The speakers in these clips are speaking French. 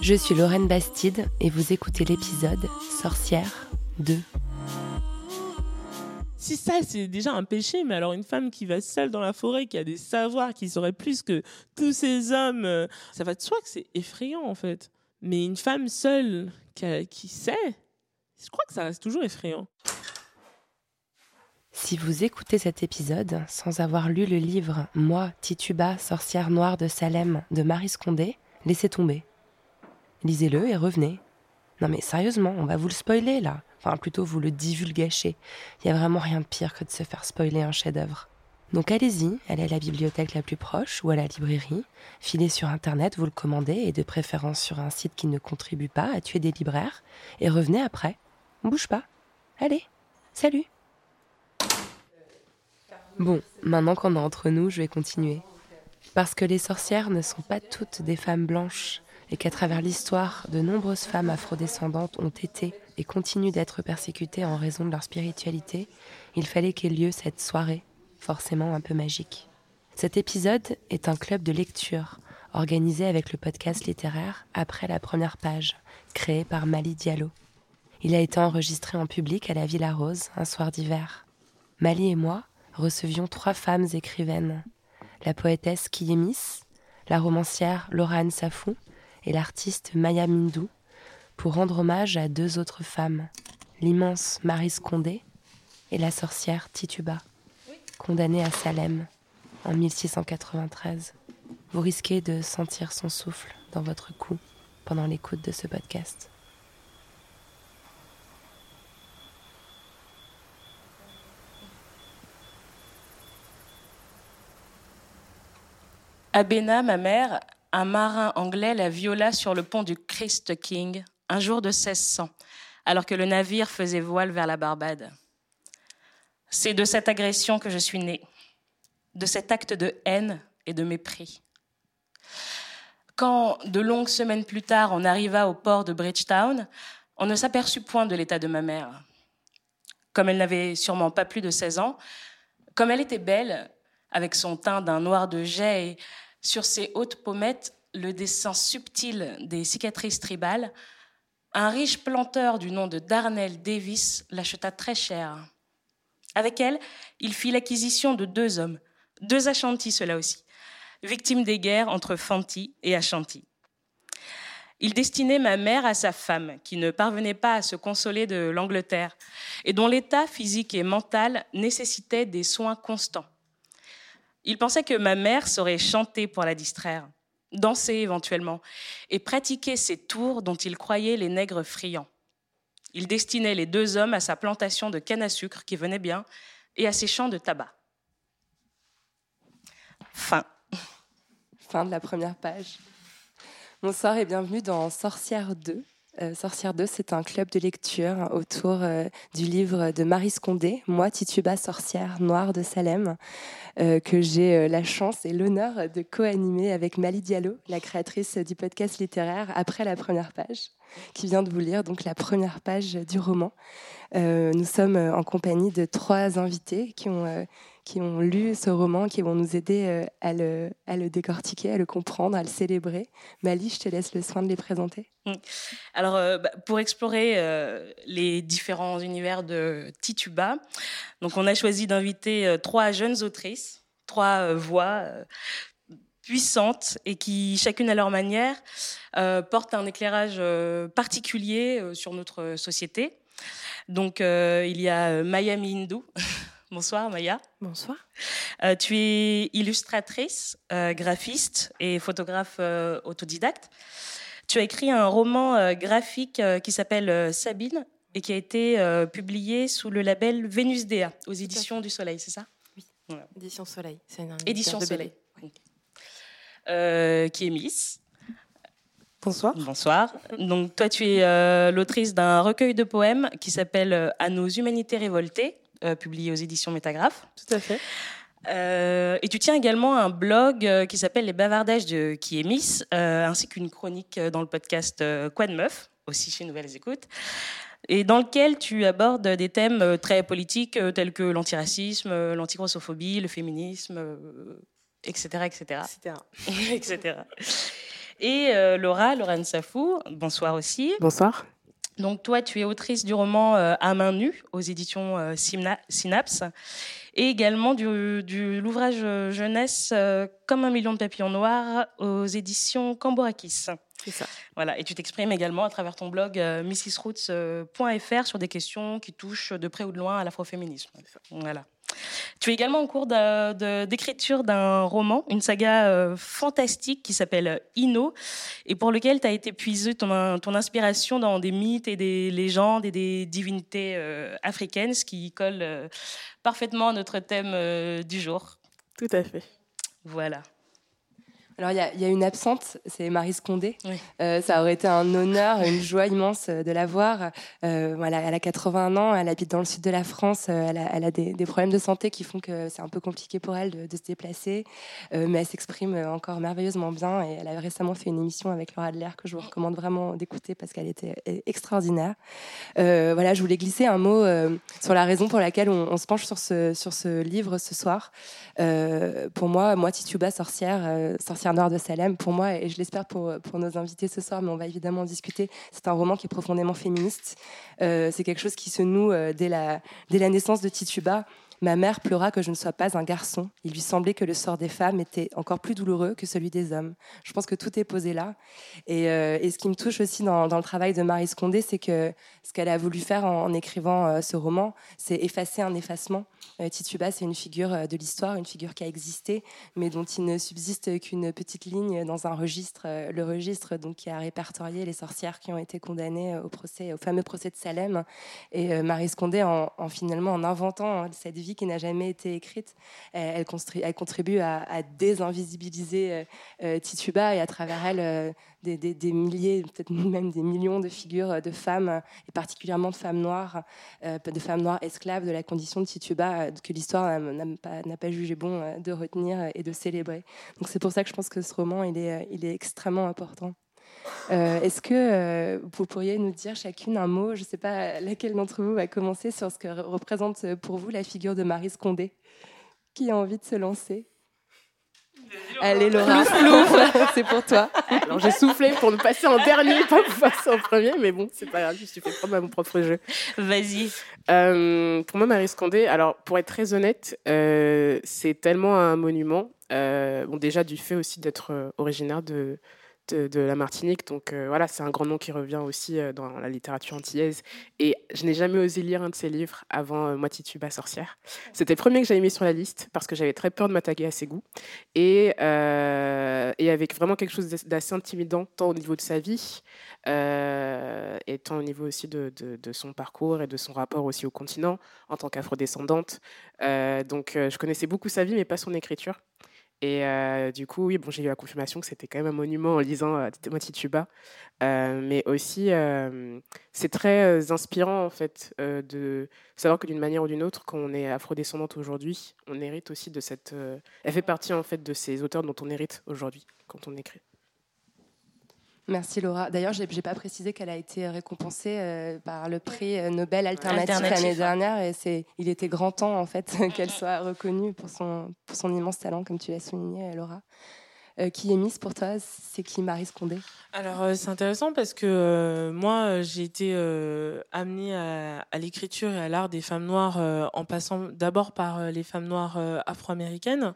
Je suis Lorraine Bastide et vous écoutez l'épisode Sorcière 2. Si ça, c'est déjà un péché, mais alors une femme qui va seule dans la forêt, qui a des savoirs, qui saurait plus que tous ces hommes, euh, ça va de soi que c'est effrayant en fait. Mais une femme seule qui, a- qui sait, je crois que ça reste toujours effrayant. Si vous écoutez cet épisode sans avoir lu le livre Moi, Tituba, sorcière noire de Salem de Marie Scondé, laissez tomber. Lisez-le et revenez. Non mais sérieusement, on va vous le spoiler là. Enfin plutôt vous le divulgacher. Il y a vraiment rien de pire que de se faire spoiler un chef-d'œuvre. Donc allez-y, allez à la bibliothèque la plus proche ou à la librairie, filez sur internet, vous le commandez et de préférence sur un site qui ne contribue pas à tuer des libraires et revenez après. Bouge pas. Allez, salut Bon, maintenant qu'on est entre nous, je vais continuer. Parce que les sorcières ne sont pas toutes des femmes blanches et qu'à travers l'histoire, de nombreuses femmes afrodescendantes ont été et continuent d'être persécutées en raison de leur spiritualité, il fallait qu'ait lieu cette soirée, forcément un peu magique. Cet épisode est un club de lecture organisé avec le podcast littéraire Après la première page, créé par Mali Diallo. Il a été enregistré en public à la Villa Rose un soir d'hiver. Mali et moi recevions trois femmes écrivaines, la poétesse Kiyemis, la romancière Laurane Safou et l'artiste Maya Mindou, pour rendre hommage à deux autres femmes, l'immense Marie Scondé et la sorcière Tituba, condamnée à Salem en 1693. Vous risquez de sentir son souffle dans votre cou pendant l'écoute de ce podcast. Ma mère, un marin anglais la viola sur le pont du Christ King un jour de 1600, alors que le navire faisait voile vers la Barbade. C'est de cette agression que je suis née, de cet acte de haine et de mépris. Quand, de longues semaines plus tard, on arriva au port de Bridgetown, on ne s'aperçut point de l'état de ma mère. Comme elle n'avait sûrement pas plus de 16 ans, comme elle était belle, avec son teint d'un noir de jet et sur ses hautes pommettes le dessin subtil des cicatrices tribales, un riche planteur du nom de Darnell Davis l'acheta très cher. Avec elle, il fit l'acquisition de deux hommes, deux Ashanti ceux-là aussi, victimes des guerres entre Fanti et Ashanti. Il destinait ma mère à sa femme, qui ne parvenait pas à se consoler de l'Angleterre et dont l'état physique et mental nécessitait des soins constants. Il pensait que ma mère saurait chanter pour la distraire, danser éventuellement, et pratiquer ces tours dont il croyait les nègres friands. Il destinait les deux hommes à sa plantation de canne à sucre qui venait bien et à ses champs de tabac. Fin. Fin de la première page. Bonsoir et bienvenue dans Sorcière 2. Euh, Sorcière 2, c'est un club de lecture autour euh, du livre de Marie Scondé, Moi, Tituba, sorcière noire de Salem, euh, que j'ai la chance et l'honneur de co-animer avec Mali Diallo, la créatrice du podcast littéraire Après la première page, qui vient de vous lire donc la première page du roman. Nous sommes en compagnie de trois invités qui ont, qui ont lu ce roman, qui vont nous aider euh, à, le, décortiquer, à le comprendre, à le célébrer. Mali, je te laisse le soin de les présenter. Alors, euh, bah, pour explorer euh, les différents univers de Tituba, donc on a choisi d'inviter trois jeunes autrices, trois voix puissantes et qui, chacune à leur manière, portent un éclairage particulier sur notre société. Donc, il y a Maya Hindou. Bonsoir Maya. Bonsoir. Euh, tu es illustratrice, euh, graphiste et photographe euh, autodidacte. Tu as écrit un roman graphique qui s'appelle Sabine et qui a été publié sous le label Vénus Dea aux éditions du Soleil, c'est ça? Édition Soleil. C'est une Édition de. Soleil. Euh, qui est Miss. Bonsoir. Bonsoir. Donc toi, tu es l'autrice d'un recueil de poèmes qui s'appelle À nos humanités révoltées, euh, publié aux éditions Métagraphe. Tout à fait. Euh, et tu tiens également un blog euh, qui s'appelle Les Bavardages de qui est Miss, euh, ainsi qu'une chronique dans le podcast Quoi de Meuf, aussi chez Nouvelles Écoutes, et dans lequel tu abordes des thèmes très politiques tels que l'antiracisme, l'antigrossophobie, le féminisme, etc., etc. Etc. Et euh, Laura, Laurent Safou, bonsoir aussi. Bonsoir. Donc toi, tu es autrice du roman euh, À main nue aux éditions euh, Synapse et également du- l'ouvrage euh, jeunesse euh, Comme un million de papillons noirs aux éditions Cambourakis. C'est ça. Voilà, et tu t'exprimes également à travers ton blog euh, mrsroots.fr sur des questions qui touchent de près ou de loin à l'afroféminisme. Voilà. Tu es également en cours d'écriture d'un roman, une saga euh, fantastique qui s'appelle Ino, et pour lequel tu as été puisé ton, ton inspiration dans des mythes et des légendes et des divinités euh, africaines, ce qui colle euh, parfaitement à notre thème euh, du jour. Tout à fait. Voilà. Alors, il y, a- il y a une absente, c'est Marie Scondé. Oui. Euh, ça aurait été un honneur, une joie immense de la voir. Euh, elle a 81 ans, elle habite dans le sud de la France, euh, elle a, elle a des, des problèmes de santé qui font que c'est un peu compliqué pour elle de, de se déplacer, Euh, mais elle s'exprime encore merveilleusement bien et elle a récemment fait une émission avec Laura Adler que je vous recommande vraiment d'écouter parce qu'elle était euh, extraordinaire. Euh, voilà, je voulais glisser un mot sur la raison pour laquelle on, on se penche sur ce, sur ce livre ce soir. Pour moi, moi, Tituba, sorcière, euh, noire de Salem, pour moi, et je l'espère pour, pour nos invités ce soir, mais on va évidemment en discuter, c'est un roman qui est profondément féministe. Euh, c'est quelque chose qui se noue euh, dès, la, dès la naissance de Tituba. Ma mère pleura que je ne sois pas un garçon. Il lui semblait que le sort des femmes était encore plus douloureux que celui des hommes. Je pense que tout est posé là. Et, euh, ce qui me touche aussi dans, le travail de Marie Scondé, c'est que ce qu'elle a voulu faire en, écrivant euh, ce roman, c'est effacer un effacement. Euh, Tituba, c'est une figure de l'histoire, une figure qui a existé, mais dont il ne subsiste qu'une petite ligne dans un registre, le registre donc qui a répertorié les sorcières qui ont été condamnées au procès, au fameux procès de Salem. Et Marie Scondé, en, en finalement en inventant cette vie qui n'a jamais été écrite, elle, elle contribue à, à désinvisibiliser euh, euh, Tituba et à travers elle euh, des, milliers, peut-être même des millions de figures euh, de femmes, euh, et particulièrement de femmes noires, euh, de femmes noires esclaves de la condition de Tituba, euh, que l'histoire n'a pas, jugé bon euh, de retenir et de célébrer. Donc c'est pour ça que je pense que ce roman, euh, il est extrêmement important. Euh, Est-ce que euh, vous pourriez nous dire chacune un mot, je ne sais pas laquelle d'entre vous va commencer, sur ce que re- représente euh, pour vous la figure de Marie Scondé? Qui a envie de se lancer? Allez Laura, c'est pour toi. Alors j'ai soufflé pour me passer en dernier, pas pour passer en premier, mais bon, c'est pas grave, je suis fait prendre à mon propre jeu. Vas-y. Euh, pour moi, Marie Scondé, alors pour être très honnête, euh, c'est tellement un monument. Euh, bon, déjà du fait aussi d'être originaire de, de, de la Martinique, donc euh, voilà, c'est un grand nom qui revient aussi euh, dans la littérature antillaise. Et je n'ai jamais osé lire un de ses livres avant euh, Moi Tituba sorcière. C'était le premier que j'avais mis sur la liste parce que j'avais très peur de m'attaquer à ses goûts et, euh, et avec vraiment quelque chose d'assez intimidant tant au niveau de sa vie euh, et tant au niveau aussi de, de, de son parcours et de son rapport aussi au continent en tant qu'afrodescendante. Euh, donc euh, je connaissais beaucoup sa vie mais pas son écriture. Et euh, du coup, oui, bon, j'ai eu la confirmation que c'était quand même un monument en lisant euh, Moi Tituba. Euh, mais aussi, euh, c'est très euh, inspirant en fait de savoir que d'une manière ou d'une autre, quand on est afrodescendante aujourd'hui, on hérite aussi de cette. elle fait partie en fait de ces auteurs dont on hérite aujourd'hui quand on écrit. Merci Laura. D'ailleurs, je n'ai pas précisé qu'elle a été récompensée euh, par le prix euh, Nobel alternatif, Alternatif, l'année dernière. Et c'est, il était grand temps en fait qu'elle soit reconnue pour son, pour son immense talent, comme tu l'as souligné, Laura. Euh, qui est Miss pour toi C'est qui Marie Scondé? Alors euh, c'est intéressant parce que euh, moi euh, j'ai été euh, amenée à, à l'écriture et à l'art des femmes noires euh, en passant d'abord par euh, les femmes noires euh, afro-américaines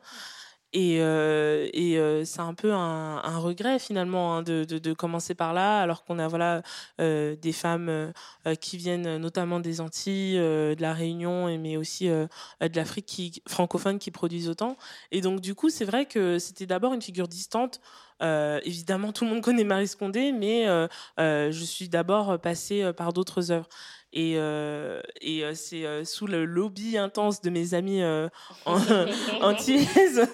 Et, euh, euh, c'est un peu un, regret finalement hein, de, commencer par là, alors qu'on a voilà euh, des femmes qui viennent notamment des Antilles, de la Réunion, mais aussi de l'Afrique francophone qui produisent autant. Et donc du coup, c'est vrai que c'était d'abord une figure distante. évidemment, tout le monde connaît Marie Scondé, mais je suis d'abord passée par d'autres œuvres. Et, euh, et euh, c'est euh, sous le lobby intense de mes amis antillaises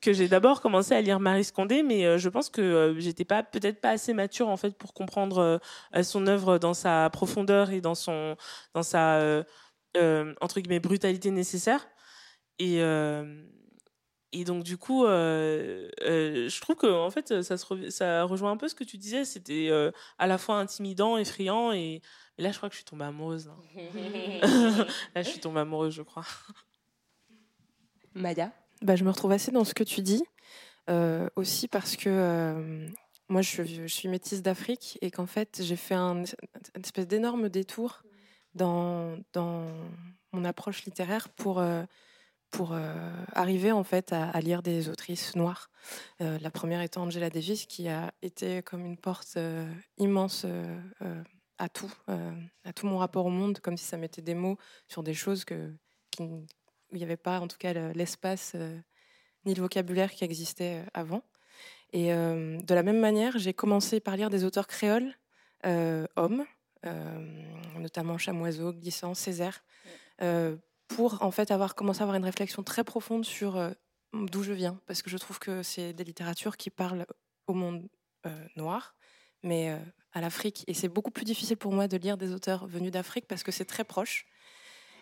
que j'ai d'abord commencé à lire Marie Scondé, mais je pense que j'étais pas peut-être pas assez mature en fait pour comprendre son œuvre dans sa profondeur et dans son dans sa entre guillemets brutalité nécessaire. Et et donc du coup, euh, euh, je trouve que en fait, ça, se ça rejoint un peu ce que tu disais. C'était euh, à la fois intimidant, effrayant, et, et, là, je crois que je suis tombée amoureuse. Là, là je suis tombée amoureuse, je crois. Maya bah, Je me retrouve assez dans ce que tu dis, euh, aussi parce que euh, moi, je, je, suis métisse d'Afrique et qu'en fait, j'ai fait un, une espèce d'énorme détour dans, dans mon approche littéraire pour euh, pour euh, arriver en fait à, à, lire des autrices noires. Euh, la première étant Angela Davis, qui a été comme une porte euh, immense à tout, à tout mon rapport au monde, comme si ça mettait des mots sur des choses que, qui, où il n'y avait pas, en tout cas, l'espace ni le vocabulaire qui existait avant. Et de la même manière, j'ai commencé par lire des auteurs créoles, hommes, notamment Chamoiseau, Glissant, Césaire pour en fait avoir commencé à avoir une réflexion très profonde sur euh, d'où je viens, parce que je trouve que c'est des littératures qui parlent au monde euh, noir, mais euh, à l'Afrique. Et c'est beaucoup plus difficile pour moi de lire des auteurs venus d'Afrique parce que c'est très proche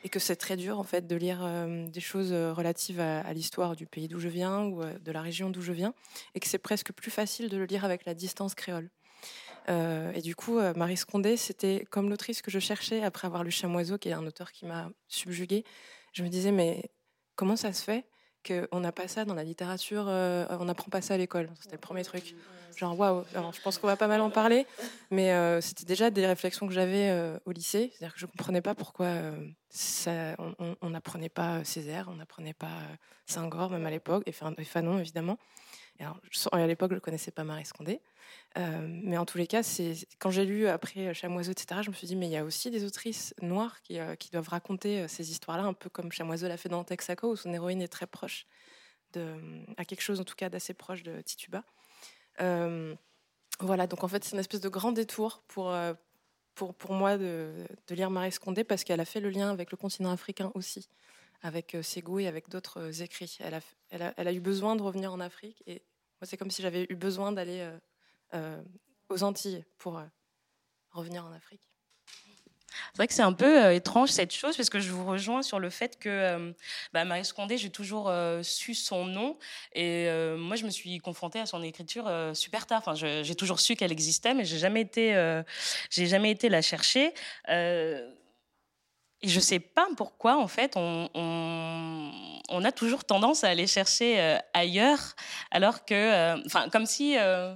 et que c'est très dur en fait de lire des choses relatives à, à l'histoire du pays d'où je viens ou de la région d'où je viens, et que c'est presque plus facile de le lire avec la distance créole. Euh, et du coup, euh, Marie Scondé, c'était comme l'autrice que je cherchais après avoir lu Chamoiseau, qui est un auteur qui m'a subjuguée. Je me disais, mais comment ça se fait qu'on n'a pas ça dans la littérature, euh, on n'apprend pas ça à l'école? C'était le premier truc. Genre, waouh, je pense qu'on va pas mal en parler, mais euh, c'était déjà des réflexions que j'avais au lycée. C'est-à-dire que je comprenais pas pourquoi on n'apprenait pas Césaire, on n'apprenait pas Saint-Gore, même à l'époque, et, et Fanon, évidemment. Alors, à l'époque, je ne connaissais pas Marie Scondé. Euh, mais en tous les cas, quand j'ai lu après Chamoiseau, etc., je me suis dit, mais il y a aussi des autrices noires qui, euh, doivent raconter euh, ces histoires-là, un peu comme Chamoiseau l'a fait dans Texaco, où son héroïne est très proche, de, à quelque chose en tout cas d'assez proche de Tituba. Euh, voilà, donc en fait, c'est une espèce de grand détour pour, pour, moi de, lire Marie Scondé, parce qu'elle a fait le lien avec le continent africain aussi, avec ses goûts et avec d'autres écrits. Elle a, elle, a, elle a eu besoin de revenir en Afrique, et c'est comme si j'avais eu besoin d'aller euh, aux Antilles pour euh, revenir en Afrique. C'est vrai que c'est un peu euh, étrange cette chose parce que je vous rejoins sur le fait que euh, bah, Marie Scondé, j'ai toujours euh, su son nom et euh, moi je me suis confrontée à son écriture super tard. Enfin, j'ai toujours su qu'elle existait, mais j'ai jamais été, j'ai jamais été la chercher. Et je ne sais pas pourquoi, en fait, on, a toujours tendance à aller chercher euh, ailleurs, alors que, euh, enfin, comme si, euh,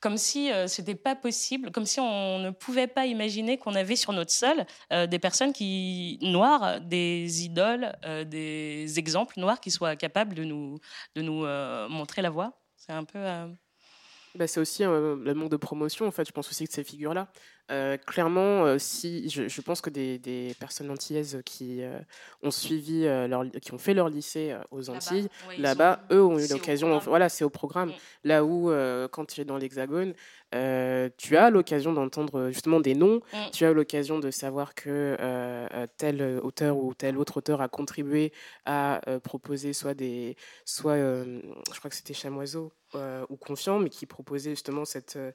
comme si euh, c'était pas possible, comme si on ne pouvait pas imaginer qu'on avait sur notre sol des personnes qui noires, des idoles, des exemples noirs qui soient capables de nous, de nous montrer la voie. C'est un peu. Bah, c'est aussi le manque de promotion, en fait. Je pense aussi que ces figures-là. Euh, clairement, euh, si je, je, pense que des, des, personnes antillaises qui euh, ont suivi leur, qui ont fait leur lycée aux Antilles, là-bas, eux ont eu l'occasion. Voilà, c'est au programme. Mm. Là où, quand tu es dans l'Hexagone, tu as l'occasion d'entendre justement des noms. Mm. Tu as l'occasion de savoir que tel auteur ou tel autre auteur a contribué à proposer soit des, soit, je crois que c'était Chamoiseau euh, ou confiant, mais qui proposait justement cette euh,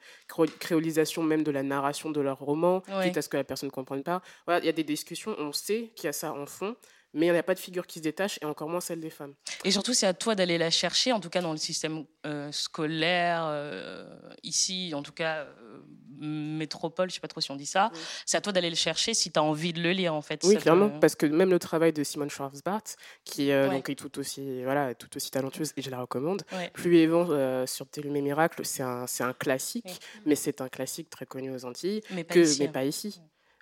créolisation même de la narration de leur roman, oui. quitte à ce que la personne ne comprenne pas. Voilà, il y a des discussions, on sait qu'il y a ça en fond, mais il n'y a pas de figure qui se détache, et encore moins celle des femmes. Et surtout, c'est à toi d'aller la chercher, en tout cas dans le système euh, scolaire, euh, ici, en tout cas, euh, métropole, je ne sais pas trop si on dit ça, oui. c'est à toi d'aller le chercher si tu as envie de le lire, en fait. Oui, clairement, peut... parce que même le travail de Simone Schwarzbart, qui ouais. donc, est tout aussi, voilà, tout aussi talentueuse, et je la recommande, ouais. Plus et Vent sur Télumé Miracle, c'est un, un classique, oui. mais c'est un classique très connu aux Antilles, mais pas que, ici. Mais pas ici.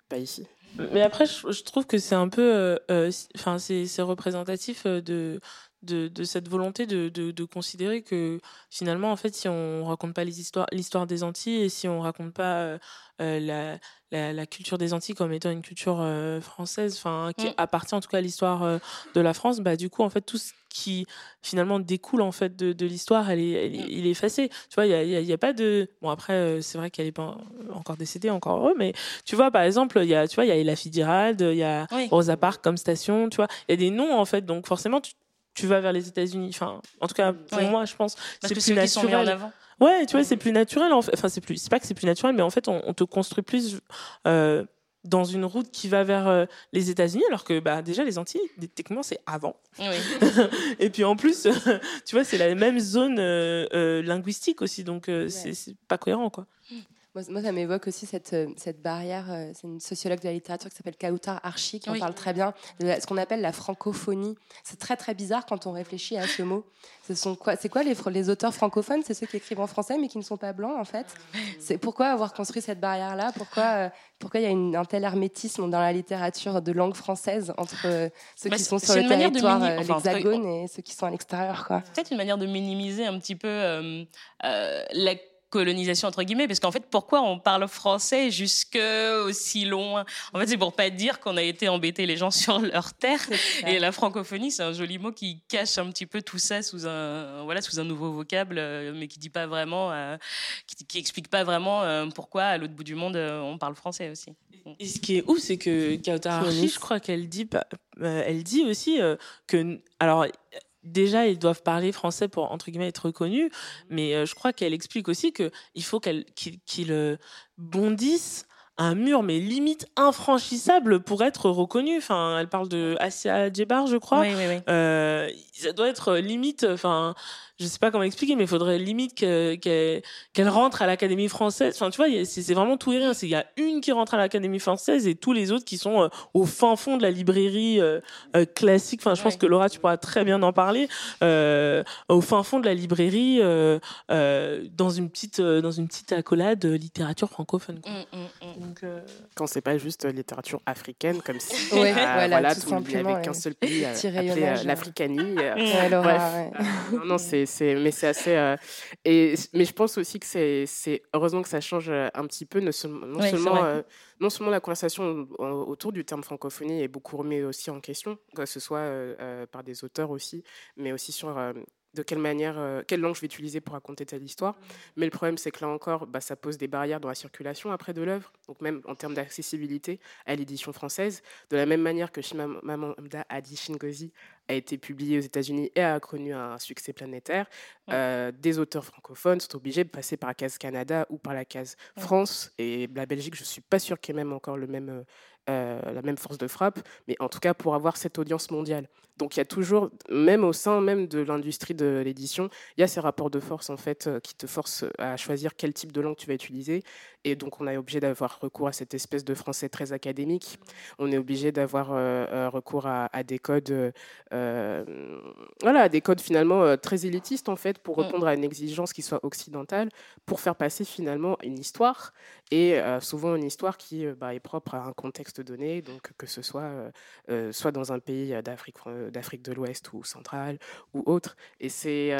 Pas ici. Mais après, je, trouve que c'est un peu, enfin, euh, c'est représentatif de de, de cette volonté de, de, de considérer que finalement, en fait, si on raconte pas les histoires, l'histoire des Antilles et si on raconte pas euh, euh, la, la, la culture des Antilles comme étant une culture euh, française, enfin, qui Mm. appartient en tout cas à l'histoire euh, de la France, bah, du coup, en fait, tout ce qui finalement découle en fait de, de l'histoire, elle est, elle est- il est effacé. Tu vois, il y a, pas de. Bon, après, c'est vrai qu'elle est pas encore décédée, encore heureux, mais tu vois, par exemple, il y a, tu vois, il y a Ella Fitzgerald, il y a Oui. Rosa Parks comme station, tu vois, il y a des noms en fait, donc forcément, tu, tu vas vers les États-Unis. Enfin, en tout cas, pour Oui. moi, je pense, c'est plus qui sont mis en naturel. avant. Ouais, tu vois, c'est plus naturel. En fait. Enfin, c'est plus, c'est pas que c'est plus naturel, mais en fait, on, on te construit plus euh, dans une route qui va vers euh, les États-Unis, alors que bah déjà les Antilles, techniquement, c'est avant. Oui. Et puis en plus, tu vois, c'est la même zone euh, linguistique aussi, donc euh, c'est c'est pas cohérent, quoi. Moi, ça m'évoque aussi cette, euh, cette barrière. euh, C'est une sociologue de la littérature qui s'appelle Kautar Archi qui en Oui. parle très bien. de ce qu'on appelle la francophonie. C'est très très bizarre quand on réfléchit à ce mot. Ce sont quoi C'est quoi les, les auteurs francophones? C'est ceux qui écrivent en français mais qui ne sont pas blancs en fait. C'est pourquoi avoir construit cette barrière là Pourquoi euh, pourquoi il y a une- un tel hermétisme dans la littérature de langue française entre ceux Bah, qui sont sur le territoire, enfin, l'hexagone et ceux qui sont à l'extérieur quoi. peut-être une manière de minimiser un petit peu euh, euh, la colonisation entre guillemets parce qu'en fait pourquoi on parle français jusque aussi loin? En fait c'est pour pas dire qu'on a été embêter les gens sur leur terre. Et la francophonie c'est un joli mot qui cache un petit peu tout ça sous un voilà sous un nouveau vocable euh, mais qui dit pas vraiment euh, qui, qui explique pas vraiment euh, pourquoi à l'autre bout du monde euh, on parle français aussi. Et ce qui est ouf, c'est que Kautar je crois qu'elle dit, pas- elle dit aussi euh, que, alors, déjà, ils doivent parler français pour, entre guillemets, être reconnus, mais euh, je crois qu'elle explique aussi que il faut qu'elle- qu'ils euh, bondissent un mur, mais limite infranchissable pour être reconnus. Enfin, elle parle de Asia Djebar, je crois. oui oui oui Euh, ça doit être limite, enfin, je sais pas comment expliquer, mais il faudrait limite que- qu'elle rentre à l'Académie française. Enfin, tu vois, c'est vraiment tout et rien. C'est- Il y a une qui rentre à l'Académie française et tous les autres qui sont euh, au fin fond de la librairie euh, euh, classique. Enfin, je pense Ouais. que Laura, tu pourras très bien en parler. Euh, au fin fond de la librairie, euh, euh, dans une petite, euh, dans une petite accolade littérature francophone. quoi. Mm, mm, mm. Donc, euh, Quand c'est pas juste littérature africaine, comme si Ouais, euh, voilà, tout tout- il n'y simplement, avait qu'un ouais. seul pays l'Africanie. euh, Ouais, euh, non, non, c'est, mais c'est assez. euh, et, mais je pense aussi que c'est, heureusement que ça change euh, un petit peu, non seulement, non euh, non seulement la conversation au- autour du terme francophonie est beaucoup remise aussi en question, que ce soit euh, par des auteurs aussi, mais aussi sur de quelle manière, euh, quelle langue je vais utiliser pour raconter telle histoire. Mais le problème, c'est que là encore, bah, ça pose des barrières dans la circulation après de l'œuvre, donc même en termes d'accessibilité à l'édition française, de la même manière que Chimamanda Adichie Ngozi a été publié aux États-Unis et a connu un succès planétaire, euh, des auteurs francophones sont obligés de passer par la case Canada ou par la case France et la Belgique. Je suis pas sûre qu'il y ait même encore le même, euh, la même force de frappe, mais en tout cas pour avoir cette audience mondiale. Donc il y a toujours, même au sein même de l'industrie de l'édition, il y a ces rapports de force en fait euh, qui te forcent à choisir quel type de langue tu vas utiliser. Et donc on est obligé d'avoir recours à cette espèce de français très académique. On est obligé d'avoir euh, recours à, à des codes, euh, voilà, à des codes finalement très élitistes en fait pour Mm. répondre à une exigence qui soit occidentale, pour faire passer finalement une histoire et souvent une histoire qui bah, est propre à un contexte donné, donc que ce soit euh, euh, soit dans un pays euh, d'Afrique de l'Ouest ou centrale ou autre. Et c'est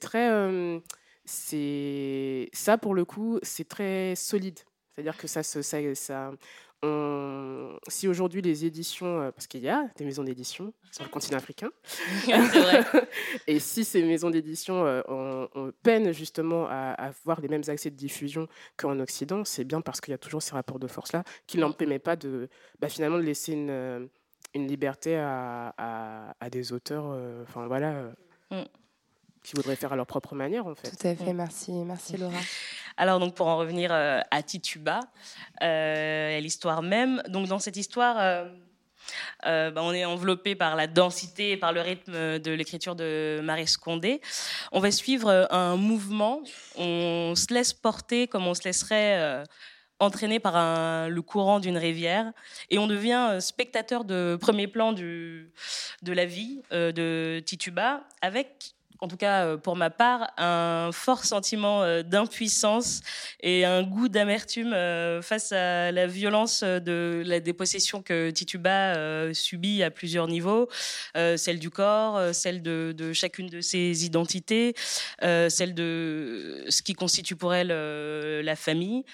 très c'est ça pour le coup c'est très solide. C'est-à-dire que ça ça, ça on- si aujourd'hui les éditions, euh, parce qu'il y a des maisons d'édition sur le continent africain, vrai. Et si ces maisons d'édition euh, ont, ont peine justement à, à avoir les mêmes accès de diffusion qu'en Occident, c'est bien parce qu'il y a toujours ces rapports de force-là qui ne leur permettent pas de bah, finalement de laisser une, euh, une liberté à, à- à des auteurs euh, enfin voilà, euh, Mm. Qui voudraient faire à leur propre manière en fait. Tout à fait, merci, merci Laura. Alors donc pour en revenir euh, à Tituba, euh, et l'histoire même. Donc dans cette histoire, euh, euh, bah, on est enveloppé par la densité et par le rythme de l'écriture de Marie Scondé. On va suivre un mouvement. On se laisse porter comme on se laisserait euh, entraîner par un- le courant d'une rivière et on devient spectateur de premier plan du, de la vie euh, de Tituba avec en tout cas euh, pour ma part, un fort sentiment euh, d'impuissance et un goût d'amertume euh, face à la violence de la dépossession que Tituba subit à plusieurs niveaux, celle du corps, celle de, de, chacune de ses identités, celle de ce qui constitue pour elle la famille.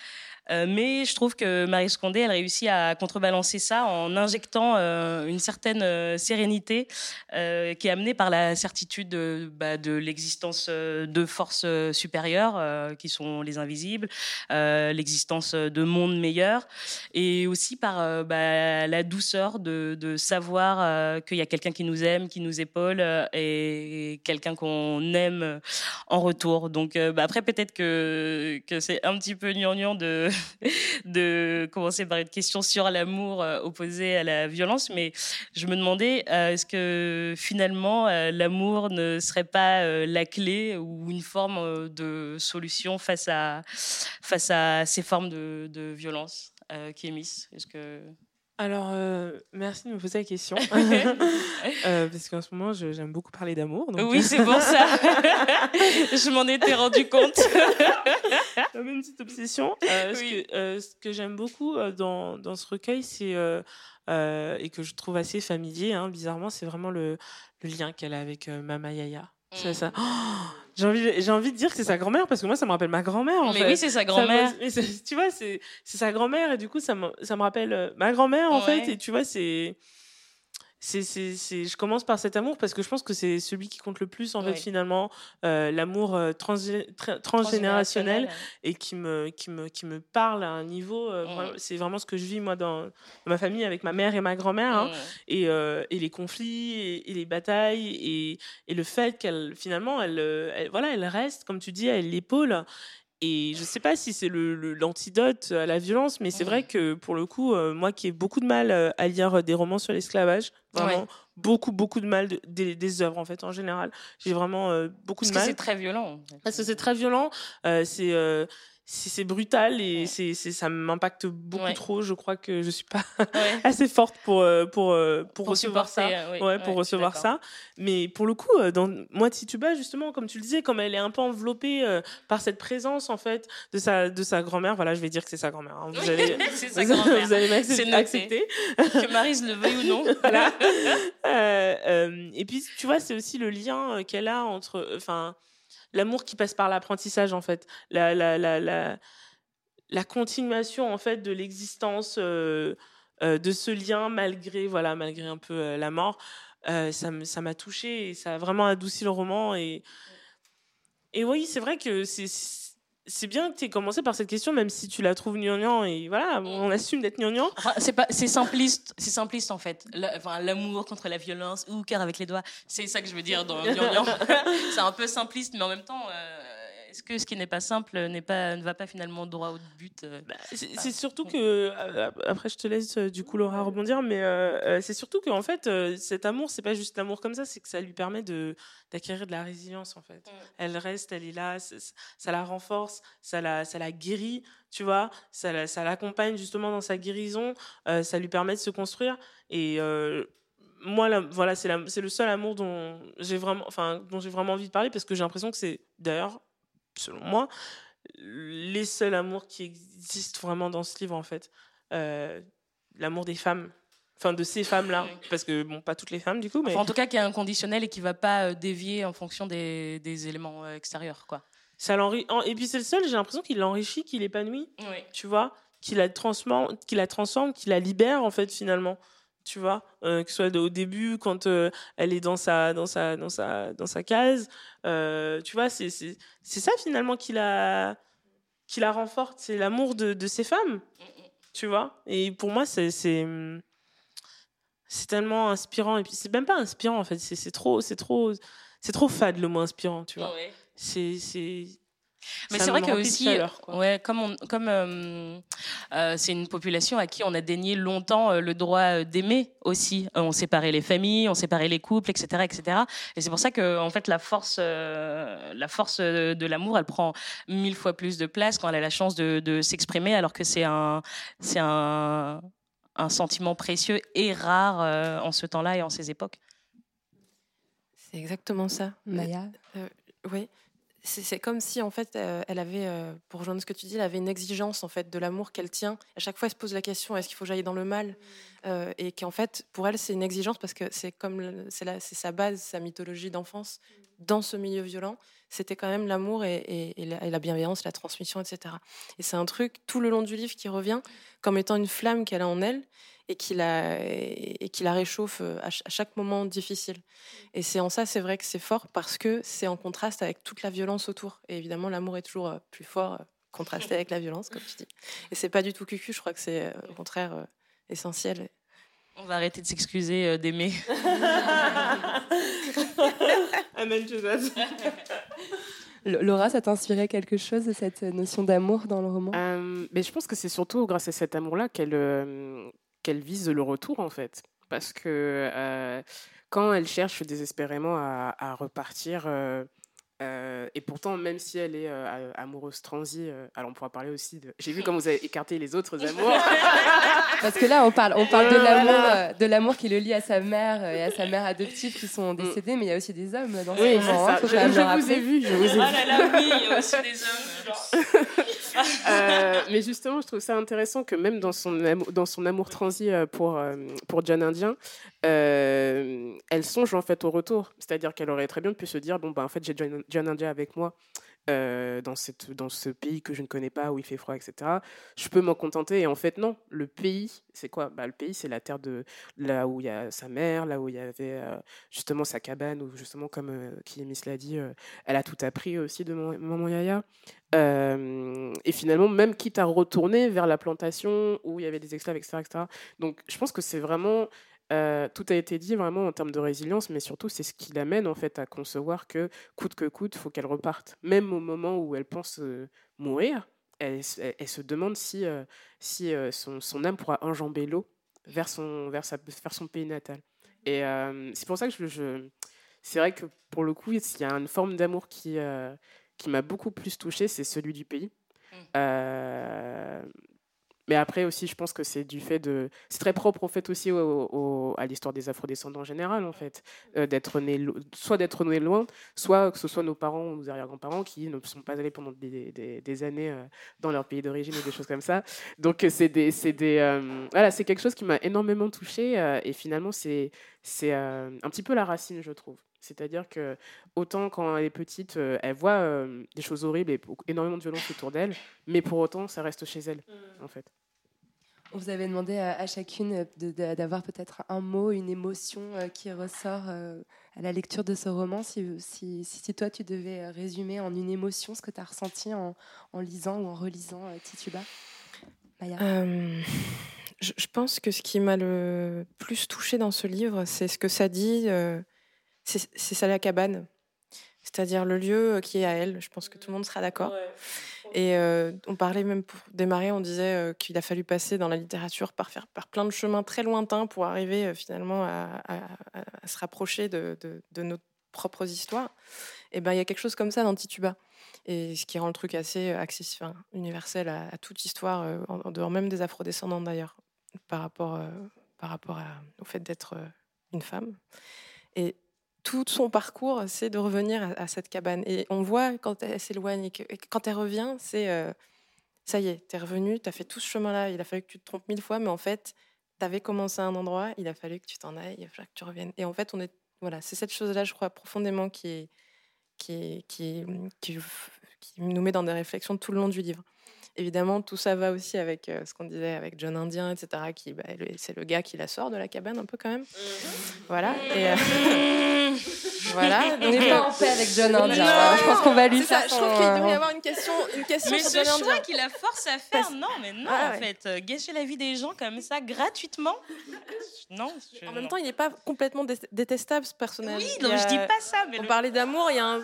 Euh, mais je trouve que Marie Scondé, elle réussit à contrebalancer ça en injectant euh, une certaine euh, sérénité qui est amenée par la certitude de, bah, l'existence de forces supérieures qui sont les invisibles, l'existence de mondes meilleurs, et aussi par bah, la douceur de, de savoir qu'il y a quelqu'un qui nous aime, qui nous épaule, et quelqu'un qu'on aime en retour. Donc bah, après, peut-être que, que c'est un petit peu gnangnan de de commencer par une question sur l'amour euh, opposé à la violence, mais je me demandais, euh, est-ce que finalement euh, l'amour ne serait pas la clé ou une forme de solution face à, face à ces formes de, violence qui émissent Est-ce que alors, euh, merci de me poser la question. euh, parce qu'en ce moment, j'aime beaucoup parler d'amour. Oui, c'est pour ça. je m'en étais rendu compte. J'avais une petite obsession. Euh, ce que, que j'aime beaucoup dans, dans, ce recueil, c'est et que je trouve assez familier, hein, bizarrement, c'est vraiment le, le lien qu'elle a avec Mama Yaya. C'est ça. Oh, j'ai envie, j'ai envie de dire que c'est sa grand-mère parce que moi, ça me rappelle ma grand-mère. En mais oui, c'est sa grand-mère. tu vois, c'est, c'est sa grand-mère et du coup, ça me, ça me rappelle euh, ma grand-mère en fait. Et tu vois, c'est, c'est, c'est, c'est, je commence par cet amour parce que je pense que c'est celui qui compte le plus en fait finalement euh, l'amour euh, trans, transgénérationnel et qui me, qui me, qui me parle à un niveau. Euh, c'est vraiment ce que je vis moi dans, ma famille avec ma mère et ma grand-mère hein, et, et, les conflits et, les batailles et, et le fait qu'elle finalement elle, elle, voilà elle reste comme tu dis elle l'épaule et je ne sais pas si c'est l'antidote à la violence, mais c'est vrai que pour le coup, euh, moi qui ai beaucoup de mal euh, à lire des romans sur l'esclavage, vraiment beaucoup, beaucoup de mal des, œuvres en fait en général. J'ai vraiment euh, beaucoup de mal. Parce que c'est très violent. Parce que c'est très violent. c'est c'est brutal et c'est ça m'impacte beaucoup trop. Je crois que je suis pas assez forte pour euh, pour euh, pour, recevoir ça. Euh, ouais, pour recevoir ça. Mais pour le coup, dans moi Tituba justement, comme tu le disais, comme elle est un peu enveloppée par cette présence en fait de sa de sa grand-mère. Voilà, je vais dire que c'est sa grand-mère. Hein. Vous allez vous, allez m'accepter. que Marise le veuille ou non. voilà. et puis tu vois, c'est aussi le lien qu'elle a entre enfin l'amour qui passe par l'apprentissage en fait, la, la, la, la, la continuation en fait de l'existence euh, euh, de ce lien malgré voilà malgré un peu euh, la mort. ça m'a touché et ça a vraiment adouci le roman et et oui c'est vrai que c'est c'est bien que tu aies commencé par cette question, même si tu la trouves gnangnan et voilà, on assume d'être gnangnan. Enfin, c'est pas, c'est simpliste, c'est simpliste en fait. enfin, l'amour contre la violence ou cœur avec les doigts, c'est ça que je veux dire dans gnangnan. c'est un peu simpliste, mais en même temps, euh, est-ce que ce qui n'est pas simple n'est pas, ne va pas finalement droit au but euh bah, C'est surtout que, euh, après je te laisse euh, du coup Laura rebondir, mais c'est surtout qu'en fait cet amour, c'est pas juste l'amour comme ça, c'est que ça lui permet d'acquérir de la résilience en fait. Mm. Elle reste, elle est là, ça, la renforce, ça la, ça la guérit, tu vois, ça, ça l'accompagne justement dans sa guérison, ça lui permet de se construire et moi, voilà, c'est le seul amour dont j'ai vraiment, enfin, dont j'ai vraiment envie de parler parce que j'ai l'impression que c'est d'ailleurs selon moi, les seuls amours qui existent vraiment dans ce livre, en fait. Euh, l'amour des femmes. Enfin, de ces femmes-là. Parce que, bon, pas toutes les femmes, du coup. Mais... en tout cas, qui est inconditionnel et qui va pas euh, dévier en fonction des, éléments euh, extérieurs, quoi. Ça Et puis, c'est le seul, j'ai l'impression qu'il l'enrichit, qu'il l'épanouit. Tu vois Qu'il la transforme, qu'il la transforme, qu'il la libère, en fait, finalement tu vois, euh, que ce soit au début quand euh, elle est dans sa dans sa dans sa dans sa case, euh, tu vois, c'est c'est c'est ça finalement qui la qui la renforce, c'est l'amour de de ces femmes, tu vois. Et pour moi, c'est c'est c'est tellement inspirant et puis c'est même pas inspirant en fait, c'est c'est trop c'est trop c'est trop fade le mot inspirant, tu vois. C'est c'est mais c'est vrai que aussi, ouais, comme comme euh, euh, c'est une population à qui on a dénié longtemps euh, le droit d'aimer aussi. on séparait les familles, on séparait les couples, etc., etc. Et c'est pour ça que en fait la force, la force de l'amour, elle prend mille fois plus de place quand elle a la chance de, de s'exprimer, alors que c'est un c'est un un sentiment précieux et rare en ce temps-là et en ces époques. C'est exactement ça. Maya? Euh, Oui. C'est comme si, en fait, euh, elle avait, euh, pour rejoindre ce que tu dis, elle avait une exigence, en fait, de l'amour qu'elle tient. À chaque fois, elle se pose la question, est-ce qu'il faut que j'aille dans le mal? Euh, Et qu'en fait, pour elle, c'est une exigence parce que c'est comme, c'est sa base, sa mythologie d'enfance. Dans ce milieu violent, c'était quand même l'amour et la, et la bienveillance, la transmission, etc. Et c'est un truc, tout le long du livre, qui revient comme étant une flamme qu'elle a en elle et qui la, et, et qui la réchauffe euh, à, ch- à chaque moment difficile. Et c'est en ça, c'est vrai que c'est fort parce que c'est en contraste avec toute la violence autour. Et évidemment, l'amour est toujours euh, plus fort euh, contrasté avec la violence, comme tu dis. Et c'est pas du tout cucu, je crois que c'est au contraire euh, essentiel. On va arrêter de s'excuser euh, d'aimer. Amen, Jesus. Laura, ça t'inspirait quelque chose de cette notion d'amour dans le roman? Euh, mais je pense que c'est surtout grâce à cet amour-là qu'elle euh, qu'elle vise le retour, en fait. Parce que euh, quand elle cherche désespérément à, à repartir, euh, euh, et pourtant, même si elle est euh, amoureuse transie, euh, alors on pourra parler aussi de. J'ai vu comment vous avez écarté les autres amours. Parce que là, on parle, on parle de l'amour, voilà. euh, de l'amour qui le lie à sa mère et à sa mère adoptive qui sont décédés, mais il y a aussi des hommes dans ce Oui, roman. hein, Je, vous ai vu, je vous ai vu. Ah là là, oui, il y a aussi des hommes. Euh, mais justement, je trouve ça intéressant que même dans son amour, dans son amour transi euh, pour, euh, pour John Indien, elle songe en fait au retour. C'est-à-dire qu'elle aurait très bien pu se dire bon, bah, en fait, j'ai John, John Indien avec moi euh, dans, cette, dans ce pays que je ne connais pas, où il fait froid, etc. Je peux m'en contenter. Et en fait, non. Le pays, c'est quoi? Bah, Le pays, c'est la terre de là où il y a sa mère, là où il y avait euh, justement sa cabane, où justement, comme euh, Miss l'a dit, euh, elle a tout appris aussi de maman Yaya. Et finalement, même quitte à retourner vers la plantation où il y avait des esclaves, etc. etc. Donc, je pense que c'est vraiment. Euh, tout a été dit vraiment en termes de résilience, mais surtout, c'est ce qui l'amène en fait à concevoir que coûte que coûte, faut qu'elle reparte. Même au moment où elle pense euh, mourir, elle, elle- elle se demande si, euh, si son, son âme pourra enjamber l'eau vers son, vers, sa, vers son pays natal. Et c'est pour ça que je, je- c'est vrai que pour le coup, il y a une forme d'amour qui, qui m'a beaucoup plus touchée, c'est celui du pays. Euh, mais après aussi, je pense que c'est du fait de... C'est très propre au fait aussi au- au- à l'histoire des afrodescendants en général, en fait. Euh, d'être né, soit d'être né loin, soit que ce soit nos parents ou nos arrière-grands-parents qui ne sont pas allés pendant des, des- des années euh, dans leur pays d'origine ou des choses comme ça. Donc euh, c'est des, c'est des, euh, voilà, c'est quelque chose qui m'a énormément touchée et finalement c'est, c'est un petit peu la racine, je trouve. C'est-à-dire que autant quand elle est petite, euh, elle voit euh, des choses horribles et énormément de violence autour d'elle, mais pour autant ça reste chez elle, en fait. On vous avait demandé à, à chacune de- d'avoir peut-être un mot, une émotion euh, qui ressort euh, à la lecture de ce roman. Si, si, si- si toi, tu devais euh, résumer en une émotion ce que tu as ressenti en, en lisant ou en relisant euh, Tituba. Maya Euh, je, je pense que ce qui m'a le plus touché dans ce livre, c'est ce que ça dit, euh, c'est c'est ça la cabane. C'est-à-dire le lieu qui est à elle. Je pense que tout le monde sera d'accord. Et euh, on parlait même pour démarrer, on disait euh, qu'il a fallu passer dans la littérature par plein de chemins très lointains pour arriver euh, finalement à, se rapprocher de, nos propres histoires. Et ben il y a quelque chose comme ça dans Tituba. Et ce qui rend le truc assez accessible, universel à, toute histoire, en, dehors même des afrodescendants d'ailleurs, par rapport, au fait d'être une femme. Tout son parcours, c'est de revenir à, cette cabane. Et on voit quand elle s'éloigne et, quand elle revient, c'est euh, ça y est, t'es revenu, t'as fait tout ce chemin-là. Il a fallu que tu te trompes mille fois, mais en fait, t'avais commencé à un endroit, il a fallu que tu t'en ailles, il a fallu que tu reviennes. Et en fait, on est voilà, c'est cette chose-là, je crois profondément qui qui, qui, qui nous met dans des réflexions tout le long du livre. Évidemment, tout ça va aussi avec euh, ce qu'on disait avec John Indien, etc. Qui, bah, le- c'est le gars qui la sort de la cabane un peu quand même. Voilà. Et, euh, voilà. On n'est pas euh, en paix avec John non, Indien. hein. Je pense qu'on va lui c'est ça, faire Je trouve qu'il devrait y avoir une question, une question Mais sur ce John choix Indien. qui la force à faire, non, mais non, Ah en ouais. fait. euh, gâcher la vie des gens comme ça, gratuitement. Non. je- En même temps, il n'est pas complètement dé- détestable ce personnage. Oui, donc y je a- dis pas ça, mais On le- parlait d'amour, il y a un.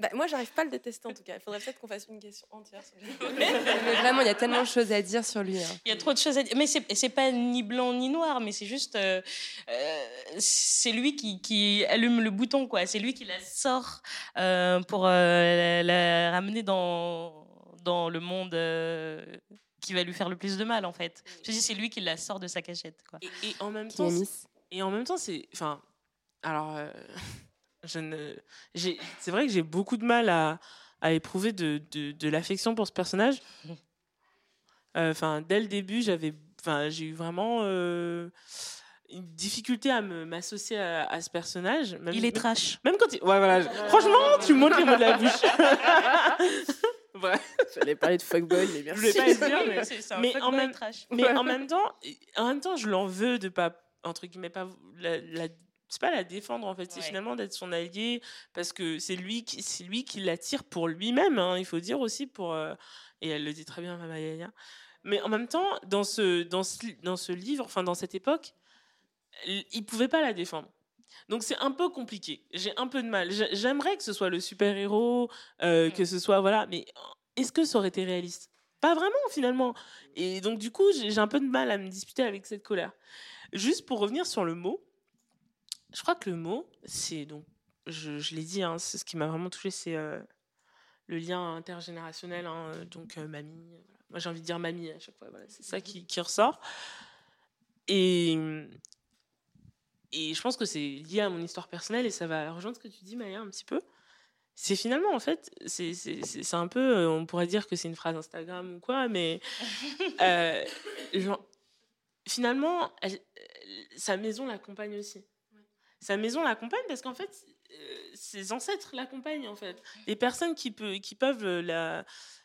Bah, moi, j'arrive pas à le détester en tout cas. Il faudrait peut-être qu'on fasse une question entière. sur lui. Mais vraiment, il y a tellement de choses à dire sur lui. hein. Il y a trop de choses à dire. Mais c'est c'est pas ni blanc ni noir, mais c'est juste. euh, euh, c'est lui qui, qui allume le bouton, quoi. C'est lui qui la sort euh, pour euh, la, la ramener dans, dans le monde. euh, qui va lui faire le plus de mal en fait. Je dis c'est lui qui la sort de sa cachette quoi. Et, et en même temps, et en même temps, c'est, enfin, alors, euh, ne, j'ai, c'est vrai que j'ai beaucoup de mal à, à éprouver de, de, de l'affection pour ce personnage. Euh, Enfin, dès le début, j'avais, enfin, j'ai eu vraiment euh, une difficulté à me m'associer à, à ce personnage. Même, Il est même- trash. Même quand il... Ouais, voilà. Franchement, tu me montres les mots de la bouche. ouais. J'allais parler de fuckboy, mais Je merci. voulais pas le dire, mais, C'est- c'est un mais fuckboy en même trash. mais en même temps, en même temps, je l'en veux de pas entre guillemets pas la, la- c'est pas la défendre en fait, c'est finalement d'être son allié parce que c'est lui qui c'est lui qui l'attire pour lui-même. hein, il faut dire aussi pour euh, et elle le dit très bien, Mama Yaya. Mais en même temps, dans ce dans ce dans ce livre, enfin dans cette époque, il pouvait pas la défendre. Donc c'est un peu compliqué. J'ai un peu de mal. J'ai- J'aimerais que ce soit le super héros, Mm. que ce soit voilà, mais est-ce que ça aurait été réaliste? Pas vraiment finalement. Et donc du coup, j'ai un peu de mal à me disputer avec cette colère. Juste pour revenir sur le mot, je crois que le mot, c'est donc, je, je l'ai dit, hein, c'est ce qui m'a vraiment touché, c'est euh, le lien intergénérationnel. hein, donc euh, mamie, euh, voilà. moi j'ai envie de dire mamie à chaque fois. Voilà, c'est ça qui, qui ressort. Et et je pense que c'est lié à mon histoire personnelle et ça va rejoindre ce que tu dis, Maya, un petit peu. C'est finalement, en fait, c'est un peu, on pourrait dire que c'est une phrase Instagram ou quoi, mais euh, genre, finalement, elle- sa maison l'accompagne aussi. Sa maison l'accompagne parce qu'en fait, euh, ses ancêtres l'accompagnent, en fait. Les personnes qui, peuvent euh,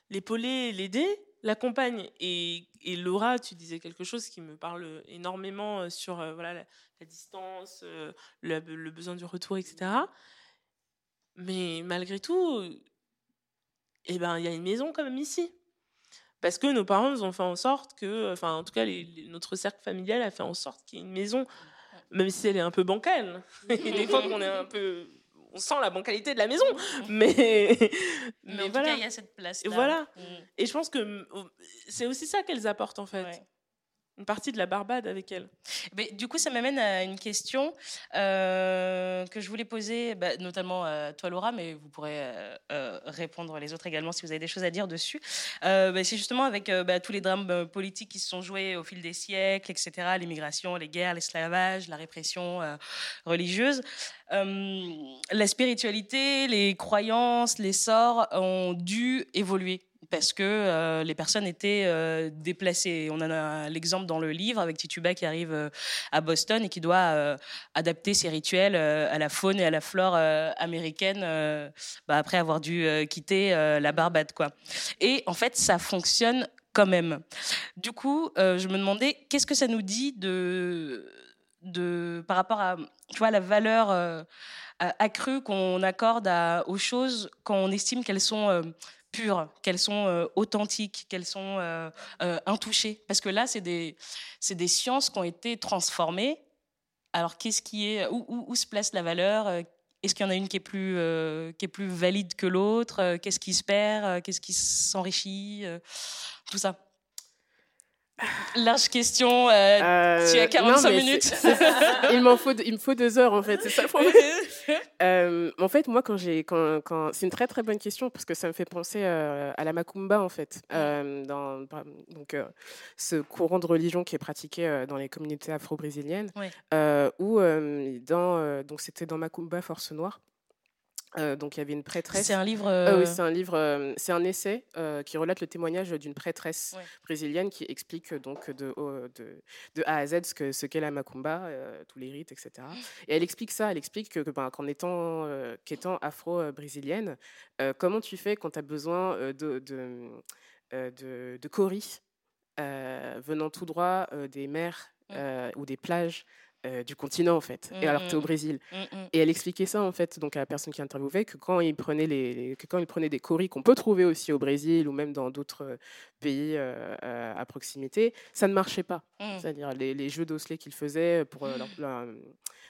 l'épauler, l'aider, l'accompagnent. Et, Laura, tu disais quelque chose qui me parle énormément euh, sur voilà, la, distance, le, besoin du retour, etc. Mais malgré tout, eh ben, il y a une maison quand même ici. Parce que nos parents nous ont fait en sorte que, enfin, en tout cas, notre cercle familial a fait en sorte qu'il y ait une maison, même si elle est un peu bancale. Et des fois qu'on est un peu. On sent la bancalité de la maison. Mais. Mais, Mais en tout voilà. cas, il y a cette place. Et voilà. Et je pense que mm, c'est aussi ça qu'elles apportent, en fait. Une partie de la Barbade avec elles. Mais du coup, ça m'amène à une question euh, que je voulais poser, bah, notamment à toi, Laura, mais vous pourrez euh, euh, répondre les autres également si vous avez des choses à dire dessus. Bah, c'est justement avec bah, tous les drames politiques qui se sont joués au fil des siècles, etc., l'immigration, les guerres, l'esclavage, la répression religieuse. La spiritualité, les croyances, les sorts ont dû évoluer parce que euh, les personnes étaient euh, déplacées. On a l'exemple dans le livre avec Tituba qui arrive euh, à Boston et qui doit adapter ses rituels à la faune et à la flore américaine bah, après avoir dû quitter la Barbade. Quoi. Et en fait, ça fonctionne quand même. Du coup, je me demandais qu'est-ce que ça nous dit de, de, par rapport à tu vois, la valeur accrue qu'on accorde aux choses quand on estime qu'elles sont pures, qu'elles sont euh, authentiques, qu'elles sont euh, euh, intouchées. Parce que là, c'est des, des sciences qui ont été transformées. Alors, qu'est-ce qui est, où, où, où se place la valeur Est-ce qu'il y en a une qui est plus, qui est plus valide que l'autre Qu'est-ce qui se perd Qu'est-ce qui s'enrichit Tout ça? Large question. tu as 45 non, minutes. il m'en faut, il me faut deux heures en fait. C'est ça le problème. Euh, en fait, moi, quand j'ai, quand, quand, c'est une très très bonne question parce que ça me fait penser euh, à la macumba en fait, euh, dans, donc ce courant de religion qui est pratiqué dans les communautés afro-brésiliennes, Ouais. où dans, donc c'était dans Macumba Force Noire. Euh, donc il y avait une prêtresse. C'est un livre, Ah oui, euh, c'est un livre, euh, c'est un essai qui relate le témoignage d'une prêtresse Ouais. brésilienne qui explique donc de, au- de, de A à Z ce que ce qu'est la macumba, tous les rites, etc. Et elle explique ça, elle explique que, ben, qu'en étant euh, qu'étant afro-brésilienne, comment tu fais quand tu as besoin de de, de, de cori venant tout droit des mers euh, ou des plages euh, du continent en fait, et Mm, alors que tu es au. Brésil. Mm, mm. Et elle expliquait ça en fait donc à la personne qui interviewait que quand il prenait les, que quand il prenait des coris qu'on peut trouver aussi au Brésil ou même dans d'autres euh, pays euh, à proximité, ça ne marchait pas. Mm. C'est-à-dire les, les jeux d'osselets qu'ils faisaient pour leur- leur-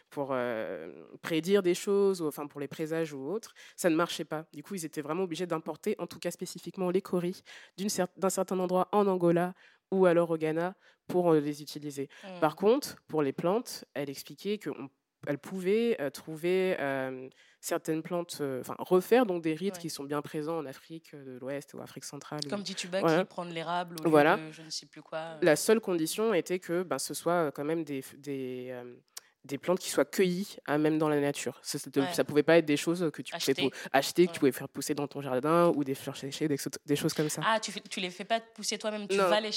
pour euh, prédire des choses ou enfin pour les présages ou autres, ça ne marchait pas. Du coup, ils étaient vraiment obligés d'importer en tout cas spécifiquement les coris d'un certain endroit en Angola ou alors au Ghana pour euh, les utiliser. Mm. Par contre, pour les plantes, elle expliquait qu'elle pouvait euh, trouver euh, certaines plantes, euh, enfin refaire donc des rites Ouais. qui sont bien présents en Afrique de l'Ouest ou Afrique centrale. ou- Comme Tituba Voilà. qui prend de l'érable lieu Voilà. je ne sais plus quoi. La seule condition était que ben, ce soit quand même des, des plantes qui soient cueillies hein, même dans la nature. Ça, Ouais. ça pouvait pas être des choses que tu Acheter. pouvais pou- acheter, que tu pouvais faire pousser dans ton jardin ou des fleurs séchées, des, des choses comme ça. Ah, tu, tu les fais pas pousser toi-même, tu vas les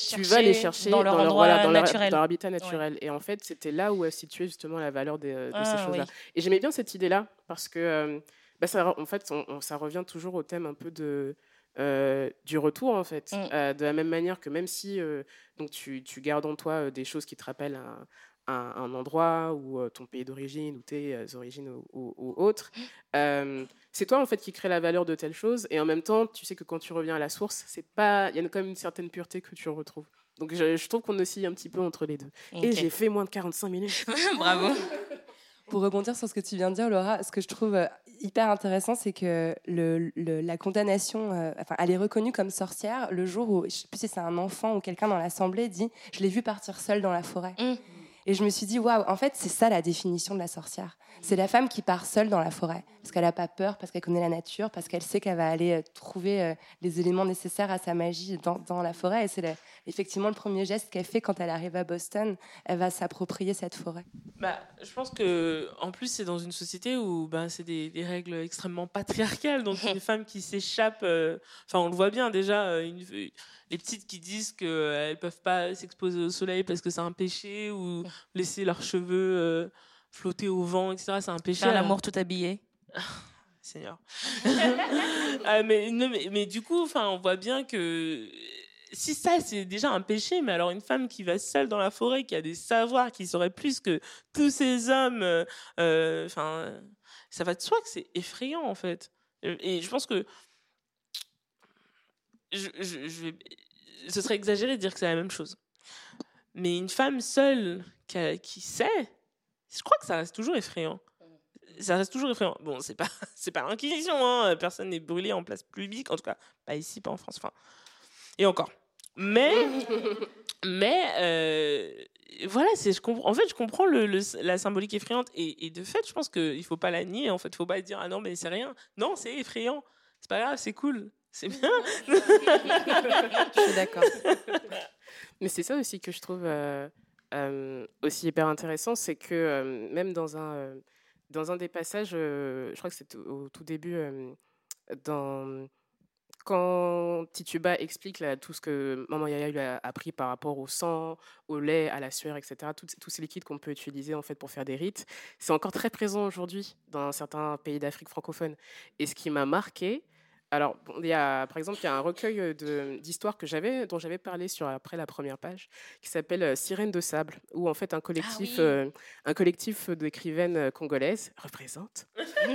chercher, dans leur endroit voilà, dans leur- naturel. dans leur habitat naturel. Et en fait, c'était là où est située justement la valeur de ces choses-là. oui. Et j'aimais bien cette idée-là parce que euh, bah, ça, en fait, on- on- ça revient toujours au thème un peu de euh, du retour en fait, Mm. Euh, de la même manière que même si euh, donc tu, tu gardes en toi des choses qui te rappellent un, un- un endroit ou euh, ton pays d'origine ou tes euh, origines ou, ou- ou autres, Mm. euh, c'est toi en fait qui crée la valeur de telle chose et en même temps tu sais que quand tu reviens à la source, c'est pas, il y a quand même une certaine pureté que tu retrouves. Donc je, je trouve qu'on oscille un petit peu entre les deux. Et j'ai fait moins de 45 minutes. Bravo. Pour rebondir sur ce que tu viens de dire, Laura, ce que je trouve euh, hyper intéressant, c'est que le, le- la condamnation, euh, enfin, elle est reconnue comme sorcière le jour où, je sais plus si c'est un enfant ou quelqu'un dans l'assemblée dit, je l'ai vue partir seule dans la forêt. Mm. Et je me suis dit, waouh, en fait, c'est ça la définition de la sorcière. C'est la femme qui part seule dans la forêt, parce qu'elle n'a pas peur, parce qu'elle connaît la nature, parce qu'elle sait qu'elle va aller euh, trouver euh, les éléments nécessaires à sa magie dans, la forêt. Et c'est effectivement le premier geste qu'elle fait quand elle arrive à Boston. Elle va s'approprier cette forêt. Bah, je pense que en plus c'est dans une société où bah, c'est des, des règles extrêmement patriarcales. Donc une femme qui s'échappe, euh, enfin on le voit bien déjà, euh, une- les petites qui disent qu'elles ne peuvent pas s'exposer au soleil parce que c'est un péché ou laisser leurs cheveux euh, flotter au vent, etc. C'est un péché. Faire l'amour tout habillé. Seigneur. Ah, mais, non, mais, mais du coup, enfin, on voit bien que si ça, c'est déjà un péché, mais alors une femme qui va seule dans la forêt, qui a des savoirs, qui saurait plus que tous ces hommes, euh, euh, enfin, ça va de soi que c'est effrayant, en fait. Et et je pense que je, ce serait exagéré de dire que c'est la même chose. Mais une femme seule qui sait, je crois que ça reste toujours effrayant. Ça reste toujours effrayant. Bon, c'est pas, c'est pas l'inquisition, hein. Personne n'est brûlé en place publique, en tout cas, pas ici, pas en France. Enfin, et encore. Mais, mais euh, voilà, c'est. En fait, je comprends le, la symbolique effrayante et, de fait, je pense qu'il faut pas la nier. En fait, faut pas dire ah non mais c'est rien. Non, c'est effrayant. C'est pas grave, c'est cool, c'est bien. Je suis d'accord. Mais c'est ça aussi que je trouve euh, euh, aussi hyper intéressant, c'est que même dans un, dans un des passages, je crois que c'est au, tout début, dans, quand Tituba explique tout ce que Maman Yaya lui a appris par rapport au sang, au lait, à la sueur, etc., tous tous ces liquides qu'on peut utiliser en fait pour faire des rites, c'est encore très présent aujourd'hui dans certains pays d'Afrique francophone. Et ce qui m'a marqué, alors, il y a, par exemple, il y a un recueil euh, d'histoires que j'avais, dont j'avais parlé sur après la première page, qui s'appelle euh, Sirène de sable, où en fait un collectif, oui. euh, un collectif d'écrivaines congolaises représente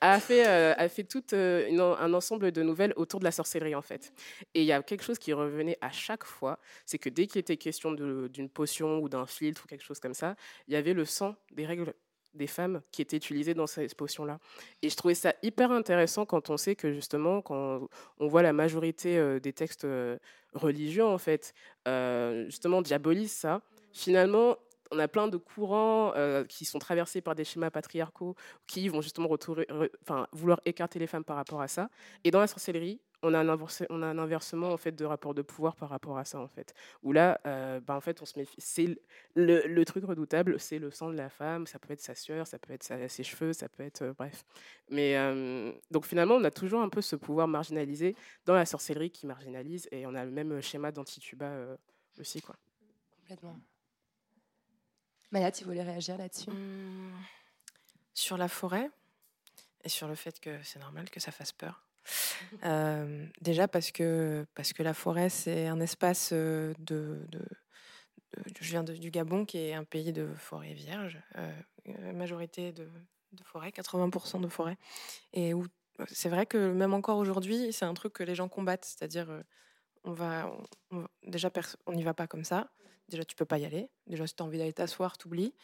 a fait, euh, a fait tout euh, une- un ensemble de nouvelles autour de la sorcellerie en fait. Et il y a quelque chose qui revenait à chaque fois, c'est que dès qu'il était question d'une potion ou d'un filtre ou quelque chose comme ça, il y avait le sang des règles des femmes qui étaient utilisées dans ces potions-là. Et je trouvais ça hyper intéressant quand on sait que justement, quand on voit la majorité euh, des textes euh, religieux, en fait, euh, justement, diabolisent ça, finalement, on a plein de courants qui sont traversés par des schémas patriarcaux qui vont justement vouloir écarter les femmes par rapport à ça. Et dans la sorcellerie, on a un, inversé- on a un inversement en fait de rapport de pouvoir par rapport à ça en fait. Où là, euh, bah, en fait, on se méfie. C'est le, le truc redoutable, c'est le sang de la femme. Ça peut être sa sueur, ça peut être sa- ses cheveux, ça peut être euh, bref. Mais euh, donc finalement, on a toujours un peu ce pouvoir marginalisé dans la sorcellerie qui marginalise, et on a le même schéma d'antituba euh, aussi quoi. Complètement. Maya, tu voulais réagir là-dessus? Hum, Sur la forêt et sur le fait que c'est normal que ça fasse peur. Euh, déjà parce que, parce que la forêt, c'est un espace euh, de, Je viens du Gabon, qui est un pays de forêt vierge, euh, majorité de, de forêt, 80% de forêt. Et où c'est vrai que même encore aujourd'hui, c'est un truc que les gens combattent. C'est-à-dire, on va, déjà, on n'y va pas comme ça. Déjà, tu peux pas y aller. Déjà, si tu as envie d'aller t'asseoir, t'oublies.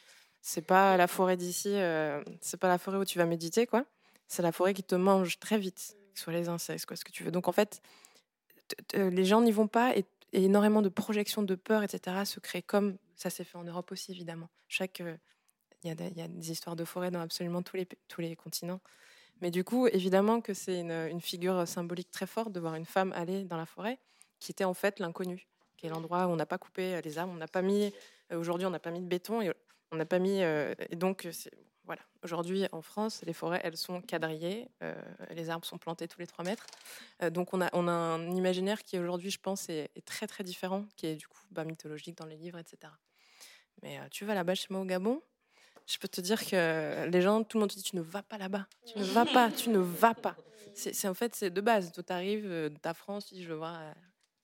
C'est pas la forêt d'ici, euh, c'est pas la forêt où tu vas méditer, quoi. C'est la forêt qui te mange très vite, soit les insectes, quoi, ce que tu veux. Donc, en fait, t- les gens n'y vont pas et, énormément de projections de peur, etc., se créent comme ça s'est fait en Europe aussi, évidemment. Chaque, euh, il y, a des- histoires de forêt dans absolument tous les, tous les continents. Mais du coup, évidemment que c'est une, figure symbolique très forte de voir une femme aller dans la forêt, qui était en fait l'inconnu, qui est l'endroit où on n'a pas coupé euh, les arbres, on n'a pas mis, euh, aujourd'hui, on n'a pas mis de béton. Et On n'a pas mis. euh, et donc, voilà. Aujourd'hui, en France, les forêts, elles sont quadrillées. euh, les arbres sont plantés tous les 3 mètres. Euh, donc, on a, un imaginaire qui, aujourd'hui, je pense, est, très, très différent, qui est du coup bah, mythologique dans les livres, etc. Mais euh, tu vas là-bas chez moi au Gabon, je peux te dire que les gens, tout le monde te dit tu ne vas pas là-bas, tu ne vas pas, tu ne vas pas. C'est en fait c'est de base. Tu arrives de ta France, tu dis je veux voir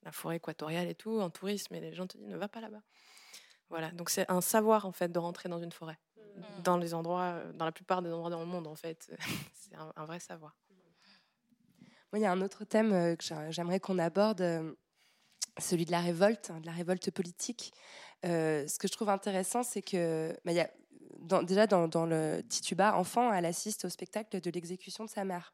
la forêt équatoriale et tout en tourisme, et les gens te disent ne va pas là-bas. Voilà, donc c'est un savoir en fait de rentrer dans une forêt, dans les endroits, euh, dans la plupart des endroits dans le monde en fait. c'est un, un vrai savoir. Moi, il y a un autre thème euh, que j'a- j'aimerais qu'on aborde, euh, celui de la révolte, hein, de la révolte politique. Euh, ce que je trouve intéressant, c'est que bah, il y a, dans- déjà dans, dans le Tituba, enfant, elle assiste au spectacle de l'exécution de sa mère.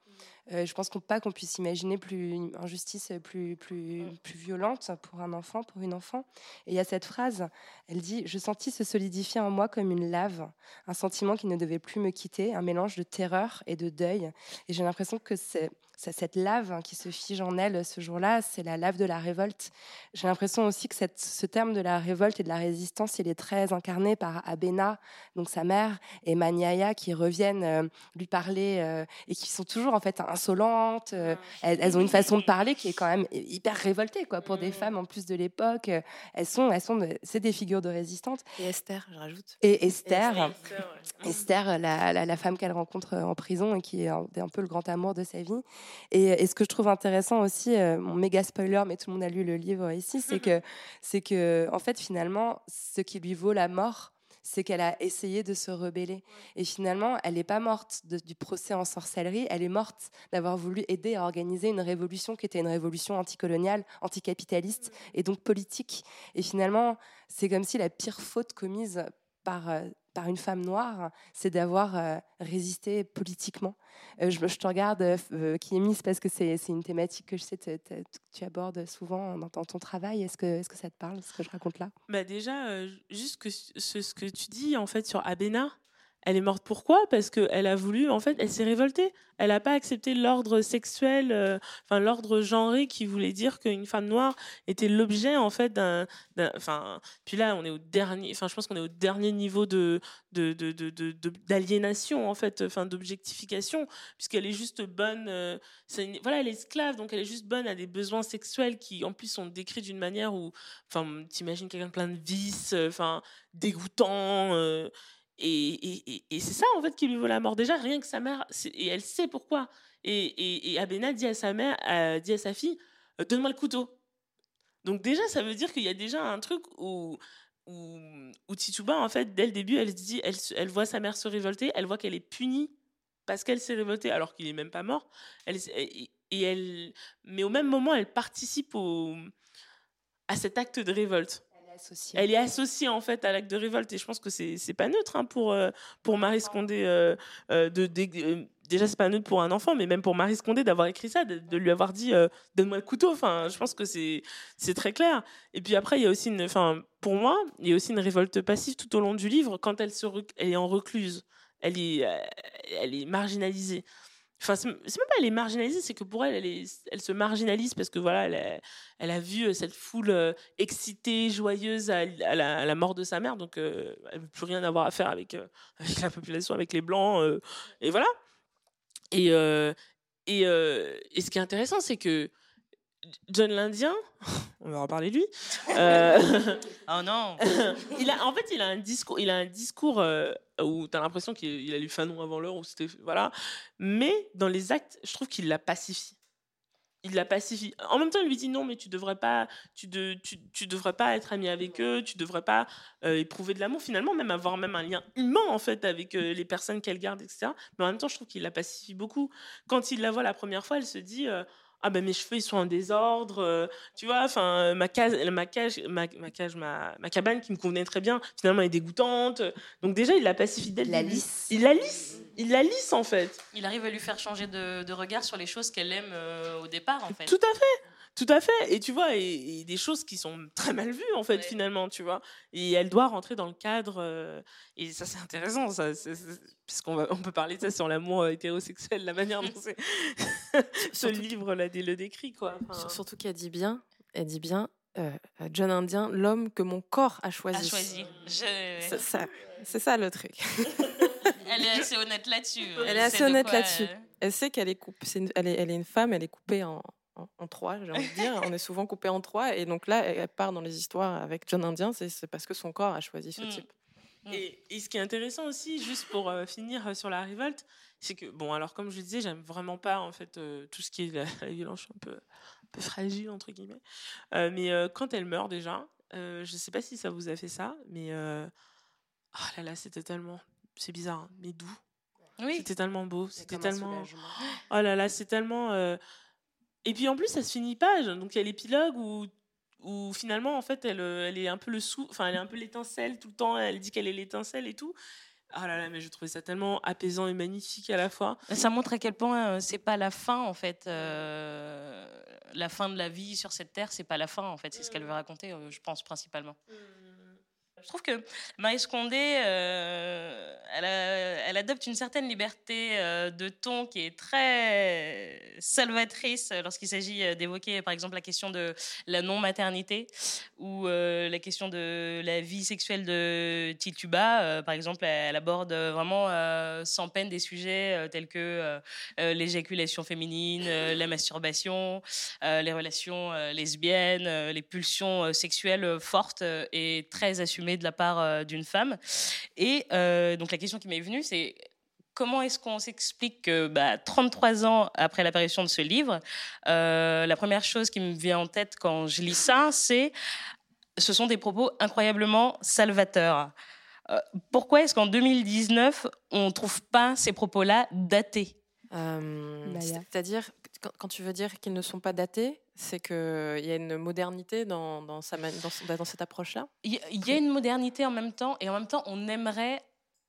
Euh, je pense qu'on pas qu'on puisse imaginer plus une injustice plus plus plus violente pour un enfant, pour une enfant. Et il y a cette phrase, elle dit "Je sentis se solidifier en moi comme une lave, un sentiment qui ne devait plus me quitter, un mélange de terreur et de deuil." Et j'ai l'impression que c'est c'est cette lave hein, qui se fige en elle ce jour-là, c'est la lave de la révolte. J'ai l'impression aussi que cette, ce terme de la révolte et de la résistance, il est très incarné par Abena, donc sa mère, et Maniaya, qui reviennent euh, lui parler euh, et qui sont toujours en fait insolentes. euh, elles, elles ont une façon de parler qui est quand même hyper révoltée, quoi, pour des femmes en plus de l'époque. Elles sont, elles sont, c'est des figures de résistante. Et Esther, je rajoute. Et Esther, Esther, Esther, la, la- la femme qu'elle rencontre en prison et qui est un, un peu le grand amour de sa vie. Et, et ce que je trouve intéressant aussi, euh, mon méga spoiler, mais tout le monde a lu le livre ici, c'est que, c'est que, en fait, finalement, ce qui lui vaut la mort, c'est qu'elle a essayé de se rebeller. Et finalement, elle n'est pas morte de- du procès en sorcellerie, elle est morte d'avoir voulu aider à organiser une révolution qui était une révolution anticoloniale, anticapitaliste et donc politique. Et finalement, c'est comme si la pire faute commise par, euh, par une femme noire, c'est d'avoir euh, résisté politiquement. Euh, je, je te regarde, euh, euh, Kiemi, c'est parce que c'est une thématique que je sais que tu- abordes souvent dans, ton travail. Est-ce que, est que ça te parle, ce que je raconte là? Bah déjà, euh, juste ce, ce que tu dis en fait sur Abena, elle est morte pourquoi? Parce qu'elle a voulu, en fait, elle s'est révoltée. Elle n'a pas accepté l'ordre sexuel, euh, enfin l'ordre genré qui voulait dire qu'une femme noire était l'objet en fait d'un, enfin. Puis là, on est au dernier, enfin je pense qu'on est au dernier niveau de de, de, de, d'aliénation en fait, enfin d'objectification, puisqu'elle est juste bonne. euh, voilà, elle est esclave, donc elle est juste bonne à des besoins sexuels qui en plus sont décrits d'une manière où, enfin, t'imagines quelqu'un plein de vices, euh, enfin dégoûtant. Et, c'est ça en fait qui lui vaut la mort. Déjà rien que sa mère et elle sait pourquoi. Et, et, Abena dit à sa mère dit à sa fille euh, donne-moi le couteau. Donc déjà ça veut dire qu'il y a déjà un truc où où, où Tituba en fait dès le début elle dit elle, elle voit sa mère se révolter elle voit qu'elle est punie parce qu'elle s'est révoltée alors qu'il est même pas mort. Et, elle mais au même moment elle participe au à cet acte de révolte elle est associée en fait à l'acte de révolte et je pense que c'est c'est pas neutre hein, pour euh, pour Marie Scondé euh, euh, de, euh, déjà c'est pas neutre pour un enfant mais même pour Marie Scondé d'avoir écrit ça de, lui avoir dit euh, donne-moi le couteau enfin je pense que c'est c'est très clair. Et puis après il y a aussi une enfin pour moi il y a aussi une révolte passive tout au long du livre quand elle se elle est en recluse. Elle est elle est marginalisée Enfin, c'est même pas elle est marginalisée, c'est que pour elle, elle, se marginalise parce que voilà, elle a, vu euh, cette foule euh, excitée, joyeuse à, la, mort de sa mère, donc euh, elle veut plus rien avoir à faire avec, euh, la population, avec les blancs, et voilà. Et ce qui est intéressant, c'est que John l'Indien, on va en parler de lui. euh, Oh non il a, en fait, il a un discours, il a un discours euh, où tu as l'impression qu'il il a lu Fanon avant l'heure, c'était voilà. Mais dans les actes, je trouve qu'il la pacifie. Il la pacifie. En même temps, il lui dit non, mais tu devrais pas, tu, de, tu, tu devrais pas être ami avec eux, tu devrais pas euh, éprouver de l'amour. Finalement, même avoir même un lien humain en fait avec euh, les personnes qu'elle garde, etc. Mais en même temps, je trouve qu'il la pacifie beaucoup. Quand il la voit la première fois, elle se dit. Euh, ah ben mes cheveux ils sont en désordre euh, tu vois enfin ma cage ma cage ma, ma cage ma, ma cabane qui me convenait très bien finalement elle est dégoûtante donc déjà il la pacifie dès le La début. lisse. il la lisse il la lisse en fait Il arrive à lui faire changer de, de regard sur les choses qu'elle aime euh, au départ, en fait. tout à fait tout à fait et tu vois et, et des choses qui sont très mal vues en fait Ouais. finalement tu vois et elle doit rentrer dans le cadre euh, et ça c'est intéressant ça c'est- c'est- puisqu'on va on peut parler de ça sur l'amour euh, hétérosexuel la manière dont c'est ce Surtout- livre là le décrit quoi Enfin, Surtout qu'elle dit bien, elle dit bien, euh, John Indien, l'homme que mon corps a choisi. A choisi. Je- C'est ça, c'est ça le truc. Elle est assez honnête là-dessus. Elle est assez C'est de honnête quoi, là-dessus. euh, Elle sait qu'elle est, coupe- c'est une- elle est, elle est une femme, elle est coupée en, en, en trois, j'ai envie de dire. On est souvent coupé en trois. Et donc là, elle part dans les histoires avec John Indien, c'est parce que son corps a choisi ce Mm. type. Et, et ce qui est intéressant aussi, juste pour euh, finir euh, sur la révolte, c'est que, bon, alors comme je le disais, j'aime vraiment pas en fait euh, tout ce qui est la, la violence un peu, un peu fragile, entre guillemets. Euh, mais euh, quand elle meurt déjà, euh, je sais pas si ça vous a fait ça, mais euh, oh là là, c'était tellement, c'est bizarre, hein, mais doux. Oui. C'était tellement beau, c'était tellement. Oh là là, c'est tellement. Et puis en plus, ça se finit pas. Donc il y a l'épilogue où, où finalement, en fait, elle, euh, elle est un peu le sou... enfin, elle est un peu l'étincelle tout le temps. Elle dit qu'elle est l'étincelle et tout. Ah là là, mais je trouvais ça tellement apaisant et magnifique à la fois. Ça montre à quel point euh, c'est pas la fin en fait. euh, la fin de la vie sur cette terre, c'est pas la fin en fait. C'est ce qu'elle veut raconter, je pense principalement. Je trouve que Marie Scondé, euh, elle, adopte une certaine liberté euh, de ton qui est très salvatrice lorsqu'il s'agit euh, d'évoquer, par exemple, la question de la non-maternité ou euh, la question de la vie sexuelle de Tituba. Par exemple, elle aborde vraiment sans peine des sujets tels que l'éjaculation féminine, la masturbation, les relations lesbiennes, les pulsions sexuelles fortes et très assumées de la part euh, d'une femme. Et euh, donc la question qui m'est venue, c'est comment est-ce qu'on s'explique que bah, 33 ans après l'apparition de ce livre, euh, la première chose qui me vient en tête quand je lis ça, c'est ce sont des propos incroyablement salvateurs. Euh, pourquoi est-ce qu'en 2019, on ne trouve pas ces propos-là datés? Euh, Maya. C'est-à-dire, quand, tu veux dire qu'ils ne sont pas datés, c'est qu'il y a une modernité dans, dans, sa, dans cette approche-là Il y, a une modernité en même temps, et en même temps, on aimerait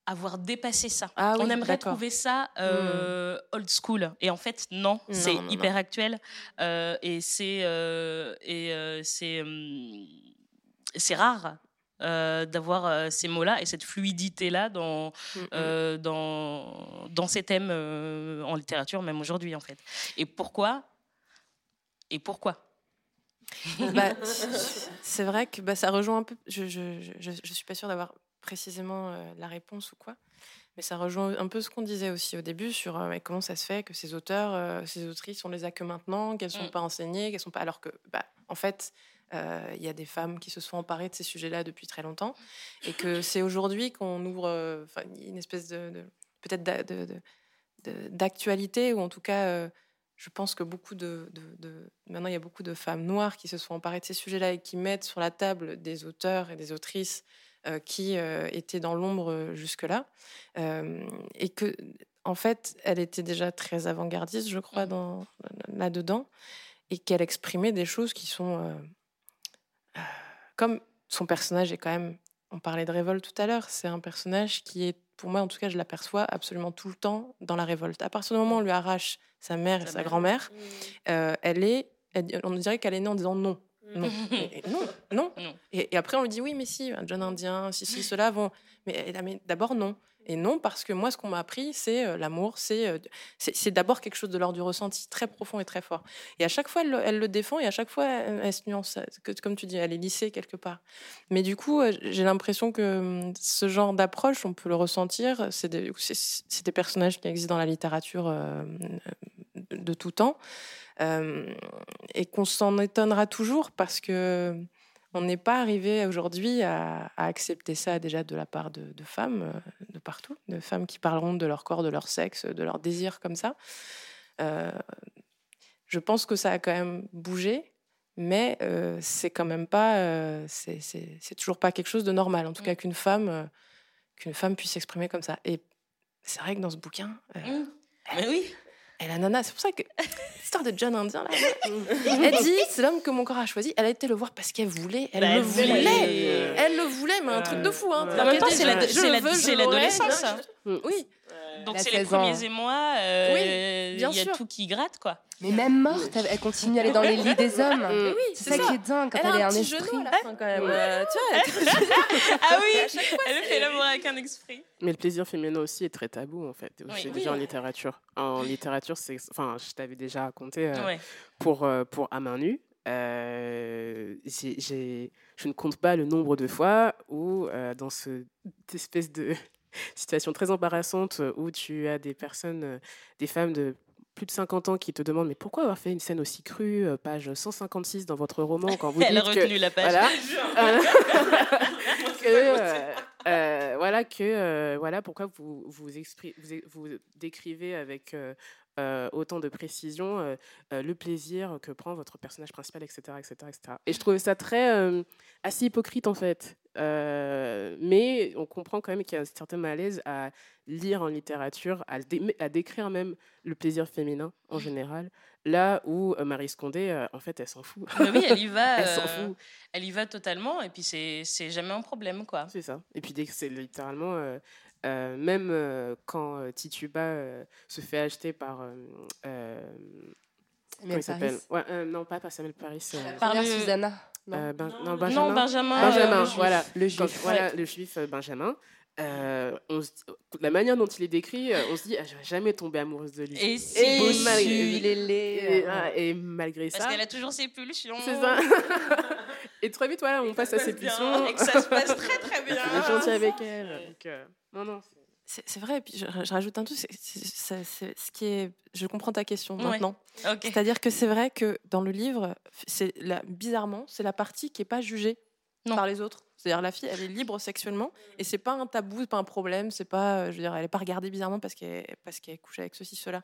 avoir dépassé ça. Ah oui, on aimerait trouver ça euh, old school. Et en fait, non, Non, c'est hyper non. actuel. euh, et c'est euh, et euh, c'est hum, c'est rare. Euh, d'avoir euh, ces mots-là et cette fluidité-là dans, Mm, mm. euh, dans, dans ces thèmes euh, en littérature, même aujourd'hui, en fait. Et pourquoi? Et pourquoi? Bah, c'est vrai que bah, ça rejoint un peu. Je, je, je, je suis pas sûre d'avoir précisément euh, la réponse ou quoi, mais ça rejoint un peu ce qu'on disait aussi au début sur euh, comment ça se fait que ces auteurs, euh, ces autrices, on les a que maintenant, qu'elles sont Mm. pas enseignées, qu'elles sont pas. Alors que, bah, en fait, euh, il y a des femmes qui se sont emparées de ces sujets-là depuis très longtemps, et que c'est aujourd'hui qu'on ouvre euh, une espèce de, de- peut-être d'actualité ou en tout cas. euh, je pense que beaucoup de, de- de- Maintenant, il y a beaucoup de femmes noires qui se sont emparées de ces sujets-là et qui mettent sur la table des auteurs et des autrices euh, qui euh, étaient dans l'ombre euh, jusque-là. Euh, et que, en fait, elle était déjà très avant-gardiste, je crois, dans, là-dedans. Et qu'elle exprimait des choses qui sont. Comme son personnage est quand même. On parlait de révolte tout à l'heure. C'est un personnage qui est, pour moi, en tout cas, je l'aperçois absolument tout le temps dans la révolte. À partir du moment où on lui arrache sa mère et Sa sa mère. grand-mère, euh, elle est, elle- on dirait qu'elle est née en disant non. Non, Et- et non, non. Non. Et, et après, on lui dit oui, mais si, un John Indien, si, si, ceux-là vont. Mais, mais d'abord, non. Et non, parce que moi, ce qu'on m'a appris, c'est euh, l'amour, c'est euh, c'est c'est d'abord quelque chose de l'ordre du ressenti très profond et très fort. Et à chaque fois, elle, le- défend et à chaque fois, elle, se nuance. Comme tu dis, elle est lissée quelque part. Mais du coup, euh, j'ai l'impression que hum, ce genre d'approche, on peut le ressentir. C'est des, personnages qui existent dans la littérature de tout temps. Et qu'on s'en étonnera toujours parce que on n'est pas arrivé aujourd'hui à, à accepter ça déjà de la part de, de femmes euh, de partout, de femmes qui parleront de leur corps, de leur sexe, de leur désir comme ça. Euh, je pense que ça a quand même bougé, mais euh, c'est quand même pas, euh, c'est- toujours pas quelque chose de normal. En tout cas, qu'une femme, qu'une femme puisse s'exprimer comme ça. Et c'est vrai que dans ce bouquin, Mmh. Mais oui. Et la nana, c'est pour ça que l'histoire de John Indien, là, elle dit c'est l'homme que mon corps a choisi. Elle a été le voir parce qu'elle voulait. Elle Bah, le voulait. Elle le voulait, mais un truc de fou. Hein. Ouais. En même temps, c'est l'adolescence, hein. Oui, Donc Elle a c'est les 16 ans. premiers émois. euh, Il y a sûr. tout qui gratte, quoi. Mais même morte, elle, continue à aller dans les lits des hommes. Oui, C'est ça, qui est dingue quand Elle elle, a est un un petit esprit. genou à la fin quand même. Euh, tu vois, elle- Ah oui, fois, elle fait l'amour avec un esprit. Mais le plaisir féminin aussi est très tabou en fait, Oui. déjà en littérature. En littérature, c'est, enfin, je t'avais déjà raconté euh, Ouais. pour euh, pour à main nue, euh, j'ai- j'ai- je ne compte pas le nombre de fois où, euh, dans ce- cette espèce de situation très embarrassante où tu as des personnes, euh, des femmes de plus de 50 ans qui te demandent mais pourquoi avoir fait une scène aussi crue, euh, page 156 dans votre roman quand vous Elle a dites que retenu la page. voilà, que, euh, euh, voilà que euh, voilà pourquoi vous vous décrivez avec euh, autant de précision euh, euh, le plaisir que prend votre personnage principal, etc., etc., etc. Et je trouvais ça très assez hypocrite en fait. Mais on comprend quand même qu'il y a un certain malaise à lire en littérature, à, le dé- à décrire même le plaisir féminin en général, là où Marie Scondé, en fait, elle s'en fout. Mais oui, elle y va. Elle s'en fout. elle y va totalement, et puis c'est c'est jamais un problème, quoi. C'est ça. Et puis dès que c'est littéralement, euh, même euh, quand euh, Tituba euh, se fait acheter par. euh, euh, comment Samuel il s'appelle ouais, euh, Non, pas, pas Samuel Paris. euh, Par Par le- Susanna. Non. euh, Ben- non, Non, Benjamin. Benjamin. Benjamin, euh, le juif. voilà. Le Quand- juif. voilà, le juif Benjamin. euh, on se- la manière dont il est décrit, on se dit, ah, je vais jamais tomber amoureuse de lui. Et si. Et Et malgré- il est laid. Et, ah, et malgré Parce ça, qu'elle a toujours ses pulsions. c'est ça. et très vite, voilà, on passe à ses pulsions. Et que ça se passe très très bien. On est gentil avec elle. Donc, euh, non, non. c'est- vrai, et puis je, je rajoute un truc, c'est- ce qui est, je comprends ta question Ouais. maintenant. C'est-à-dire que c'est vrai que dans le livre, c'est la, bizarrement, c'est la partie qui est pas jugée Non. par les autres. C'est-à-dire la fille, elle est libre sexuellement et c'est pas un tabou, c'est pas un problème, c'est pas, euh, je veux dire, elle est pas regardée bizarrement parce qu'elle parce qu'elle couche avec ceci cela.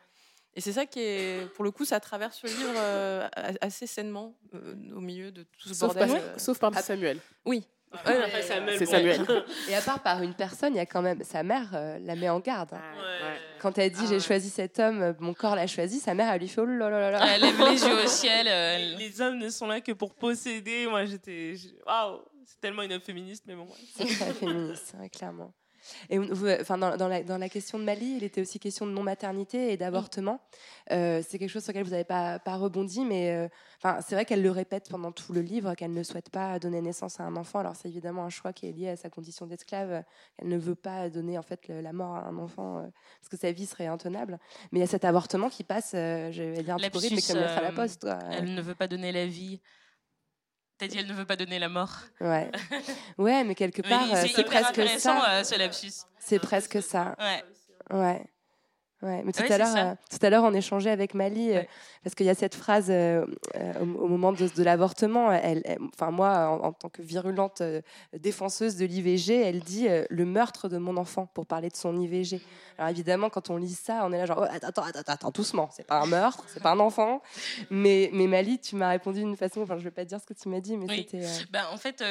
Et c'est ça qui est, pour le coup, ça traverse le livre euh, a- assez sainement euh, au milieu de tout ce Sauf, bordel. par, euh. sauf par Samuel. Oui. Samuel, C'est. Samuel. Et à part par une personne, il y a quand même sa mère euh, la met en garde. hein. Ouais. Quand elle dit j'ai choisi cet homme, mon corps l'a choisi, sa mère elle lui fait oh là là là là. Elle lève les yeux au ciel. euh, Les hommes ne sont là que pour posséder. Moi, j'étais. Waouh! C'est tellement une œuvre féministe, mais bon. ouais. C'est très féministe, ouais, clairement. Et enfin, dans, dans la, dans la question de Mali, il était aussi question de non-maternité et d'avortement. Euh, c'est quelque chose sur lequel vous n'avez pas, pas rebondi, mais euh, c'est vrai qu'elle le répète pendant tout le livre, qu'elle ne souhaite pas donner naissance à un enfant. Alors c'est évidemment un choix qui est lié à sa condition d'esclave. Elle ne veut pas donner en fait le- la mort à un enfant euh, parce que sa vie serait intenable. Mais il y a cet avortement qui passe, je vais dire un horrible, mais comme lettre à la poste. quoi. Elle ne veut pas donner la vie. T'as dit elle ne veut pas donner la mort. Ouais. ouais, mais quelque part, Oui, euh, c'est hyper presque intéressant ça. euh, ce lapsus. C'est presque ça. Ouais. Ouais. Ouais, mais tout Ouais, à l'heure, euh, tout à l'heure, on échangeait avec Mali euh, parce qu'il y a cette phrase euh, au, au moment de, de l'avortement. Elle, elle- enfin moi, en, en tant que virulente défenseuse de l'IVG, elle dit le meurtre de mon enfant pour parler de son IVG. Alors évidemment, quand on lit ça, on est là genre Oh, attends, attends, attends, doucement. C'est pas un meurtre, c'est pas un enfant. Mais, mais Mali, tu m'as répondu d'une façon. Enfin, je vais pas dire ce que tu m'as dit, mais Oui. c'était. Ben, en fait,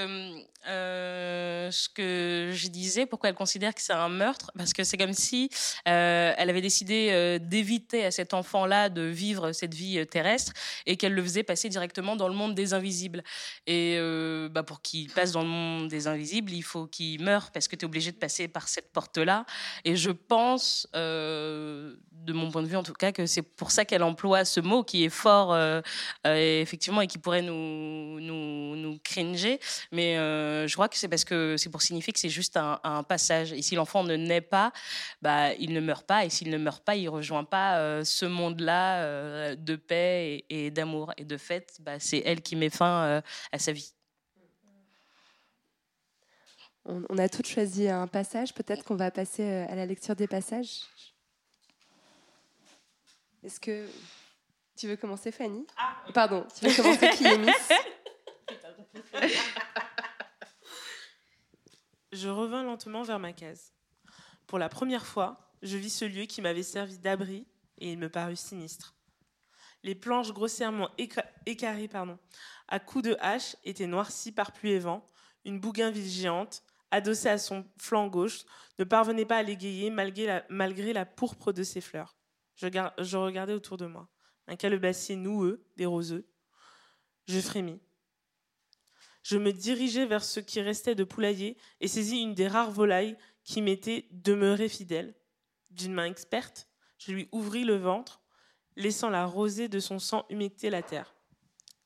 ce que je disais, pourquoi elle considère que c'est un meurtre, parce que c'est comme si elle avait décidé euh, d'éviter à cet enfant-là de vivre cette vie euh, terrestre et qu'elle le faisait passer directement dans le monde des invisibles. Et euh, bah, pour qu'il passe dans le monde des invisibles, il faut qu'il meure parce que tu es obligé de passer par cette porte-là. Et je pense, de mon point de vue en tout cas, que c'est pour ça qu'elle emploie ce mot qui est fort, effectivement, et qui pourrait nous, nous, cringer. Mais je crois que c'est parce que c'est pour signifier que c'est juste un, un passage. Et si l'enfant ne naît pas, bah, il ne meurt pas. Et s'il ne meurt pas, il rejoint pas euh, ce monde-là euh, de paix et, et d'amour. Et de fait, bah, c'est elle qui met fin euh, à sa vie. on, on a toutes choisi un passage. Peut-être qu'on va passer à la lecture des passages. Est-ce que tu veux commencer, Fanny? Pardon, tu veux commencer, Clémis Je revins lentement vers ma case. Pour la première fois, je vis ce lieu qui m'avait servi d'abri et il me parut sinistre. Les planches grossièrement éca- écarrées pardon, à coups de hache étaient noircies par pluie et vent. Une bougainville géante, adossée à son flanc gauche, ne parvenait pas à l'égayer malgré la, pourpre de ses fleurs. Je, je regardais autour de moi. Un calebassier noueux, des roseux. Je frémis. Je me dirigeai vers ce qui restait de poulailler et saisis une des rares volailles qui m'était demeurée fidèle. D'une main experte, je lui ouvris le ventre, laissant la rosée de son sang humecter la terre.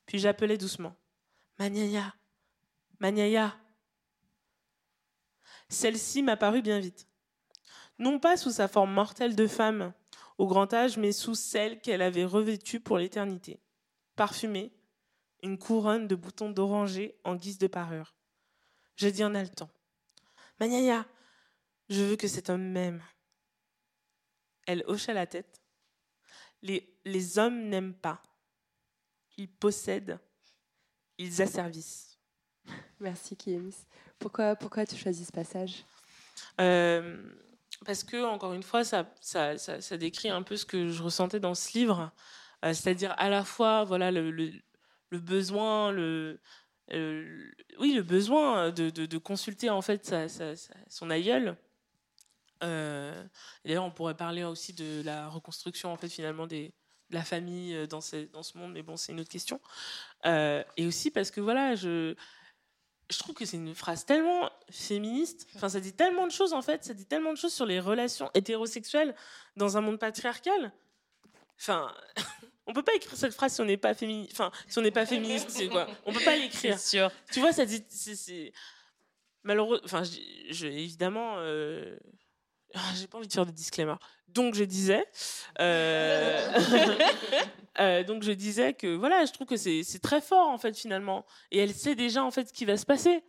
Puis j'appelai doucement Maniaya Maniaya Celle-ci m'apparut bien vite. Non pas sous sa forme mortelle de femme, au grand âge, mais sous celle qu'elle avait revêtue pour l'éternité. Parfumée, une couronne de boutons d'oranger en guise de parure. Je dis en haletant Magnaya, je veux que cet homme m'aime. Elle hocha la tête. Les, les hommes n'aiment pas. Ils possèdent. Ils asservissent. Merci Kiemis. Pourquoi, pourquoi tu choisis ce passage? Euh, parce que, encore une fois, ça, ça, ça, ça décrit un peu ce que je ressentais dans ce livre. Euh, C'est-à-dire à la fois voilà, le, le, le besoin, le, euh, oui, le besoin de, de, de consulter en fait sa, sa- sa- son aïeul. Euh, D'ailleurs, on pourrait parler aussi de la reconstruction en fait finalement des, de la famille euh, dans ce, dans ce monde, mais bon, c'est une autre question. Euh, et aussi parce que voilà, je, je trouve que c'est une phrase tellement féministe. Enfin, ça dit tellement de choses en fait. Ça dit tellement de choses sur les relations hétérosexuelles dans un monde patriarcal. Enfin, on peut pas écrire cette phrase si on n'est pas féministe. Enfin, si on n'est pas féministe, c'est quoi? On peut pas l'écrire. Sûr. Tu vois, ça dit. c'est malheureux. Enfin, je, je- évidemment. euh, ah, J'ai pas envie de faire de disclaimer. Donc je disais, euh, euh, donc je disais que voilà, je trouve que c'est très fort en fait finalement, et elle sait déjà en fait ce qui va se passer.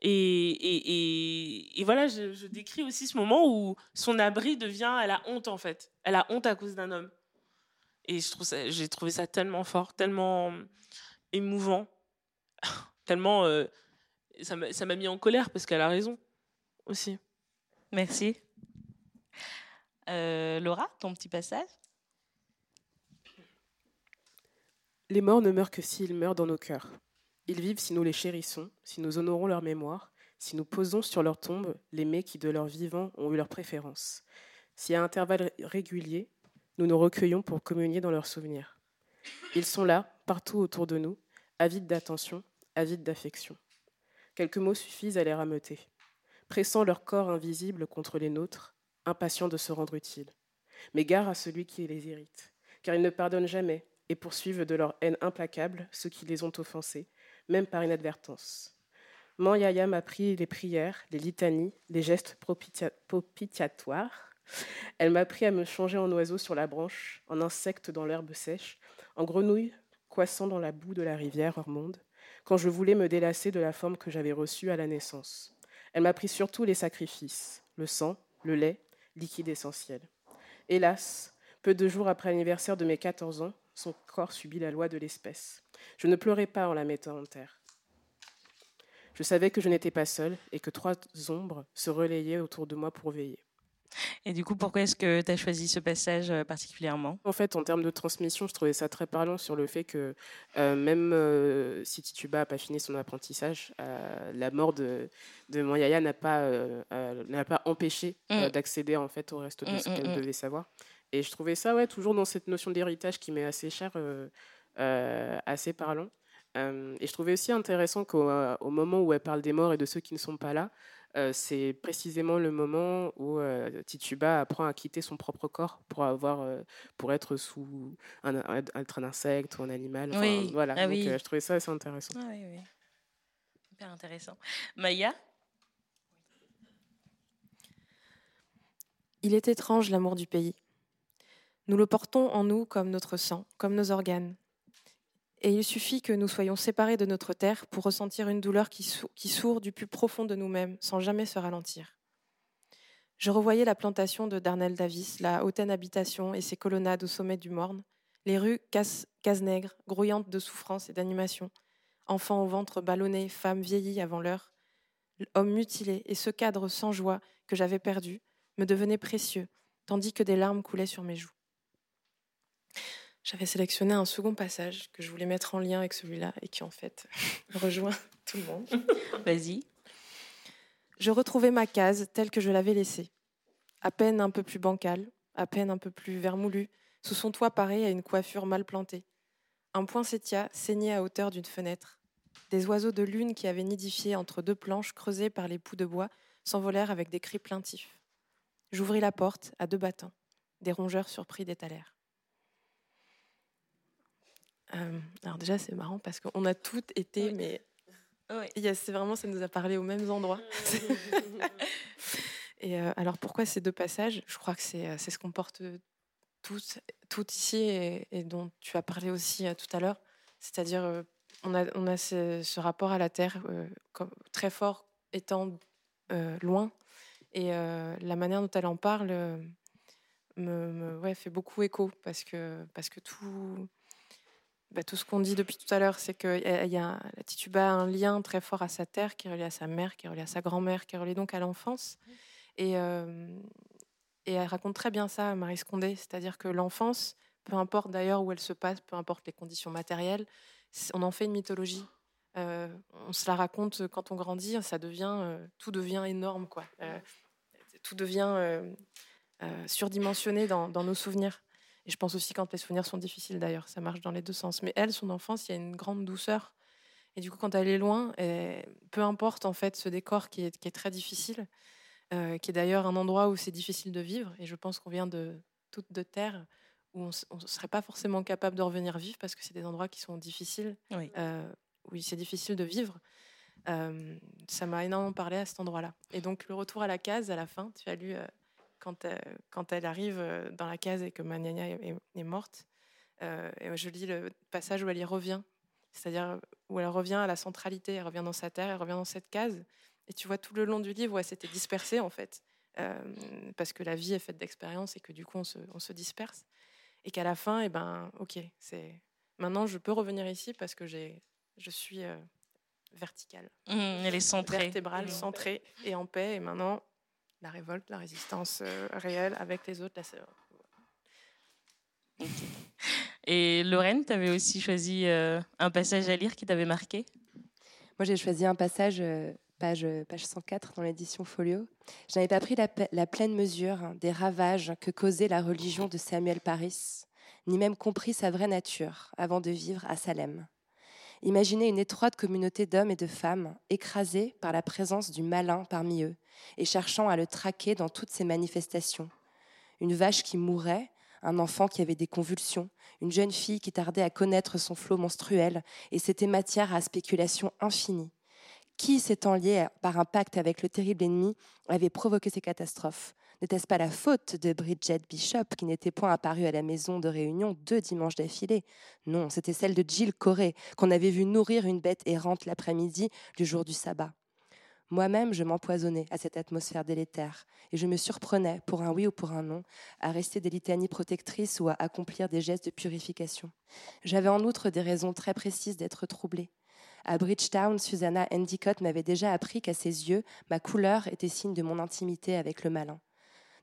Et, et, et, et voilà, je, je décris aussi ce moment où son abri devient, elle a honte en fait, elle a honte à cause d'un homme. Et je trouve ça, j'ai trouvé ça tellement fort, tellement émouvant, tellement, euh, ça m'a mis en colère parce qu'elle a raison aussi. Merci. Euh, Laura, ton petit passage Les morts ne meurent que s'ils meurent dans nos cœurs. Ils vivent si nous les chérissons, si nous honorons leur mémoire, si nous posons sur leur tombe les mets qui de leurs vivants ont eu leur préférence, si à intervalles ré- réguliers, nous nous recueillons pour communier dans leurs souvenirs. Ils sont là, partout autour de nous, avides d'attention, avides d'affection. Quelques mots suffisent à les rameuter, pressant leur corps invisible contre les nôtres, impatients de se rendre utiles. Mais gare à celui qui les irrite, car ils ne pardonnent jamais et poursuivent de leur haine implacable ceux qui les ont offensés, même par inadvertance. Manyaya m'a appris les prières, les litanies, les gestes propitia- propitiatoires. Elle m'a appris à me changer en oiseau sur la branche, en insecte dans l'herbe sèche, en grenouille coissant dans la boue de la rivière Ormonde, quand je voulais me délasser de la forme que j'avais reçue à la naissance. Elle m'a appris surtout les sacrifices, le sang, le lait, liquide essentiel. Hélas, peu de jours après l'anniversaire de mes 14 ans, son corps subit la loi de l'espèce. Je ne pleurais pas en la mettant en terre. Je savais que je n'étais pas seule et que trois ombres se relayaient autour de moi pour veiller. Et du coup, pourquoi est-ce que tu as choisi ce passage euh, particulièrement? En fait, en termes de transmission, je trouvais ça très parlant sur le fait que euh, même euh, si Tituba n'a pas fini son apprentissage, euh, la mort de, de Moyaya n'a pas, n'a pas empêché Mm. d'accéder en fait au reste de Mm, ce mm, qu'elle devait savoir. Et je trouvais ça ouais, toujours dans cette notion d'héritage qui m'est assez chère, assez parlant. Et je trouvais aussi intéressant qu'au au moment où elle parle des morts et de ceux qui ne sont pas là, euh, c'est précisément le moment où euh, Tituba apprend à quitter son propre corps pour avoir, euh, pour être sous un, un- être un insecte ou un animal. Enfin, Oui. Voilà. Ah Donc, oui. euh, je trouvais ça assez intéressant. Ah oui, oui. Hyper intéressant. Maya? Il est étrange l'amour du pays. Nous le portons en nous comme notre sang, comme nos organes. Et il suffit que nous soyons séparés de notre terre pour ressentir une douleur qui, sou- qui sourd du plus profond de nous-mêmes, sans jamais se ralentir. Je revoyais la plantation de Darnell Davis, la hautaine habitation et ses colonnades au sommet du Morne, les rues casse, casse-nègres, grouillantes de souffrance et d'animation, enfants au ventre ballonnés, femmes vieillies avant l'heure, hommes mutilés, et ce cadre sans joie que j'avais perdu me devenait précieux, tandis que des larmes coulaient sur mes joues. J'avais sélectionné un second passage que je voulais mettre en lien avec celui-là et qui en fait rejoint tout le monde. Vas-y. Je retrouvais ma case telle que je l'avais laissée, à peine un peu plus bancale, à peine un peu plus vermoulue, sous son toit pareil à une coiffure mal plantée. Un poinsettia saignait à hauteur d'une fenêtre. Des oiseaux de lune qui avaient nidifié entre deux planches creusées par les poux de bois s'envolèrent avec des cris plaintifs. J'ouvris la porte à deux battants. Des rongeurs surpris d'étalèrent. Euh, alors déjà, c'est marrant parce qu'on a toutes été, mais y a- c'est vraiment, ça nous a parlé aux mêmes endroits. Et euh, alors pourquoi ces deux passages? Je crois que c'est, euh, ce qu'on porte tout, tout ici et, dont tu as parlé aussi tout à l'heure. C'est-à-dire, on a, on a ce, rapport à la Terre très fort étant loin. Et la manière dont elle en parle me, ouais, fait beaucoup écho parce que, parce que tout, bah, tout ce qu'on dit depuis tout à l'heure, c'est que y a, la Tituba a un lien très fort à sa terre, qui est relié à sa mère, qui est relié à sa grand-mère, qui est relié donc à l'enfance. Et, euh, elle raconte très bien ça, Marie Scondé, c'est-à-dire que l'enfance, peu importe d'ailleurs où elle se passe, peu importe les conditions matérielles, on en fait une mythologie. Euh, on se la raconte quand on grandit, ça devient, euh, tout devient énorme, quoi. tout devient surdimensionné dans nos souvenirs. Et je pense aussi quand les souvenirs sont difficiles d'ailleurs, ça marche dans les deux sens. Mais elle, son enfance, il y a une grande douceur. Et du coup, quand elle est loin, et peu importe en fait ce décor qui est, qui est très difficile, euh, qui est d'ailleurs un endroit où c'est difficile de vivre. Et je pense qu'on vient de toute de terre où on ne serait pas forcément capable de revenir vivre parce que c'est des endroits qui sont difficiles, oui. Euh, où c'est difficile de vivre. Euh, ça m'a énormément parlé à cet endroit-là. Et donc le retour à la case à la fin, tu as lu quand, euh, quand elle arrive euh, dans la case et que ma est, est, morte. Euh, et je lis le passage où elle y revient, c'est-à-dire où elle revient à la centralité, elle revient dans sa terre, elle revient dans cette case. Et tu vois tout le long du livre où elle s'était dispersée en fait, parce que la vie est faite d'expériences et que du coup on se, on se disperse. Et qu'à la fin, et eh ben, ok, c'est maintenant je peux revenir ici parce que j'ai, je suis verticale. Mmh, elle est centrée. Vertébrale, mmh. centrée et en paix. Et maintenant, la révolte, la résistance euh, réelle avec les autres. Et Lorraine, tu avais aussi choisi euh, un passage à lire qui t'avait marqué? Moi, j'ai choisi un passage, euh, page, page 104 dans l'édition Folio. Je n'avais pas pris la, la, pleine mesure hein, des ravages que causait la religion de Samuel Paris, ni même compris sa vraie nature avant de vivre à Salem. Imaginez une étroite communauté d'hommes et de femmes écrasés par la présence du malin parmi eux et cherchant à le traquer dans toutes ses manifestations. Une vache qui mourait, un enfant qui avait des convulsions, une jeune fille qui tardait à connaître son flot menstruel, et c'était matière à spéculation infinie. Qui, s'étant lié par un pacte avec le terrible ennemi, avait provoqué ces catastrophes? N'était-ce pas la faute de Bridget Bishop qui n'était point apparue à la maison de réunion deux dimanches d'affilée? Non, c'était celle de Jill Corey, qu'on avait vue nourrir une bête errante l'après-midi du jour du sabbat. Moi-même, je m'empoisonnais à cette atmosphère délétère, et je me surprenais, pour un oui ou pour un non, à rester des litanies protectrices ou à accomplir des gestes de purification. J'avais en outre des raisons très précises d'être troublée. À Bridgetown, Susanna Endicott m'avait déjà appris qu'à ses yeux, ma couleur était signe de mon intimité avec le malin.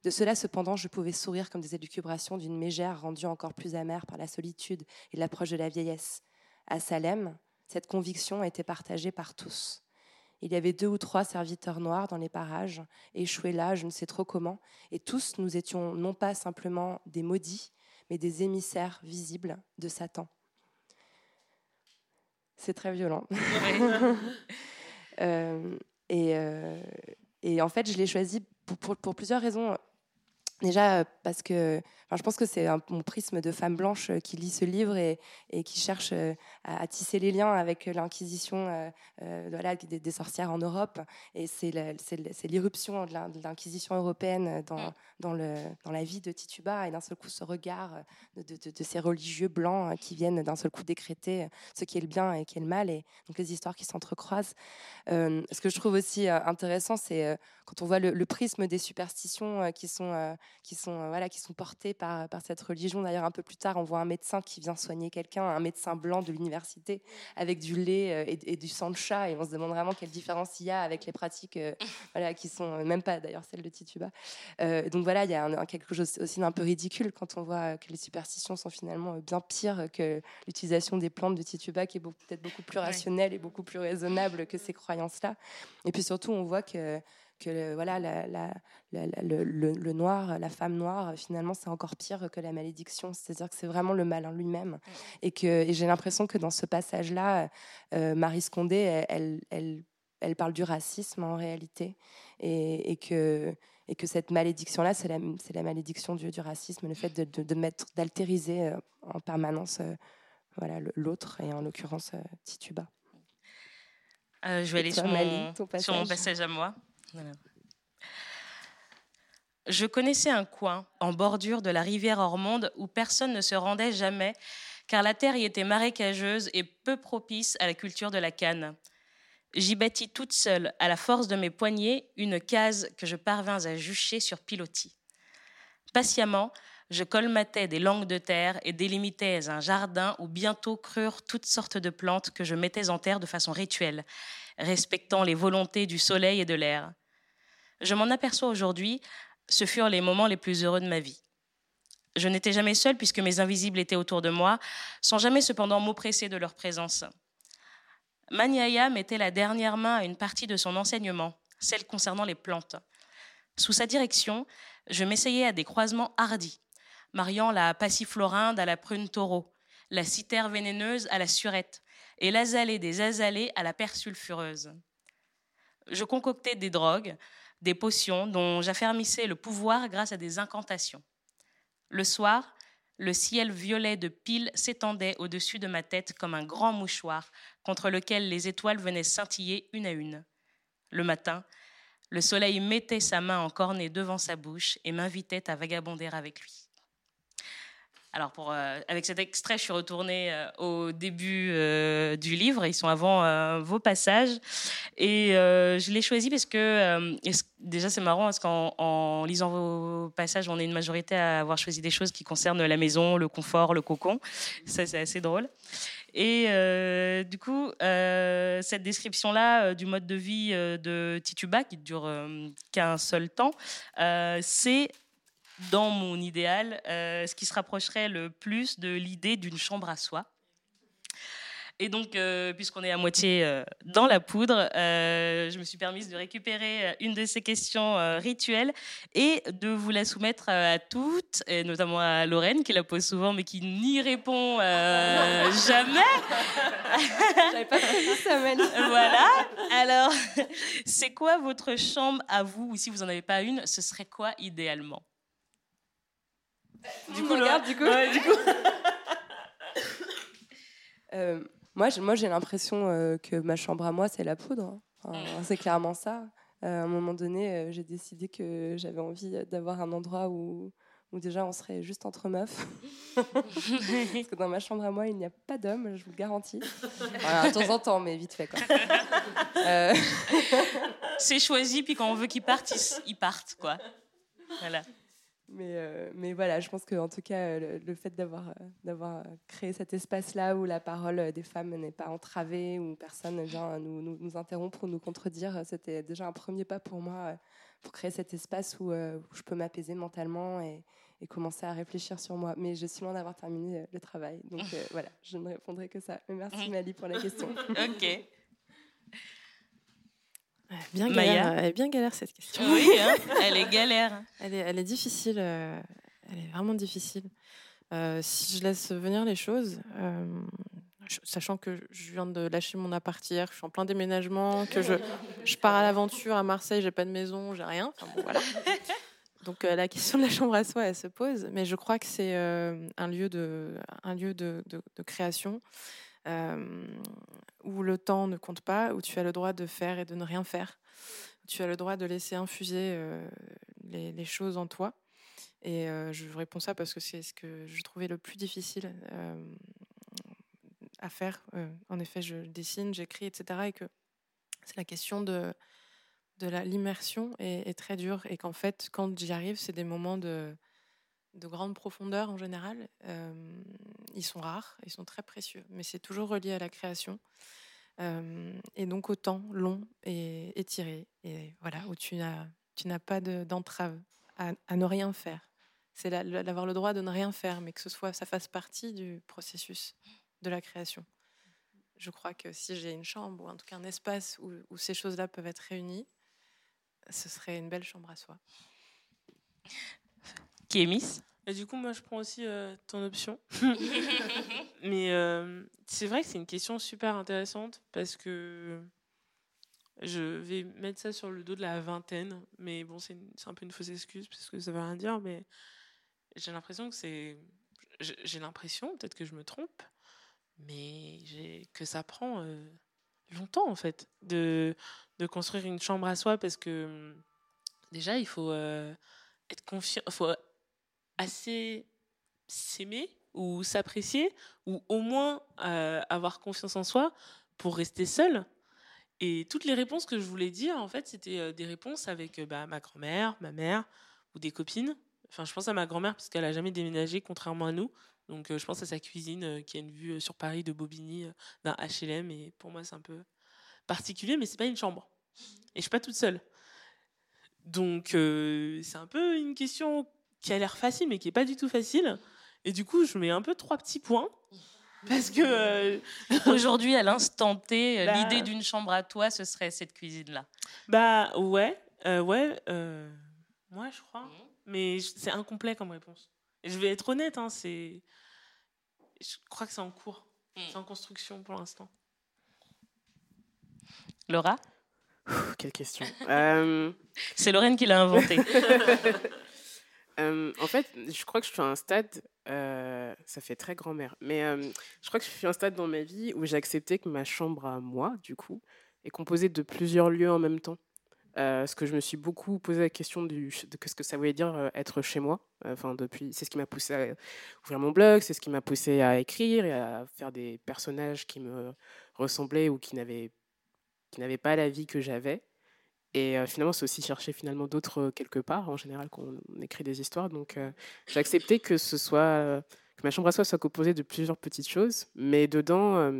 De cela, cependant, je pouvais sourire comme des élucubrations d'une mégère rendue encore plus amère par la solitude et l'approche de la vieillesse. À Salem, cette conviction était partagée par tous. Il y avait deux ou trois serviteurs noirs dans les parages, échoués là, je ne sais trop comment, et tous nous étions non pas simplement des maudits, mais des émissaires visibles de Satan. C'est très violent. Euh, et, euh, et, en fait, je l'ai choisi pour, pour, plusieurs raisons. Déjà parce que je pense que c'est mon prisme de femme blanche euh, qui lit ce livre et, et qui cherche euh, à, tisser les liens avec l'Inquisition euh, voilà, des, sorcières en Europe. Et c'est l'irruption de l'Inquisition européenne dans, mm. dans, le, dans la vie de Tituba et d'un seul coup ce regard de, de, ces religieux blancs qui viennent d'un seul coup décréter ce qui est le bien et qui est le mal et donc les histoires qui s'entrecroisent. ce que je trouve aussi intéressant, c'est quand on voit le, le, prisme des superstitions qui sont, qui sont, voilà, qui sont portées par, cette religion. D'ailleurs, un peu plus tard, on voit un médecin qui vient soigner quelqu'un, un médecin blanc de l'université, avec du lait euh, et, du sang de chat. Et on se demande vraiment quelle différence il y a avec les pratiques euh, voilà, qui sont euh, même pas d'ailleurs celles de Tituba. donc voilà, il y a quelque chose aussi d'un peu ridicule quand on voit que les superstitions sont finalement bien pires que l'utilisation des plantes de Tituba, qui est peut-être beaucoup plus rationnelle et beaucoup plus raisonnable que ces croyances-là. Et puis surtout, on voit que que voilà, le, noir, la femme noire, finalement, c'est encore pire que la malédiction. C'est-à-dire que c'est vraiment le mal en lui-même. Et que j'ai l'impression que dans ce passage-là, euh, Marie Scondé, elle, elle, elle, parle du racisme en réalité. Et, que, et que cette malédiction-là, c'est la, la malédiction du, du racisme, le fait de, de, mettre, d'altériser euh, en permanence euh, voilà, l'autre, et en l'occurrence Tituba. je vais aller sur, mon, sur mon passage à moi. Je connaissais un coin en bordure de la rivière Ormonde où personne ne se rendait jamais, car la terre y était marécageuse et peu propice à la culture de la canne. J'y bâtis toute seule, à la force de mes poignets, une case que je parvins à jucher sur pilotis. Patiemment, je colmatais des langues de terre et délimitais un jardin où bientôt crurent toutes sortes de plantes que je mettais en terre de façon rituelle, respectant les volontés du soleil et de l'air. Je m'en aperçois aujourd'hui, ce furent les moments les plus heureux de ma vie. Je n'étais jamais seule puisque mes invisibles étaient autour de moi, sans jamais cependant m'oppresser de leur présence. Maniaya mettait la dernière main à une partie de son enseignement, celle concernant les plantes. Sous sa direction, je m'essayais à des croisements hardis, mariant la passiflorinde à la prune taureau, la citère vénéneuse à la surette, et l'azalée des azalées à la persulfureuse. Je concoctais des drogues, des potions dont j'affermissais le pouvoir grâce à des incantations. Le soir, le ciel violet de pile s'étendait au-dessus de ma tête comme un grand mouchoir contre lequel les étoiles venaient scintiller une à une. Le matin, le soleil mettait sa main en cornée devant sa bouche et m'invitait à vagabonder avec lui. Alors, euh, avec cet extrait, je suis retournée euh, au début euh, du livre. Ils sont avant vos passages. Et je l'ai choisi parce que, déjà, c'est marrant, parce qu'en en lisant vos passages, on est une majorité à avoir choisi des choses qui concernent la maison, le confort, le cocon. Ça, c'est assez drôle. Et du coup, cette description-là du mode de vie de Tituba, qui ne dure qu'un seul temps, c'est dans mon idéal, euh, ce qui se rapprocherait le plus de l'idée d'une chambre à soi. Et donc, euh, puisqu'on est à moitié euh, dans la poudre, je me suis permise de récupérer une de ces questions rituelles et de vous la soumettre à toutes, et notamment à Lorraine, qui la pose souvent, mais qui n'y répond jamais. J'avais pas prévu ça, Voilà. Alors, c'est quoi votre chambre à vous, ou si vous n'en avez pas une, ce serait quoi idéalement? Du coup, regarde, du coup. Euh, moi, moi, j'ai l'impression euh, que ma chambre à moi, c'est la poudre. Hein. C'est clairement ça. Euh, à un moment donné, j'ai décidé que j'avais envie d'avoir un endroit où, où déjà on serait juste entre meufs. Parce que dans ma chambre à moi, il n'y a pas d'hommes, je vous le garantis. de temps en temps, mais vite fait. C'est choisi, puis quand on veut qu'ils partent, ils, ils partent. quoi. Voilà. Mais, euh, mais voilà, je pense qu'en tout cas, le, fait d'avoir, euh, d'avoir créé cet espace-là où la parole des femmes n'est pas entravée, où personne vient nous, nous, nous, interrompre ou nous contredire, c'était déjà un premier pas pour moi euh, pour créer cet espace où, où je peux m'apaiser mentalement et, et, commencer à réfléchir sur moi. Mais je suis loin d'avoir terminé le travail. Donc voilà, je ne répondrai que ça. Mais merci Mali pour la question. ok. Bien galère, elle est bien galère cette question. Oui, hein, elle est galère. Elle est, elle est difficile. Euh, elle est vraiment difficile. Euh, si je laisse venir les choses, euh, sachant que je viens de lâcher mon appart hier, je suis en plein déménagement, que je, je pars à l'aventure à Marseille, j'ai pas de maison, j'ai rien. voilà. Donc la question de la chambre à soi, elle se pose, mais je crois que c'est un lieu de, un lieu de, de, de création où le temps ne compte pas, où tu as le droit de faire et de ne rien faire. Tu as le droit de laisser infuser les, choses en toi. Et je réponds ça parce que c'est ce que je trouvais le plus difficile à faire. en effet, je dessine, j'écris, etc. Et que c'est la question de, de l'immersion est, est, très dure. Et qu'en fait, quand j'y arrive, c'est des moments de, de grande profondeur en général. Euh, ils sont rares, ils sont très précieux, mais c'est toujours relié à la création. Euh, et donc au temps long et étiré, et voilà, où tu n'as, pas d'entrave à, ne rien faire. C'est d'avoir le droit de ne rien faire, mais que ce soit, ça fasse partie du processus de la création. Je crois que si j'ai une chambre, ou en tout cas un espace où ces choses-là peuvent être réunies, ce serait une belle chambre à soi qui est Miss. Et du coup, moi, je prends aussi euh, ton option. Mais euh, c'est vrai que c'est une question super intéressante parce que je vais mettre ça sur le dos de la vingtaine. Mais bon, c'est un peu une fausse excuse parce que ça veut rien dire. Mais j'ai l'impression que c'est. J'ai l'impression, peut-être que je me trompe, mais que ça prend euh, longtemps en fait de, de construire une chambre à soi parce que déjà, il faut être confiant, faut assez s'aimer ou s'apprécier ou au moins euh, avoir confiance en soi pour rester seul. Et toutes les réponses que je voulais dire, en fait, c'était euh, des réponses avec euh, bah, ma grand-mère, ma mère ou des copines. Enfin, je pense à ma grand-mère parce qu'elle a jamais déménagé, contrairement à nous. Donc, je pense à sa cuisine qui a une vue sur Paris de Bobigny d'un HLM. Et pour moi, c'est un peu particulier, mais c'est pas une chambre. Et je suis pas toute seule. Donc, c'est un peu une question qui a l'air facile, mais qui est pas du tout facile. Et du coup, je mets un peu trois petits points. Parce que. euh, Aujourd'hui, à l'instant T, Bah. l'idée d'une chambre à toi, ce serait cette cuisine-là. bah, ouais. euh, ouais. Euh, moi, je crois. Mais c'est incomplet comme réponse. Et je vais être honnête, hein, c'est. Je crois que c'est en cours. C'est en construction pour l'instant. Laura? Quelle question. Euh, C'est Lorraine qui l'a inventé. Euh, en fait, je crois que je suis à un stade, euh, ça fait très grand-mère, mais euh, je crois que je suis à un stade dans ma vie où j'ai accepté que ma chambre à moi, du coup, est composée de plusieurs lieux en même temps. Euh, parce que je me suis beaucoup posé la question de ce que ça voulait dire euh, être chez moi. Enfin, c'est ce qui m'a poussé à ouvrir mon blog, c'est ce qui m'a poussé à écrire et à faire des personnages qui me ressemblaient ou qui n'avaient qui n'avaient pas la vie que j'avais. Et euh, finalement, c'est aussi chercher finalement d'autres euh, quelque part, en général, quand on écrit des histoires. Donc, euh, j'ai accepté que ce soit que ma chambre à soi soit composée de plusieurs petites choses, mais dedans,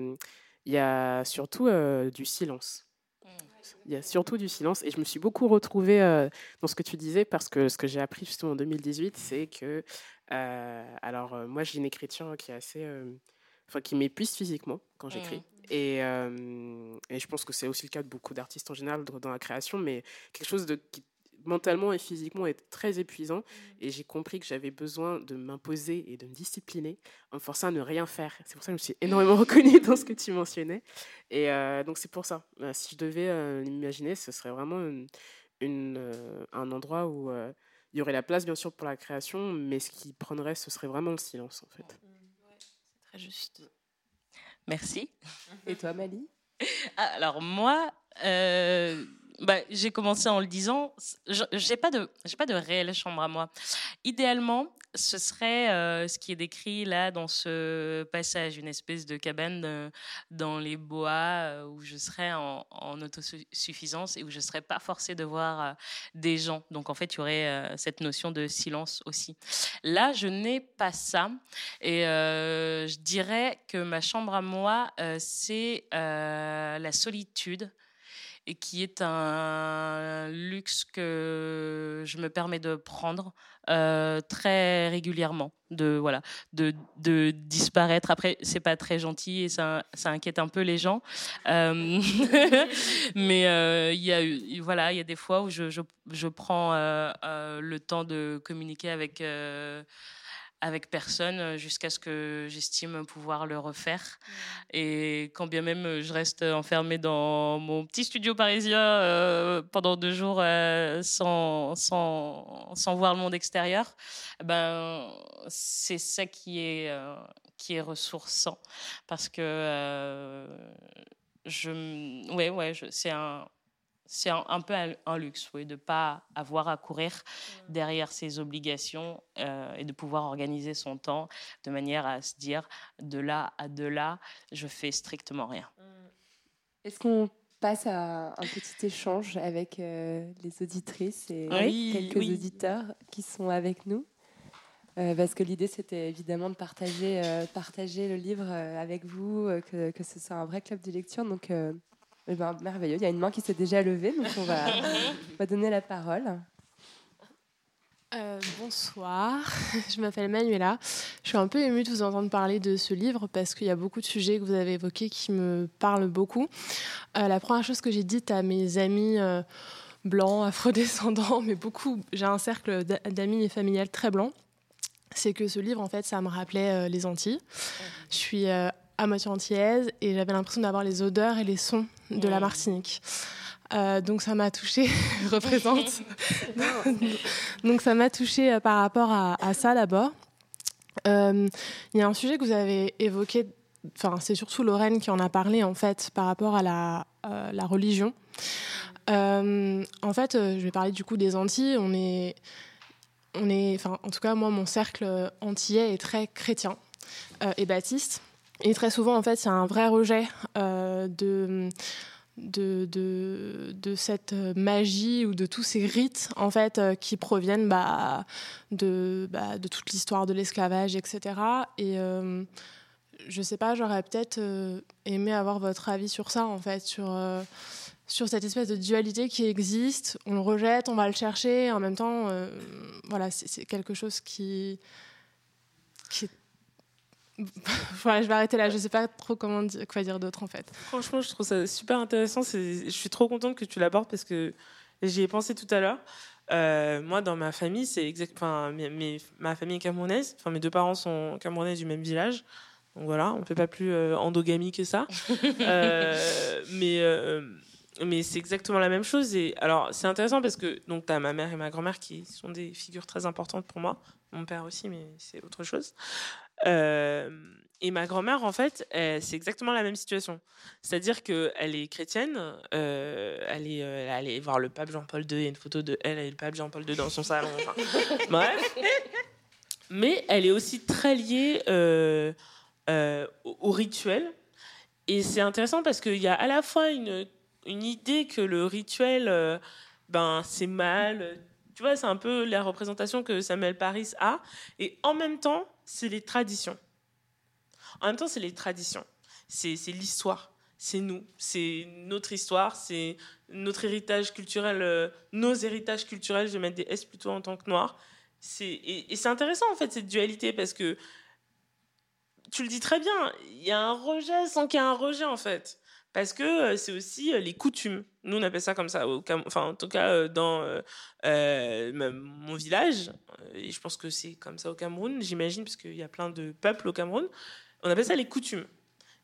il y a surtout du silence. Il y a surtout du silence. Et je me suis beaucoup retrouvée dans ce que tu disais, parce que ce que j'ai appris justement en 2018, c'est que. alors, moi, j'ai une écriture qui est assez. Enfin, qui m'épuise physiquement quand j'écris. Et, euh, et je pense que c'est aussi le cas de beaucoup d'artistes en général dans la création, mais quelque chose de, qui mentalement et physiquement est très épuisant. Et j'ai compris que j'avais besoin de m'imposer et de me discipliner en me forçant à ne rien faire. C'est pour ça que je me suis énormément reconnue dans ce que tu mentionnais. Et euh, donc c'est pour ça. Si je devais euh, l'imaginer, ce serait vraiment une, une, un endroit où il y aurait la place bien sûr pour la création, mais ce qui prendrait, ce serait vraiment le silence en fait. Très juste. Merci. Et toi, Mali? Ah, Alors moi, euh, bah, j'ai commencé en le disant, je- j'ai pas de, j'ai pas de réelle chambre à moi. Idéalement, ce serait euh, ce qui est décrit là dans ce passage, une espèce de cabane euh, dans les bois euh, où je serais en, autosuffisance et où je serais pas forcée de voir des gens. Donc en fait, il y aurait cette notion de silence aussi. Là, je n'ai pas ça et je dirais que ma chambre à moi, c'est la solitude et qui est un luxe que je me permets de prendre euh, très régulièrement, de voilà, de, de disparaître. Après, c'est pas très gentil et ça, inquiète un peu les gens, Euh, mais euh, il y a voilà, il y a des fois où je, je, je prends le temps de communiquer avec avec personne euh, jusqu'à ce que j'estime pouvoir le refaire. Et quand bien même euh, je reste enfermée dans mon petit studio parisien euh, pendant deux jours euh, sans, sans, sans voir le monde extérieur, ben, c'est ça qui est, euh, qui est ressourçant. Parce que je, ouais, ouais, c'est un, c'est un, un peu un, un luxe, oui, de ne pas avoir à courir derrière ses obligations euh, et de pouvoir organiser son temps de manière à se dire de là à de là, je fais strictement rien. Est-ce qu'on passe à un petit échange avec euh, les auditrices et Oui, quelques oui. auditeurs qui sont avec nous? Euh, parce que l'idée, c'était évidemment de partager, euh, partager le livre euh, avec vous, euh, que, que ce soit un vrai club de lecture. Donc, euh, eh ben, merveilleux. Il y a une main qui s'est déjà levée, donc on va, on va donner la parole. Euh, bonsoir, je m'appelle Manuela. Je suis un peu émue de vous entendre parler de ce livre parce qu'il y a beaucoup de sujets que vous avez évoqués qui me parlent beaucoup. Euh, la première chose que j'ai dite à mes amis euh, blancs, afrodescendants, mais beaucoup, j'ai un cercle d'a- d'amis et familial très blanc, c'est que ce livre, en fait, ça me rappelait euh, les Antilles. Je suis à moitié antillaise et j'avais l'impression d'avoir les odeurs et les sons de la Martinique. Euh, donc ça m'a touchée, représente. donc ça m'a touchée euh, par rapport à, à ça d'abord. Euh, Il y a un sujet que vous avez évoqué, enfin c'est surtout Lorraine qui en a parlé en fait par rapport à la, euh, la religion. En fait, je vais parler du coup des Antilles. On est on est, enfin, en tout cas, moi, mon cercle antillais est très chrétien et baptiste. Et très souvent, en fait, il y a un vrai rejet de de, de, de, cette magie ou de tous ces rites en fait euh, qui proviennent bah, de, bah, de toute l'histoire de l'esclavage, etc. Et euh, je sais pas, j'aurais peut-être euh, aimé avoir votre avis sur ça en fait, sur, sur cette espèce de dualité qui existe. On le rejette, on va le chercher, en même temps, voilà, c'est quelque chose qui, qui est voilà, je vais arrêter là. Je sais pas trop comment dire, quoi dire d'autre en fait. Franchement, je trouve ça super intéressant. Je suis trop contente que tu l'abordes parce que j'y ai pensé tout à l'heure. Euh, moi, dans ma famille, c'est exact. Enfin, ma famille est camerounaise. Enfin, mes deux parents sont camerounais du même village. Donc voilà, on ne fait pas plus euh, endogamie que ça. euh, mais euh, mais c'est exactement la même chose. Et alors, c'est intéressant parce que donc tu as ma mère et ma grand-mère qui sont des figures très importantes pour moi. Mon père aussi, mais c'est autre chose. Euh, et ma grand-mère, en fait, c'est exactement la même situation. C'est-à-dire qu'elle est chrétienne, euh, elle, est, euh, elle est voir le pape Jean-Paul II, il y a une photo de elle et le pape Jean-Paul II dans son salon. bref. Mais elle est aussi très liée au, au, rituel. Et c'est intéressant parce qu'il y a à la fois une, une idée que le rituel, ben, c'est mal. Tu vois, c'est un peu la représentation que Samuel Paris a. Et en même temps, c'est les traditions. En même temps, c'est les traditions. C'est l'histoire. C'est nous. C'est notre histoire. C'est notre héritage culturel, euh, nos héritages culturels. Je vais mettre des S plutôt en tant que noir. Et, et c'est intéressant, en fait, cette dualité, parce que tu le dis très bien, il y a un rejet sans qu'il y ait un rejet, en fait parce que euh, c'est aussi euh, les coutumes. Nous, on appelle ça comme ça, au enfin, en tout cas euh, dans mon village, et je pense que c'est comme ça au Cameroun, j'imagine, parce qu'il y a plein de peuples au Cameroun, on appelle ça les coutumes.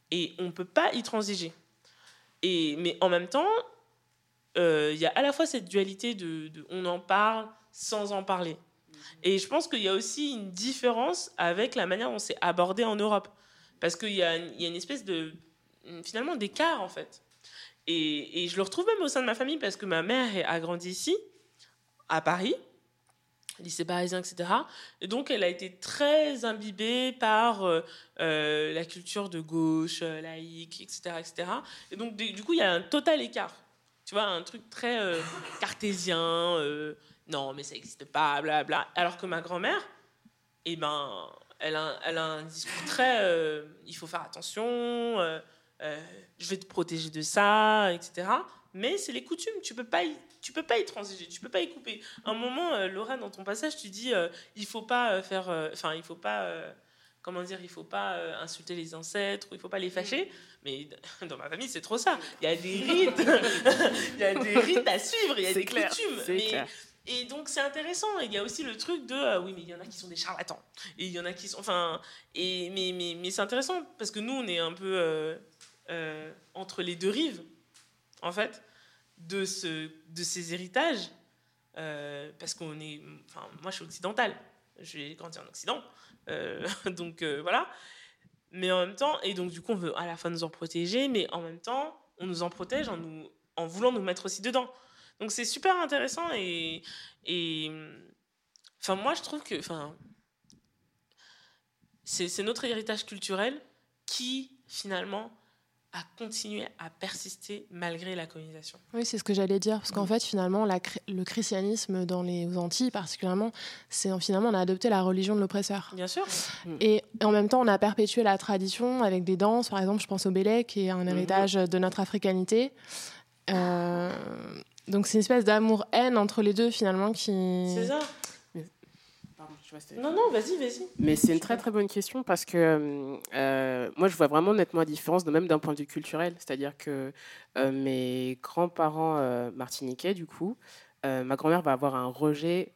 Et on ne peut pas y transiger. Et, mais en même temps, il y a à la fois cette dualité de, on en parle sans en parler. Et je pense qu'il y a aussi une différence avec la manière dont c'est abordé en Europe. Parce qu'il y, a une espèce de finalement d'écart en fait. Et, je le retrouve même au sein de ma famille parce que ma mère a grandi ici, à Paris, lycée parisien, etc. Et donc elle a été très imbibée par euh, euh, la culture de gauche, euh, laïque, etc., etc. Et donc du coup il y a un total écart. Tu vois, un truc très cartésien, non mais ça n'existe pas, bla bla. Alors que ma grand-mère, eh ben, elle elle a un discours très, il faut faire attention euh, je vais te protéger de ça, etc. Mais c'est les coutumes, tu peux pas y, tu peux pas y transiger, tu peux pas y couper. un moment, euh, Laura, dans ton passage, tu dis, euh, il faut pas faire, enfin, il faut pas, comment dire, il faut pas insulter les ancêtres, il faut pas les fâcher. Mais dans ma famille, c'est trop ça. Il y a des rites, il y a des rites à suivre, il y a des coutumes. Mais, et donc c'est intéressant. Il y a aussi le truc de oui mais il y en a qui sont des charlatans et il y en a qui sont enfin et mais mais, mais c'est intéressant parce que nous on est un peu euh, entre les deux rives, en fait, de, ce, de ces héritages, euh, parce qu'on est, enfin, moi je suis occidentale, j'ai grandi en Occident, euh, donc voilà. Mais en même temps, et donc du coup on veut à la fois nous en protéger, mais en même temps on nous en protège en, nous, en voulant nous mettre aussi dedans. Donc c'est super intéressant et, et enfin moi je trouve que c'est notre héritage culturel qui finalement à continuer à persister malgré la colonisation. Oui, c'est ce que j'allais dire, parce qu'en fait, finalement, la, le christianisme dans les Antilles, particulièrement, c'est finalement, on a adopté la religion de l'oppresseur. Bien sûr. Et, en même temps, on a perpétué la tradition avec des danses, par exemple, je pense au Bélé, qui est un mhm. héritage de notre africanité. Euh, donc, c'est une espèce d'amour-haine entre les deux, finalement, qui... C'est ça. Non, non, vas-y, vas-y. Mais c'est une très très bonne question parce que euh, moi je vois vraiment nettement la différence, même d'un point de vue culturel. C'est-à-dire que euh, mes grands-parents euh, martiniquais, du coup, ma grand-mère va avoir un rejet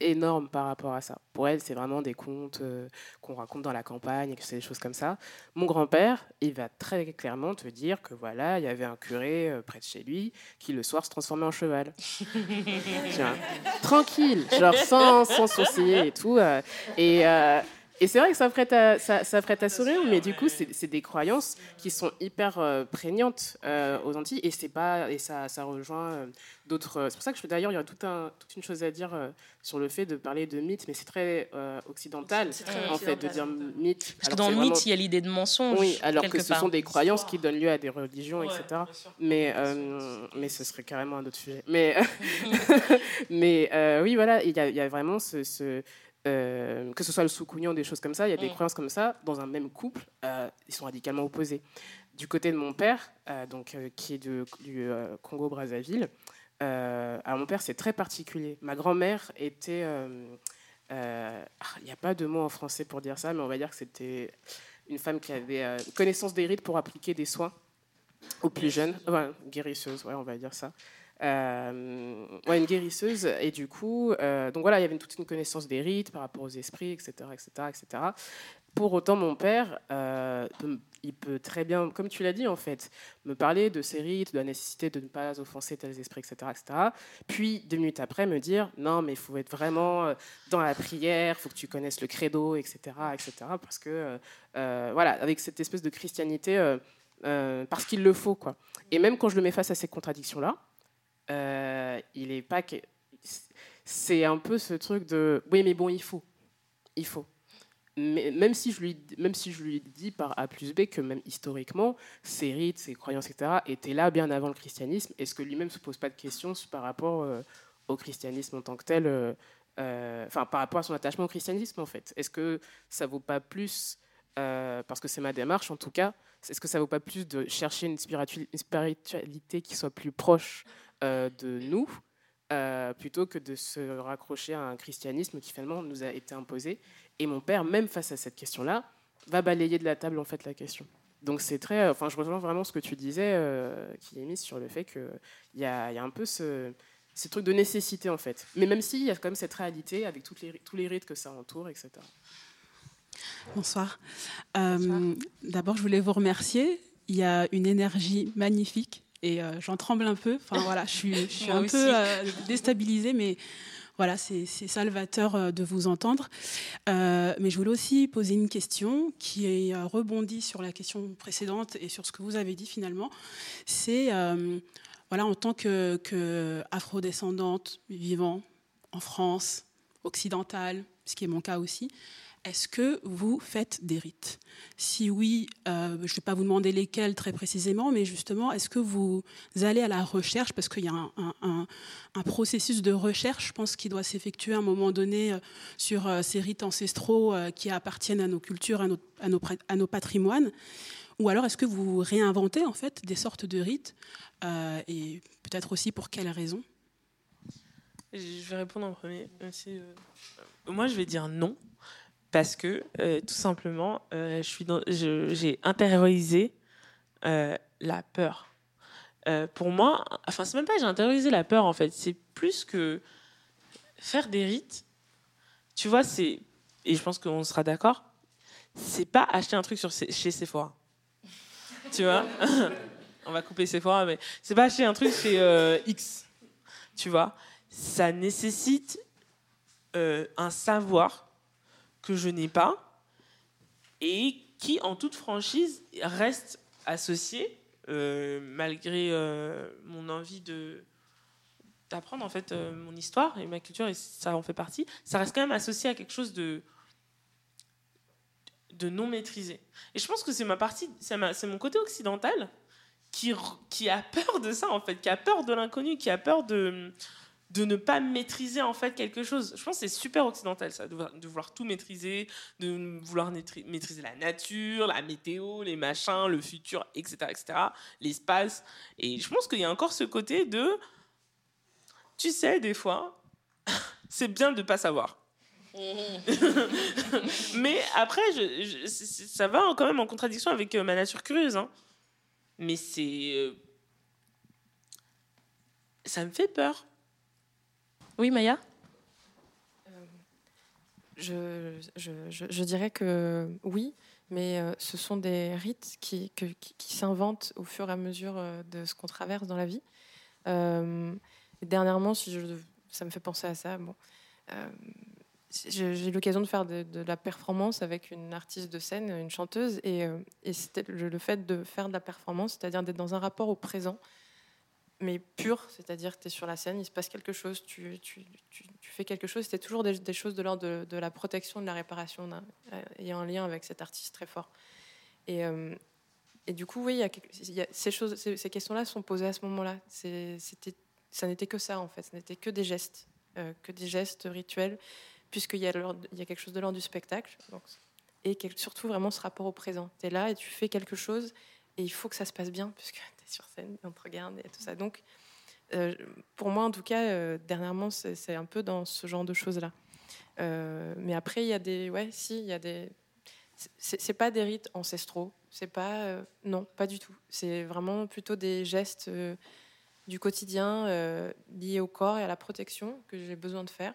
énorme par rapport à ça. Pour elle, c'est vraiment des contes euh, qu'on raconte dans la campagne, et que c'est des choses comme ça. Mon grand-père, il va très clairement te dire que voilà, il y avait un curé euh, près de chez lui qui le soir se transformait en cheval. tranquille, genre sans, sans sourciller et tout. Euh, et Et c'est vrai que ça prête à, ça, ça prête à sourire, mais du coup, c'est des croyances qui sont hyper euh, prégnantes euh, aux Antilles et, c'est pas, et ça, ça rejoint euh, d'autres. C'est pour ça que je d'ailleurs, il y a tout un, toute une chose à dire euh, sur le fait de parler de mythe, mais c'est très euh, occidental, très en fait, de dire mythe. Parce que dans le mythe, vraiment- il y a l'idée de mensonge. Oui, alors que ce part. sont des croyances qui donnent lieu à des religions, etc. Mais, euh, mais ce serait carrément un autre sujet. Mais, mais euh, oui, voilà, il y a, il y a vraiment ce. ce, euh, que ce soit le soukouignan, des choses comme ça, il y a des Mm. croyances comme ça, dans un même couple, euh, ils sont radicalement opposés. Du côté de mon père, euh, donc, qui est de- du Congo-Brazzaville, alors mon père, c'est très particulier. Ma grand-mère était. ah, Il n'y a pas de mot en français pour dire ça, mais on va dire que c'était une femme qui avait connaissance des rites pour appliquer des soins aux plus jeunes. Ouais, guérisseuse, ouais, on va dire ça. Euh, ouais, une guérisseuse. Et du coup, euh, donc voilà, il y avait toute une connaissance des rites par rapport aux esprits, etc., etc., etc. Pour autant, mon père, euh, il peut très bien, comme tu l'as dit en fait, me parler de ces rites, de la nécessité de ne pas offenser tels esprits, etc., etc. Puis, deux minutes après, me dire non, mais il faut être vraiment dans la prière, il faut que tu connaisses le credo, etc., etc. Parce que, voilà, avec cette espèce de christianité, parce qu'il le faut, quoi. Et même quand je le mets face à ces contradictions-là, euh, il est pas. que- C'est un peu ce truc de oui, mais bon, il faut, il faut. Mais même si je lui, même si je lui dis par A plus B que même historiquement, ces rites, ces croyances, etc., étaient là bien avant le christianisme, est-ce que lui-même se pose pas de questions par rapport euh, au christianisme en tant que tel, euh, enfin par rapport à son attachement au christianisme en fait? Est-ce que ça vaut pas plus, parce que c'est ma démarche en tout cas, est-ce que ça vaut pas plus de chercher une, spiritu- une spiritualité qui soit plus proche de nous euh, plutôt que de se raccrocher à un christianisme qui finalement nous a été imposé. Et mon père, même face à cette question-là, va balayer de la table en fait la question. Donc c'est très, enfin je rejoins vraiment ce que tu disais, euh, qui est mis sur le fait qu'il y a, il y a un peu ce, ce truc de nécessité en fait. Mais même s'il y a quand même cette réalité avec toutes les, tous les rites que ça entoure, etc. Bonsoir. Euh, D'abord, je voulais vous remercier. Il y a une énergie magnifique et euh, j'en tremble un peu. Enfin voilà, je suis, je suis Moi un aussi. peu euh, déstabilisée, mais voilà, c'est salvateur euh, de vous entendre. Euh, mais je voulais aussi poser une question qui est rebondie sur la question précédente et sur ce que vous avez dit finalement. C'est voilà, en tant que, que afrodescendante vivant en France occidentale, ce qui est mon cas aussi. Est-ce que vous faites des rites? Si oui, euh, je ne vais pas vous demander lesquels très précisément, mais justement, est-ce que vous allez à la recherche? Parce qu'il y a un, processus de recherche, je pense, qui doit s'effectuer à un moment donné euh, sur euh, ces rites ancestraux qui appartiennent à nos cultures, à nos, patrimoines. Ou alors, est-ce que vous réinventez en fait des sortes de rites Et peut-être aussi pour quelles raisons? Je vais répondre en premier. Moi, je vais dire non. Parce que, euh, tout simplement, euh, j'ai intériorisé euh, la peur. Euh, pour moi, enfin, c'est même pas j'ai intériorisé la peur, en fait. C'est plus que faire des rites. Tu vois, c'est. Et je pense qu'on sera d'accord. C'est pas acheter un truc sur, chez Sephora. Tu vois? On va couper Sephora, mais c'est pas acheter un truc chez X. Tu vois? Ça nécessite un savoir que je n'ai pas et qui, en toute franchise, reste associé, euh, malgré euh, mon envie de d'apprendre en fait euh, mon histoire et ma culture et ça en fait partie ça reste quand même associé à quelque chose de de non maîtrisé. Et je pense que c'est ma partie c'est mon côté occidental qui qui a peur de ça en fait qui a peur de l'inconnu qui a peur de de ne pas maîtriser en fait quelque chose. Je pense que c'est super occidental ça, de vouloir, de vouloir tout maîtriser, de vouloir maîtri- maîtriser la nature, la météo, les machins, le futur, etc., etc., l'espace. Et je pense qu'il y a encore ce côté de, tu sais, des fois, c'est bien de pas savoir. Mais après, je, je- ça va quand même en contradiction avec euh, ma nature curieuse. hein. Mais c'est, euh, ça me fait peur. Oui, Maya? Je, je, dirais que oui, mais euh, ce sont des rites qui, s'inventent au fur et à mesure euh, de ce qu'on traverse dans la vie. Euh, dernièrement, si ça me fait penser à ça. Bon, euh, j'ai eu l'occasion de faire de, la performance avec une artiste de scène, une chanteuse, et, et c'était le fait de faire de la performance, c'est-à-dire d'être dans un rapport au présent, mais pur, c'est-à-dire que tu es sur la scène, il se passe quelque chose, tu, fais quelque chose, c'était toujours des, choses de l'ordre de, la protection, de la réparation, il a un lien avec cet artiste très fort. Et, euh, du coup, oui, ces, ces, questions-là sont posées à ce moment-là. Ça n'était que ça, en fait, ce n'était que des gestes, euh, que des gestes rituels, puisqu'il y, a il y a quelque chose de l'ordre du spectacle, donc, et surtout vraiment ce rapport au présent. Tu es là et tu fais quelque chose, et il faut que ça se passe bien, puisque sur scène, on te regarde et tout ça. Donc, euh, pour moi, en tout cas, euh, dernièrement, c'est un peu dans ce genre de choses-là. Euh, mais après, il y a des, ouais, si, il y a des, c'est pas des rites ancestraux, c'est pas, non, pas du tout. C'est vraiment plutôt des gestes du quotidien liés au corps et à la protection que j'ai besoin de faire.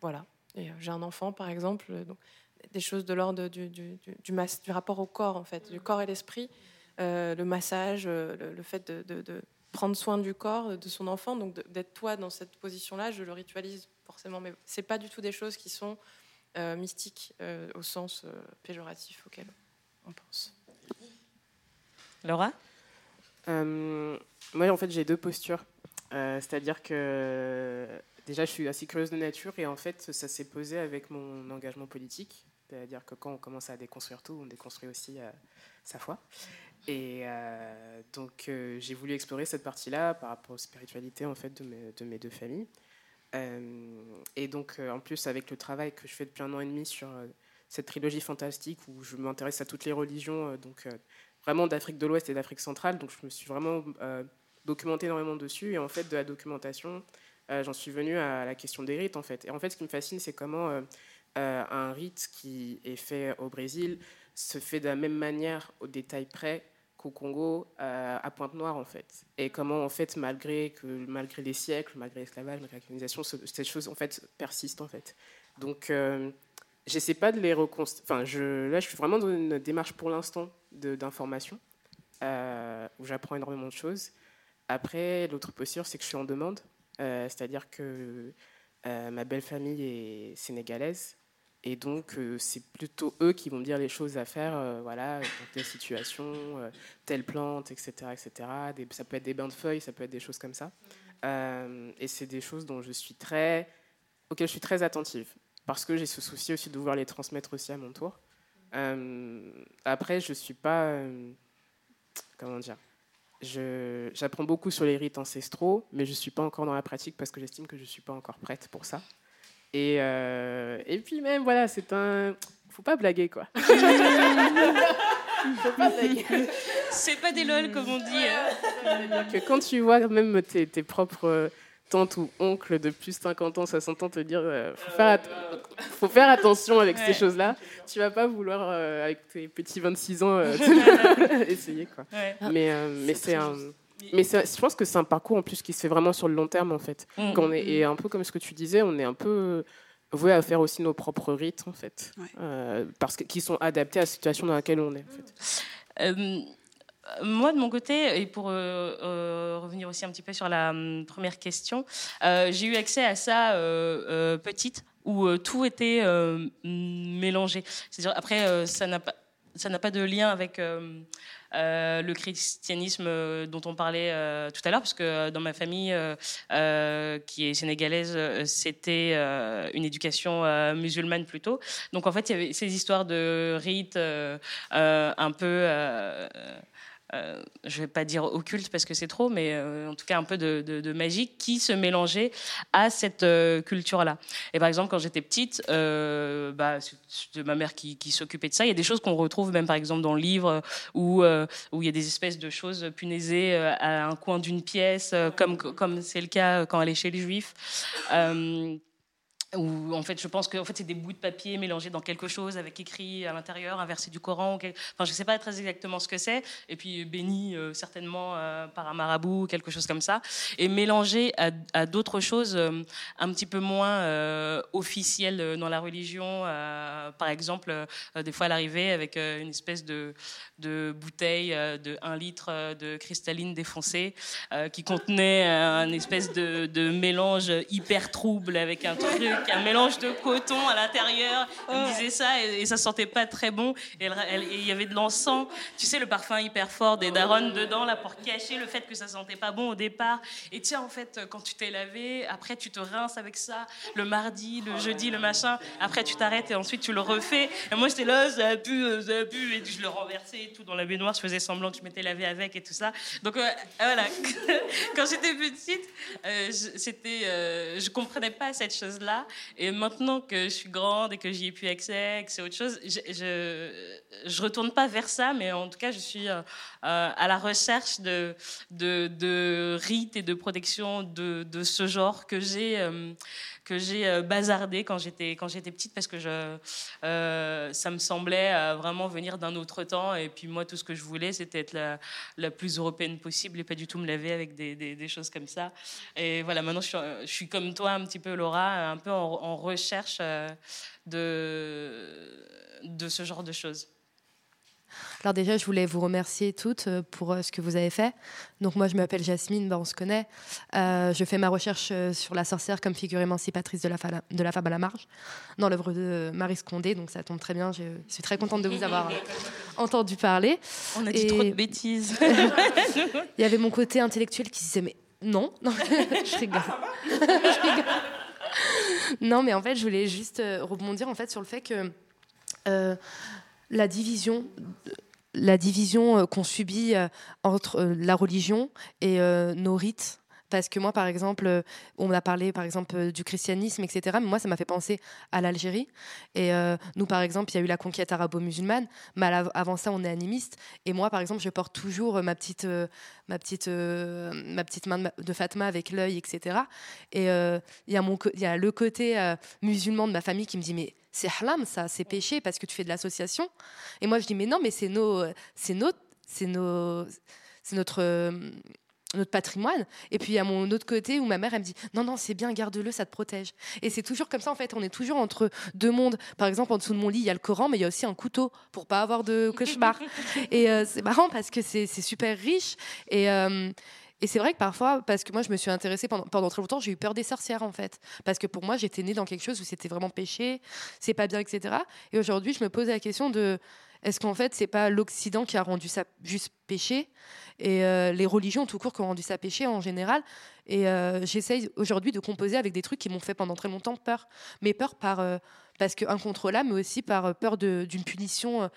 voilà. J'ai un enfant, par exemple, donc des choses de l'ordre du, du, du, du, rapport au corps, en fait, du corps et l'esprit. Euh, le massage, euh, le, fait de, prendre soin du corps de son enfant, donc d'être toi dans cette position-là, je le ritualise forcément, mais c'est pas du tout des choses qui sont euh, mystiques au sens péjoratif auquel on pense. Laura? Moi, en fait, j'ai deux postures. C'est-à-dire que déjà, je suis assez curieuse de nature et en fait, ça s'est posé avec mon engagement politique. C'est-à-dire que quand on commence à déconstruire tout, on déconstruit aussi sa foi. Et euh, donc, euh, j'ai voulu explorer cette partie-là par rapport aux spiritualités en fait, de, mes, de mes deux familles. Euh, et donc, en plus, avec le travail que je fais depuis un an et demi sur cette trilogie fantastique où je m'intéresse à toutes les religions, donc vraiment d'Afrique de l'Ouest et d'Afrique centrale, donc je me suis vraiment documenté énormément dessus. Et en fait, de la documentation, j'en suis venu à la question des rites, en fait. Et en fait, ce qui me fascine, c'est comment un rite qui est fait au Brésil se fait de la même manière, au détail près, au Congo, euh, à Pointe-Noire, en fait. Et comment, en fait, malgré, que, malgré les siècles, malgré l'esclavage, malgré la colonisation, ces choses, en fait, persistent, en fait. Donc, euh, j'essaie pas de les reconstruire. Enfin, je, là, je suis vraiment dans une démarche, pour l'instant, d'information, euh, où j'apprends énormément de choses. Après, l'autre posture, c'est que je suis en demande. Euh, c'est-à-dire que ma belle famille est sénégalaise. Et donc, euh, c'est plutôt eux qui vont me dire les choses à faire, euh, voilà, dans telle situation, euh, telle plante, etc. etc. ça peut être des bains de feuilles, ça peut être des choses comme ça. et c'est des choses dont je suis très, auxquelles je suis très attentive, parce que j'ai ce souci aussi de vouloir les transmettre aussi à mon tour. après, je suis pas, comment dire, j'apprends beaucoup sur les rites ancestraux, mais je suis pas encore dans la pratique parce que j'estime que je suis pas encore prête pour ça. Et, euh, et puis même, voilà, c'est un... Faut pas blaguer, quoi. Faut pas blaguer. C'est pas des lol, comme on dit. Hein. Que quand tu vois même tes, tes propres tantes ou oncles de plus de 50 ans, 60 ans te dire euh, faut, faire faut faire attention avec ces choses-là. Tu vas pas vouloir, euh, avec tes petits 26 ans, essayer. Quoi. Mais, mais c'est un mais je pense que c'est un parcours en plus qui se fait vraiment sur le long terme en fait. Mm. on est, et un peu comme ce que tu disais, on est un peu voué à faire aussi nos propres rites en fait, euh, parce que, qui sont adaptés à la situation dans laquelle on est. En fait. Euh, moi, de mon côté, et pour euh, revenir aussi un petit peu sur la hum, première question, j'ai eu accès à ça petite, où tout était mélangé. C'est-à-dire, après, ça n'a pas, ça n'a pas de lien avec euh, le christianisme euh, dont on parlait euh, tout à l'heure, parce que dans ma famille, qui est sénégalaise, c'était une éducation musulmane plutôt. Donc en fait, il y avait ces histoires de rites un peu euh, je ne vais pas dire occulte parce que c'est trop, mais euh, en tout cas un peu de, de, magie qui se mélangeait à cette euh, culture-là. Et par exemple, quand j'étais petite, bah, de ma mère qui, s'occupait de ça, il y a des choses qu'on retrouve même par exemple dans le livre où, il y a des espèces de choses punaisées à un coin d'une pièce, comme c'est le cas quand elle est chez les juifs où en fait je pense que en fait c'est des bouts de papier mélangés dans quelque chose avec écrit à l'intérieur un verset du Coran enfin je sais pas très exactement ce que c'est. Et puis béni euh, certainement euh, par un marabout quelque chose comme ça. Et mélangé à, d'autres choses euh, un petit peu moins officielles dans la religion par exemple des fois à l'arrivée avec une espèce de, de bouteille de 1 litre de cristalline défoncée qui contenait un espèce de, de mélange hyper trouble avec un truc avec un mélange de coton à l'intérieur. Elle me disait ça et, ça sentait pas très bon. Et il y avait de l'encens, tu sais, le parfum hyper fort des darons dedans, là, pour cacher le fait que ça sentait pas bon au départ. Et tiens, en fait, quand tu t'es lavé, après, tu te rinces avec ça le mardi, le jeudi, le machin. Après, tu t'arrêtes et ensuite, tu le refais. Et moi, j'étais là, ça a pu, ça a pu. Et je le renversais et tout dans la baignoire. Je faisais semblant que je m'étais lavé avec et tout ça. Donc, euh, voilà. quand j'étais petite, euh, c'était, euh, je comprenais pas cette chose-là. Et maintenant que je suis grande et que j'y ai plus accès, que c'est autre chose, je, je, je, retourne pas vers ça, mais en tout cas, je suis euh, à la recherche de, rites et de protection de, de ce genre que j'ai que j'ai euh, bazardé quand j'étais quand j'étais petite parce que euh, ça me semblait euh, vraiment venir d'un autre temps et puis moi tout ce que je voulais c'était être la, la, plus européenne possible et pas du tout me laver avec des, des, choses comme ça et voilà maintenant je suis, je suis, comme toi un petit peu Laura un peu en, en recherche de de ce genre de choses. Alors déjà, je voulais vous remercier toutes euh, pour euh, ce que vous avez fait. Donc moi, je m'appelle Jasmine, ben, on se connaît. Euh, je fais ma recherche sur la sorcière comme figure émancipatrice de la, de la fable à la marge dans l'œuvre de Marie Scondé. Donc ça tombe très bien. Je suis très contente de vous avoir entendu parler. On a dit Et... trop de bêtises. Il y avait mon côté intellectuel qui disait mais non, non. je rigole. je rigole. Non, mais en fait, je voulais juste rebondir en fait sur le fait que euh, la division la division euh, qu'on subit euh, entre euh, la religion et nos rites parce que moi, par exemple, on a parlé, par exemple, du christianisme, etc. Mais moi, ça m'a fait penser à l'Algérie. Et euh, nous, par exemple, il y a eu la conquête arabo-musulmane. Mais avant ça, on est animiste. Et moi, par exemple, je porte toujours ma petite, euh, ma petite, euh, ma petite main de Fatma avec l'œil, etc. Et il y, y, a le côté musulman de ma famille qui me dit, mais c'est halam, ça, c'est péché parce que tu fais de l'association. Et moi, je dis, mais non, mais c'est nos, c'est notre notre patrimoine. Et puis, a mon autre côté où ma mère, elle me dit Non, non, c'est bien, garde-le, ça te protège. Et c'est toujours comme ça, en fait. On est toujours entre deux mondes. Par exemple, en dessous de mon lit, il y a le Coran, mais il y a aussi un couteau pour pas avoir de cauchemar. et euh, c'est marrant parce que c'est super riche. Et. Euh, et c'est vrai que parfois, parce que moi je me suis intéressée pendant, pendant très longtemps, j'ai eu peur des sorcières en fait. Parce que pour moi, j'étais née dans quelque chose où c'était vraiment péché, c'est pas bien, etc. Et aujourd'hui, je me pose la question de est-ce qu'en fait, c'est pas l'Occident qui a rendu ça juste péché? Et euh, les religions tout court qui ont rendu ça péché en général Et euh, j'essaye aujourd'hui de composer avec des trucs qui m'ont fait pendant très longtemps peur. Mais peur par, euh, parce que incontrôlable, mais aussi par peur d'une punition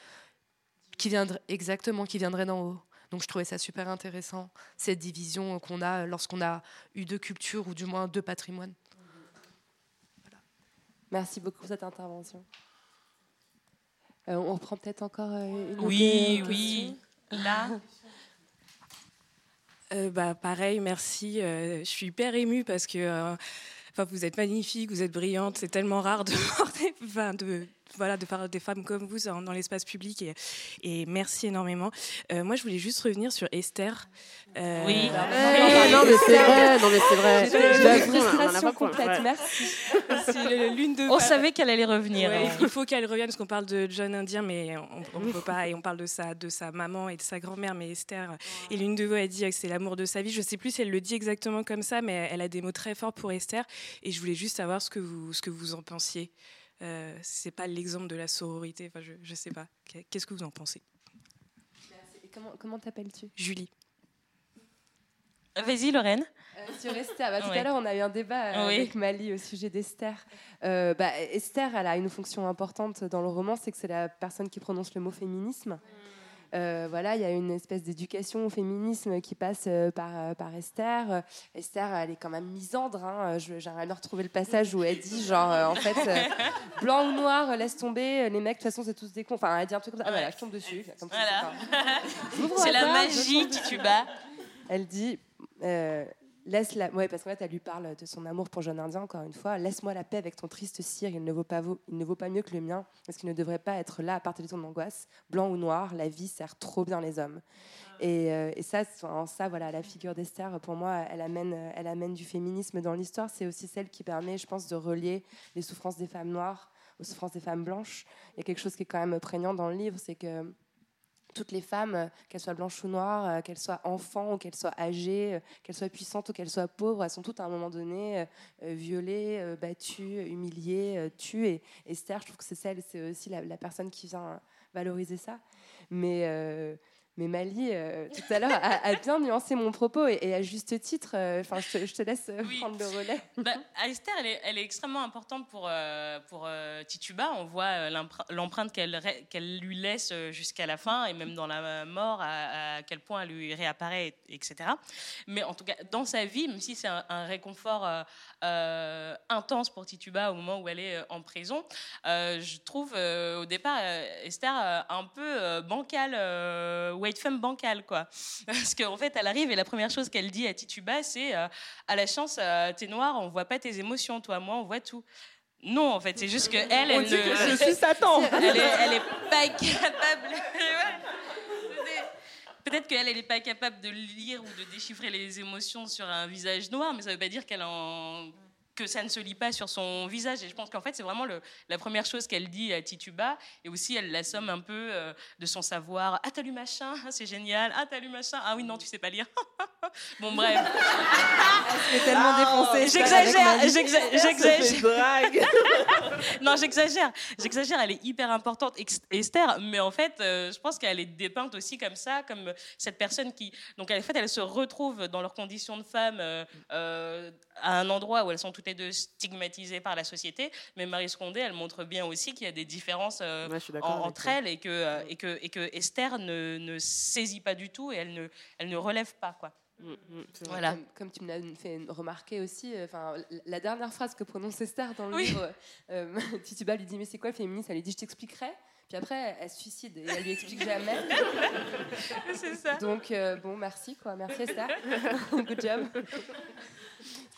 qui viendrait, exactement, qui viendrait d'en haut. Donc je trouvais ça super intéressant, cette division qu'on a lorsqu'on a eu deux cultures ou du moins deux patrimoines. Merci beaucoup pour cette intervention. Euh, on reprend peut-être encore euh, une Oui, oui. Là. Euh, bah, pareil, merci. je suis hyper émue parce que enfin, vous êtes magnifique, vous êtes brillante. C'est tellement rare de voir des, enfin, de, voilà, de parler des femmes comme vous dans, l'espace public et, et, merci énormément. Euh, moi, je voulais juste revenir sur Esther. Euh, oui. non, mais c'est vrai, non mais c'est vrai. La frustration complète. Merci. l'une de. On savait qu'elle allait revenir. Ouais, il faut qu'elle revienne parce qu'on parle de John Indien, mais on ne peut pas et on parle de sa de sa maman et de sa grand-mère, mais Esther. Et l'une de vous a dit que c'est l'amour de sa vie. Je sais plus si elle le dit exactement comme ça, mais elle a des mots très forts pour Esther. Et je voulais juste savoir ce que vous ce que vous en pensiez. Euh, c'est pas l'exemple de la sororité. Enfin, je, je sais pas. Qu'est-ce que vous en pensez? Comment, comment t'appelles-tu? Julie. Vas-y, Lorraine. Euh, sur Esther, bah, tout à l'heure, on a eu un débat euh, avec Mali au sujet d'Esther. Euh, bah, Esther, elle a une fonction importante dans le roman, c'est que c'est la personne qui prononce le mot féminisme. Euh, voilà, il y a une espèce d'éducation au féminisme qui passe euh, par, euh, par Esther. Esther, elle est quand même misandre. Hein. J'aimerais bien retrouver le passage où elle dit, genre, en fait, blanc ou noir, laisse tomber, les mecs, de toute façon, c'est tous des cons. Enfin, elle dit un truc comme ça. Ah, voilà, je tombe dessus. C'est la magie qui tu bats. Elle dit laisse la. Ouais, parce qu'en fait, elle lui parle de son amour pour jeune indien, encore une fois. Laisse-moi la paix avec ton triste cire, il ne, vaut pas il ne vaut pas mieux que le mien, parce qu'il ne devrait pas être là à partager ton angoisse. Blanc ou noir, la vie sert trop bien les hommes. Et, euh, et ça, en ça, voilà, la figure d'Esther, pour moi, elle amène, elle amène du féminisme dans l'histoire. C'est aussi celle qui permet, je pense, de relier les souffrances des femmes noires aux souffrances des femmes blanches. Il y a quelque chose qui est quand même prégnant dans le livre, c'est que toutes les femmes, euh, qu'elles soient blanches ou noires, euh, qu'elles soient enfants ou qu'elles soient âgées, euh, qu'elles soient puissantes ou qu'elles soient pauvres, elles sont toutes à un moment donné violées, battues, humiliées, tues. Et Esther, je trouve que c'est celle, c'est aussi la, la personne qui vient valoriser ça. Mais, mais Mali, euh, tout à l'heure, a, a bien nuancé mon propos et, et à juste titre. euh, je, te- je te laisse euh, prendre le relais. Bah, Esther, elle est, elle est extrêmement importante pour, euh, pour Tituba. On voit l'empreinte qu'elle qu'elle lui laisse jusqu'à la fin, et même dans la mort, à, à quel point elle lui réapparaît, et- etc. Mais en tout cas, dans sa vie, même si c'est un, un réconfort intense pour Tituba au moment où elle est en prison, je trouve au départ Esther un peu bancale, white femme bancale, quoi. Parce qu'en fait, elle arrive et la première chose qu'elle dit à Tituba, c'est euh, À la chance, euh, t'es noire, on voit pas tes émotions, toi, moi, on voit tout. Non, en fait, c'est juste que elle, On elle dit ne- que je suis Satan. Elle est, elle est pas capable. Peut-être qu'elle, elle n'est pas capable de lire ou de déchiffrer les émotions sur un visage noir, mais ça ne veut pas dire qu'elle en que ça ne se lit pas sur son visage. Et je pense qu'en fait, c'est vraiment le- la première chose qu'elle dit à Tituba. Et aussi, elle l'assomme un peu euh, de son savoir. Ah, t'as lu machin? Ah, C'est génial. Ah, t'as lu machin? Ah oui, non, tu sais pas lire. bon, bref. C'est tellement défoncé. J'exagère, j'exagère. non, j'exagère. J'exagère, elle est hyper importante, Esther, mais en fait, euh, je pense qu'elle est dépeinte aussi comme ça, comme cette personne qui. Donc, en fait, elle se retrouve dans leurs conditions de femme euh, euh, à un endroit où elles sont toutes les deux stigmatisées par la société. Mais Marie Scondé, elle montre bien aussi qu'il y a des différences euh, Ouais, en- entre elles et que, euh, et, que, et que Esther ne, ne saisit pas du tout et elle ne, elle ne relève pas, quoi. Voilà. Comme, comme tu me l'as fait remarquer aussi, euh, enfin, la- la dernière phrase que prononce Esther dans le Oui. livre, euh, Tituba lui dit mais c'est quoi le féminisme Elle lui dit je t'expliquerai. Puis après elle se suicide et elle lui explique jamais. c'est ça. Donc euh, bon merci quoi, merci Esther, good job.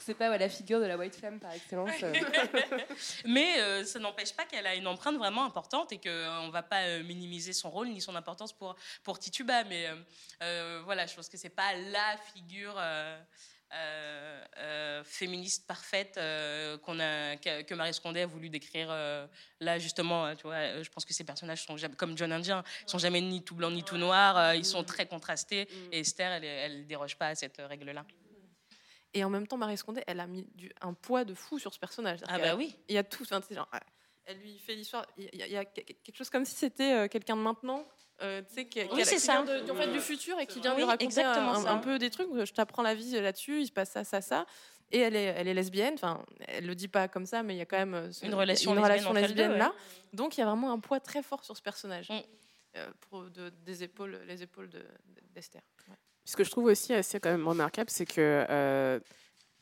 C'est pas ouais, la figure de la white femme par excellence. euh. Mais euh, ça n'empêche pas qu'elle a une empreinte vraiment importante et qu'on ne va pas euh, minimiser son rôle ni son importance pour, pour Tituba. Mais euh, euh, voilà, je pense que c'est pas la figure euh, euh, euh, féministe parfaite euh, qu'on a, que, que Marie Scondé a voulu décrire euh, là, justement. euh, Tu vois, euh, je pense que ces personnages sont jamais, comme John Indien, ils sont jamais ni tout blanc ni tout noir, euh, ils sont très contrastés. Et Esther, elle ne déroge pas à cette règle-là. Et en même temps, Marie Scondé, elle a mis du- un poids de fou sur ce personnage. Ah bah oui. Il y a tout. enfin, genre, elle lui fait l'histoire. Il y, a- il y a quelque chose comme si c'était euh, quelqu'un de maintenant. euh, qui, Oui, c'est qui ça. vient de- en fait, du futur et qui vient Oui, lui raconter un, peu des trucs. Je t'apprends la vie là-dessus, il se passe ça, ça, ça. Et elle est, elle est lesbienne. Enfin, elle le dit pas comme ça, mais il y a quand même euh, ce- Une relation une lesbienne relation deux, là. ouais. Donc il y a vraiment un poids très fort sur ce personnage. Mm. euh, pour de- des épaules, les épaules de- d'Esther. Ouais. Ce que je trouve aussi assez quand même remarquable, c'est que euh,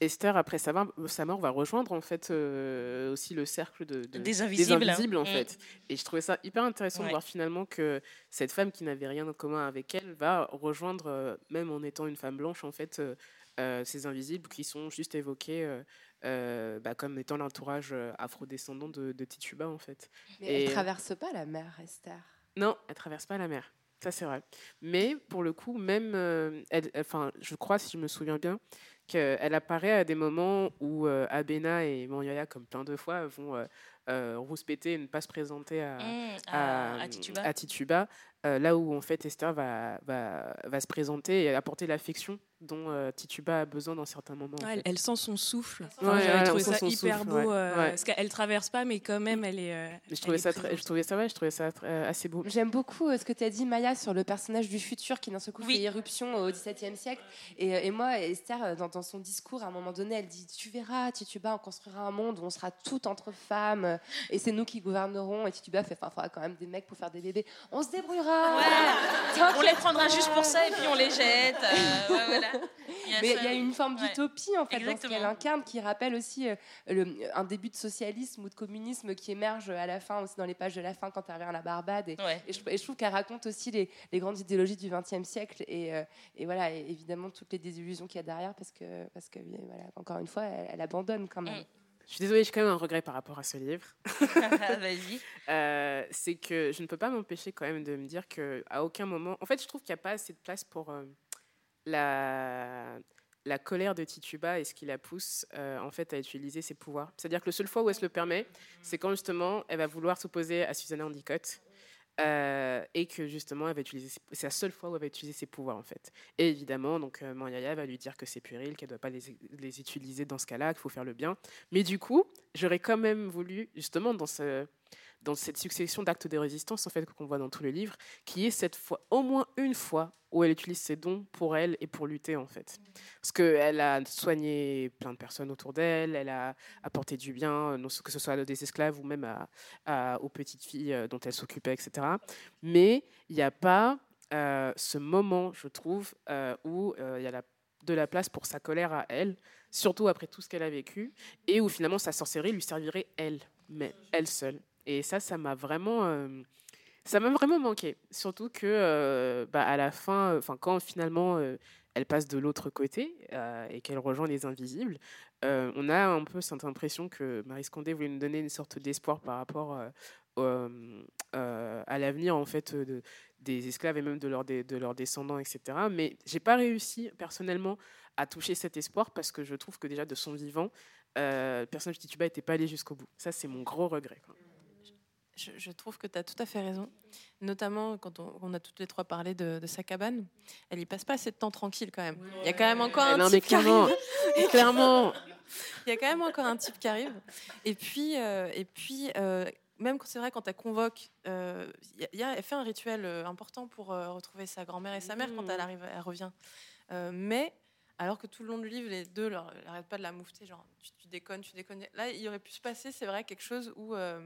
Esther, après sa mort, sa mort, va rejoindre en fait euh, aussi le cercle de, de- Des invisibles. invisibles, en Mm. fait. Et je trouvais ça hyper intéressant Ouais. de voir finalement que cette femme qui n'avait rien en commun avec elle va rejoindre, euh, même en étant une femme blanche, en fait, euh, euh, ces invisibles qui sont juste évoqués euh, euh, bah, comme étant l'entourage afrodescendant de, de Tituba, en fait. Mais Et- elle traverse pas la mer Esther. non, elle traverse pas la mer. Ça, c'est vrai. Mais pour le coup, même, euh, elle, enfin, je crois, si je me souviens bien, qu'elle apparaît à des moments où euh, Abena et Manyoya, comme plein de fois, vont euh, euh, rouspéter et ne pas se présenter à, Mmh, à- à Tituba. à Tituba, euh, là où en fait Esther va, va, va se présenter et apporter l'affection dont euh, Tituba a besoin dans certains moments. Ouais, elle, fait. elle sent son souffle. Ouais, Enfin, J'avais ouais, trouvé on sent ça hyper souffle, beau. ouais, euh, ouais. Parce qu'elle traverse pas, mais quand même, elle est. euh, je elle trouvais est ça, très- je trouvais ça, ouais, je trouvais ça euh, assez beau. J'aime beaucoup euh, ce que tu as dit, Maya, sur le personnage du futur qui d'un seul coup fait irruption au XVIIe siècle. Et, et moi, Esther, dans, dans son discours, à un moment donné, elle dit Tu verras, Tituba, on construira un monde où on sera toutes entre femmes et c'est nous qui gouvernerons. Et Tituba fait Enfin, il faudra quand même des mecs pour faire des bébés. On se débrouillera On les prendra juste pour ça et puis on les jette. euh, ouais, voilà. Il y a Mais il y a une forme Ouais. d'utopie en fait dans ce Exactement. qu'elle incarne qui rappelle aussi euh, le- un début de socialisme ou de communisme qui émerge à la fin aussi dans les pages de la fin quand elle revient à la Barbade et, Ouais. et je, et je trouve qu'elle raconte aussi les, les grandes idéologies du XXe siècle et, euh, et voilà et évidemment toutes les désillusions qu'il y a derrière parce que parce que voilà, encore une fois elle, elle abandonne quand même. Je suis désolée, j'ai quand même un regret par rapport à ce livre. Vas-y. Euh, c'est que je ne peux pas m'empêcher quand même de me dire que à aucun moment, en fait, je trouve qu'il n'y a pas assez de place pour euh, la la colère de Tituba et ce qui la pousse euh, en fait à utiliser ses pouvoirs. C'est-à-dire que la seule fois où elle se le permet, c'est quand justement elle va vouloir s'opposer à Susanna Endicott. Euh, et que justement, elle va utiliser, c'est la seule fois où elle va utiliser ses pouvoirs en fait. Et évidemment, donc euh, va lui dire que c'est puéril, qu'elle ne doit pas les utiliser dans ce cas-là, qu'il faut faire le bien. Mais du coup, j'aurais quand même voulu justement dans ce dans cette succession d'actes de résistance en fait qu'on voit dans tout le livre, qui est cette fois au moins une fois où elle utilise ses dons pour elle et pour lutter en fait. Parce qu'elle a soigné plein de personnes autour d'elle, elle a apporté du bien, euh, que ce soit à des esclaves ou même aux petites filles euh, dont elle s'occupait, etc. Mais il n'y a pas euh, ce moment, je trouve, où il y a de la place pour sa colère à elle, surtout après tout ce qu'elle a vécu, et où finalement sa sorcellerie lui servirait elle, mais elle seule. Et ça, ça m'a vraiment, euh, ça m'a vraiment manqué. Surtout que, euh, bah, à la fin, enfin, quand finalement euh, elle passe de l'autre côté euh, et qu'elle rejoint les invisibles, euh, on a un peu cette impression que Marie Scondé voulait nous donner une sorte d'espoir par rapport euh, euh, à l'avenir en fait de, des esclaves et même de leurs, descendants, etc. Mais j'ai pas réussi personnellement à toucher cet espoir parce que je trouve que déjà de son vivant, euh, le personnage de Tituba n'était pas allé jusqu'au bout. Ça, c'est mon gros regret. Je, je trouve que tu as tout à fait raison. Notamment quand on, on a toutes les trois parlé de, de sa cabane. Elle y passe pas assez de temps tranquille quand même. Il y a quand même encore un Non, mais type qui arrive. clairement. Il y a quand même encore un type qui arrive. Et puis, euh, et puis euh, même quand c'est vrai, quand elle convoque, euh, y a- il y a- elle fait un rituel euh, important pour euh, retrouver sa grand-mère et sa mère quand elle arrive, elle revient. Euh, mais alors que tout le long du livre, les deux n'arrêtent pas de la moufter, genre tu, tu déconnes, tu déconnes. Là, il aurait pu se passer, c'est vrai, quelque chose où, euh,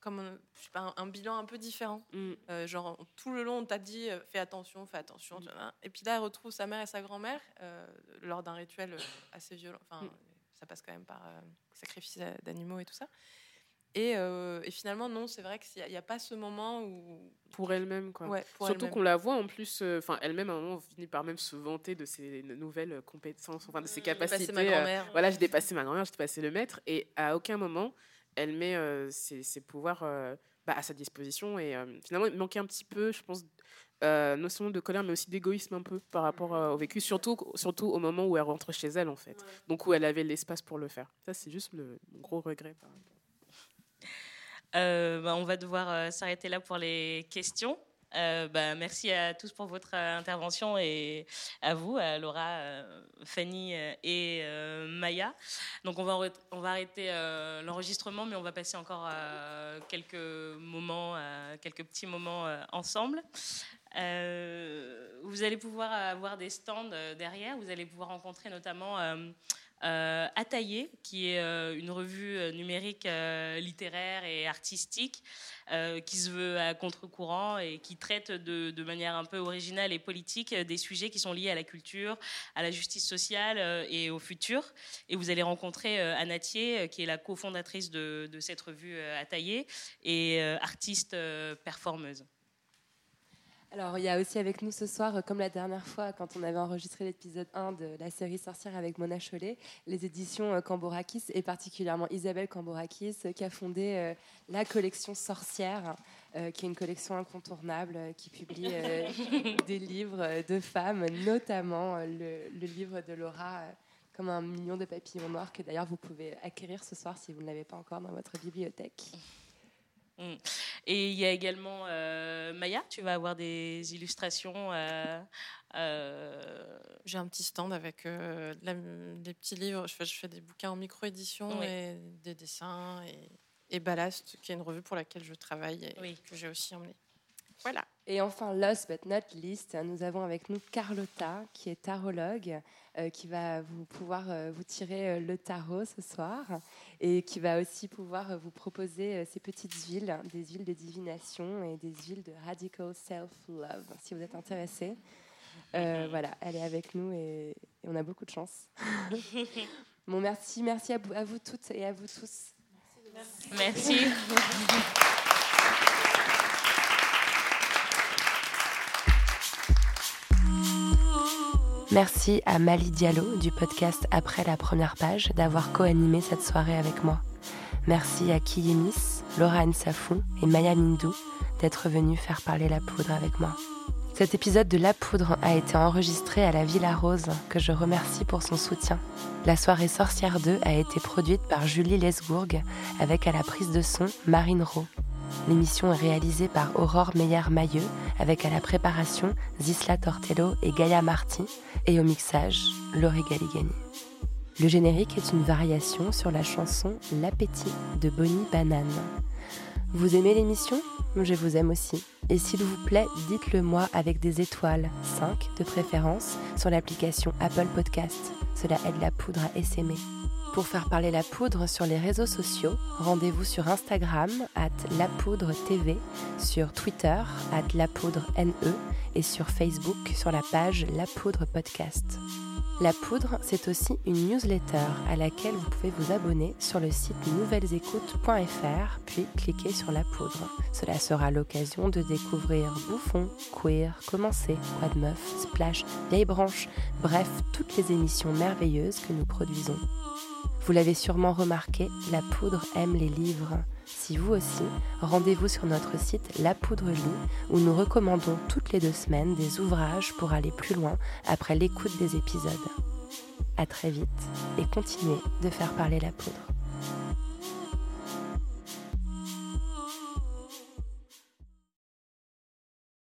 comme un, je sais pas, un, un bilan un peu différent. Euh, genre tout le long, on t'a dit euh, fais attention, fais attention. vois. Et puis là, elle retrouve sa mère et sa grand-mère euh, lors d'un rituel euh, assez violent. Enfin, ça passe quand même par euh, sacrifice d'a- d'animaux et tout ça. Et, euh, et finalement, non, c'est vrai qu'il n'y a, pas ce moment où. pour elle-même quoi. Ouais, pour Surtout qu'on la voit en plus, euh, enfin elle-même à un moment finit par même se vanter de ses nouvelles euh, compétences, enfin de ses J'ai dépassé capacités. ma euh, grand-mère. voilà, j'ai dépassé ma grand-mère, j'ai dépassé le maître, et à aucun moment elle met euh, ses, ses pouvoirs euh, bah, à sa disposition. Et finalement, il manquait un petit peu, je pense, non seulement de colère, mais aussi d'égoïsme un peu par rapport euh, au vécu, surtout, surtout au moment où elle rentre chez elle en fait, donc où elle avait l'espace pour le faire. Ça, c'est juste le gros regret. par. Euh, bah, on va devoir s'arrêter là pour les questions. Euh, bah, merci à tous pour votre euh, intervention et à vous, à Laura, euh, Fanny et Maya. Donc on va, on va arrêter l'enregistrement, mais on va passer encore quelques moments, quelques petits moments ensemble. Vous allez pouvoir avoir des stands derrière. Vous allez pouvoir rencontrer notamment euh, Ataillé, qui est euh, une revue euh, numérique euh, littéraire et artistique qui se veut à contre-courant et qui traite de, manière un peu originale et politique des sujets qui sont liés à la culture, à la justice sociale et au futur. Et vous allez rencontrer euh, qui est la cofondatrice de, de cette revue Ataillé et artiste performeuse. Alors, il y a aussi avec nous ce soir, euh, comme la dernière fois, quand on avait enregistré l'épisode 1 de la série Sorcière avec Mona Chollet, les éditions euh, Cambourakis, et particulièrement Isabelle Cambourakis, euh, qui a fondé la collection Sorcière, euh, qui est une collection incontournable, qui publie des livres de femmes, notamment le, le livre de Laura. comme un million de papillons noirs que d'ailleurs vous pouvez acquérir ce soir si vous ne l'avez pas encore dans votre bibliothèque. Mm. Et il y a également euh, Maya, tu vas avoir des illustrations. euh, euh, J'ai un petit stand avec euh, la- des petits livres. Je fais, je fais des bouquins en micro-édition Oui. et des dessins. Et, et Ballast, qui est une revue pour laquelle je travaille et que j'ai aussi emmené. Voilà. Et enfin, last but not least, nous avons avec nous Carlotta, qui est tarologue, euh, qui va vous pouvoir euh, vous tirer euh, le tarot ce soir et qui va aussi pouvoir euh, vous proposer euh, ces petites huiles, des huiles de divination et des huiles de radical self-love, si vous êtes intéressé. Euh, voilà, elle est avec nous et, et on a beaucoup de chance. bon, merci, merci à vous, à vous toutes et à vous tous. Merci. Merci à Mali Diallo du podcast Après la première page d'avoir co-animé cette soirée avec moi. Merci à Kiyemis, Laura Nsafou et Maya Mindou d'être venus faire parler la poudre avec moi. Cet épisode de La Poudre a été enregistré à la Villa Rose, que je remercie pour son soutien. La soirée Sorcière 2 a été produite par Julie Lesgourg avec à la prise de son Marine Rowe. L'émission est réalisée par Aurore Meyer-Mailleux avec à la préparation Zisla Tortello et Gaia Marty et au mixage Laurie Galigani. Le générique est une variation sur la chanson L'appétit de Bonnie Banane. Vous aimez l'émission? Je vous aime aussi. Et s'il vous plaît, dites-le moi avec des étoiles, 5 de préférence, sur l'application Apple Podcast. Cela aide la poudre à essaimer. Pour faire parler la poudre sur les réseaux sociaux, rendez-vous sur Instagram at lapoudre.tv, sur Twitter at lapoudre.ne et sur Facebook sur la page La Poudre Podcast. La Poudre, c'est aussi une newsletter à laquelle vous pouvez vous abonner sur le site nouvellesécoutes.fr, puis cliquer sur La Poudre. Cela sera l'occasion de découvrir Bouffon, Queer, Commencer, Quoi Splash, Vieille Branche, bref, toutes les émissions merveilleuses que nous produisons. Vous l'avez sûrement remarqué, La Poudre aime les livres. Si vous aussi, rendez-vous sur notre site La Poudre Lit, où nous recommandons toutes les deux semaines des ouvrages pour aller plus loin après l'écoute des épisodes. À très vite et continuez de faire parler la poudre.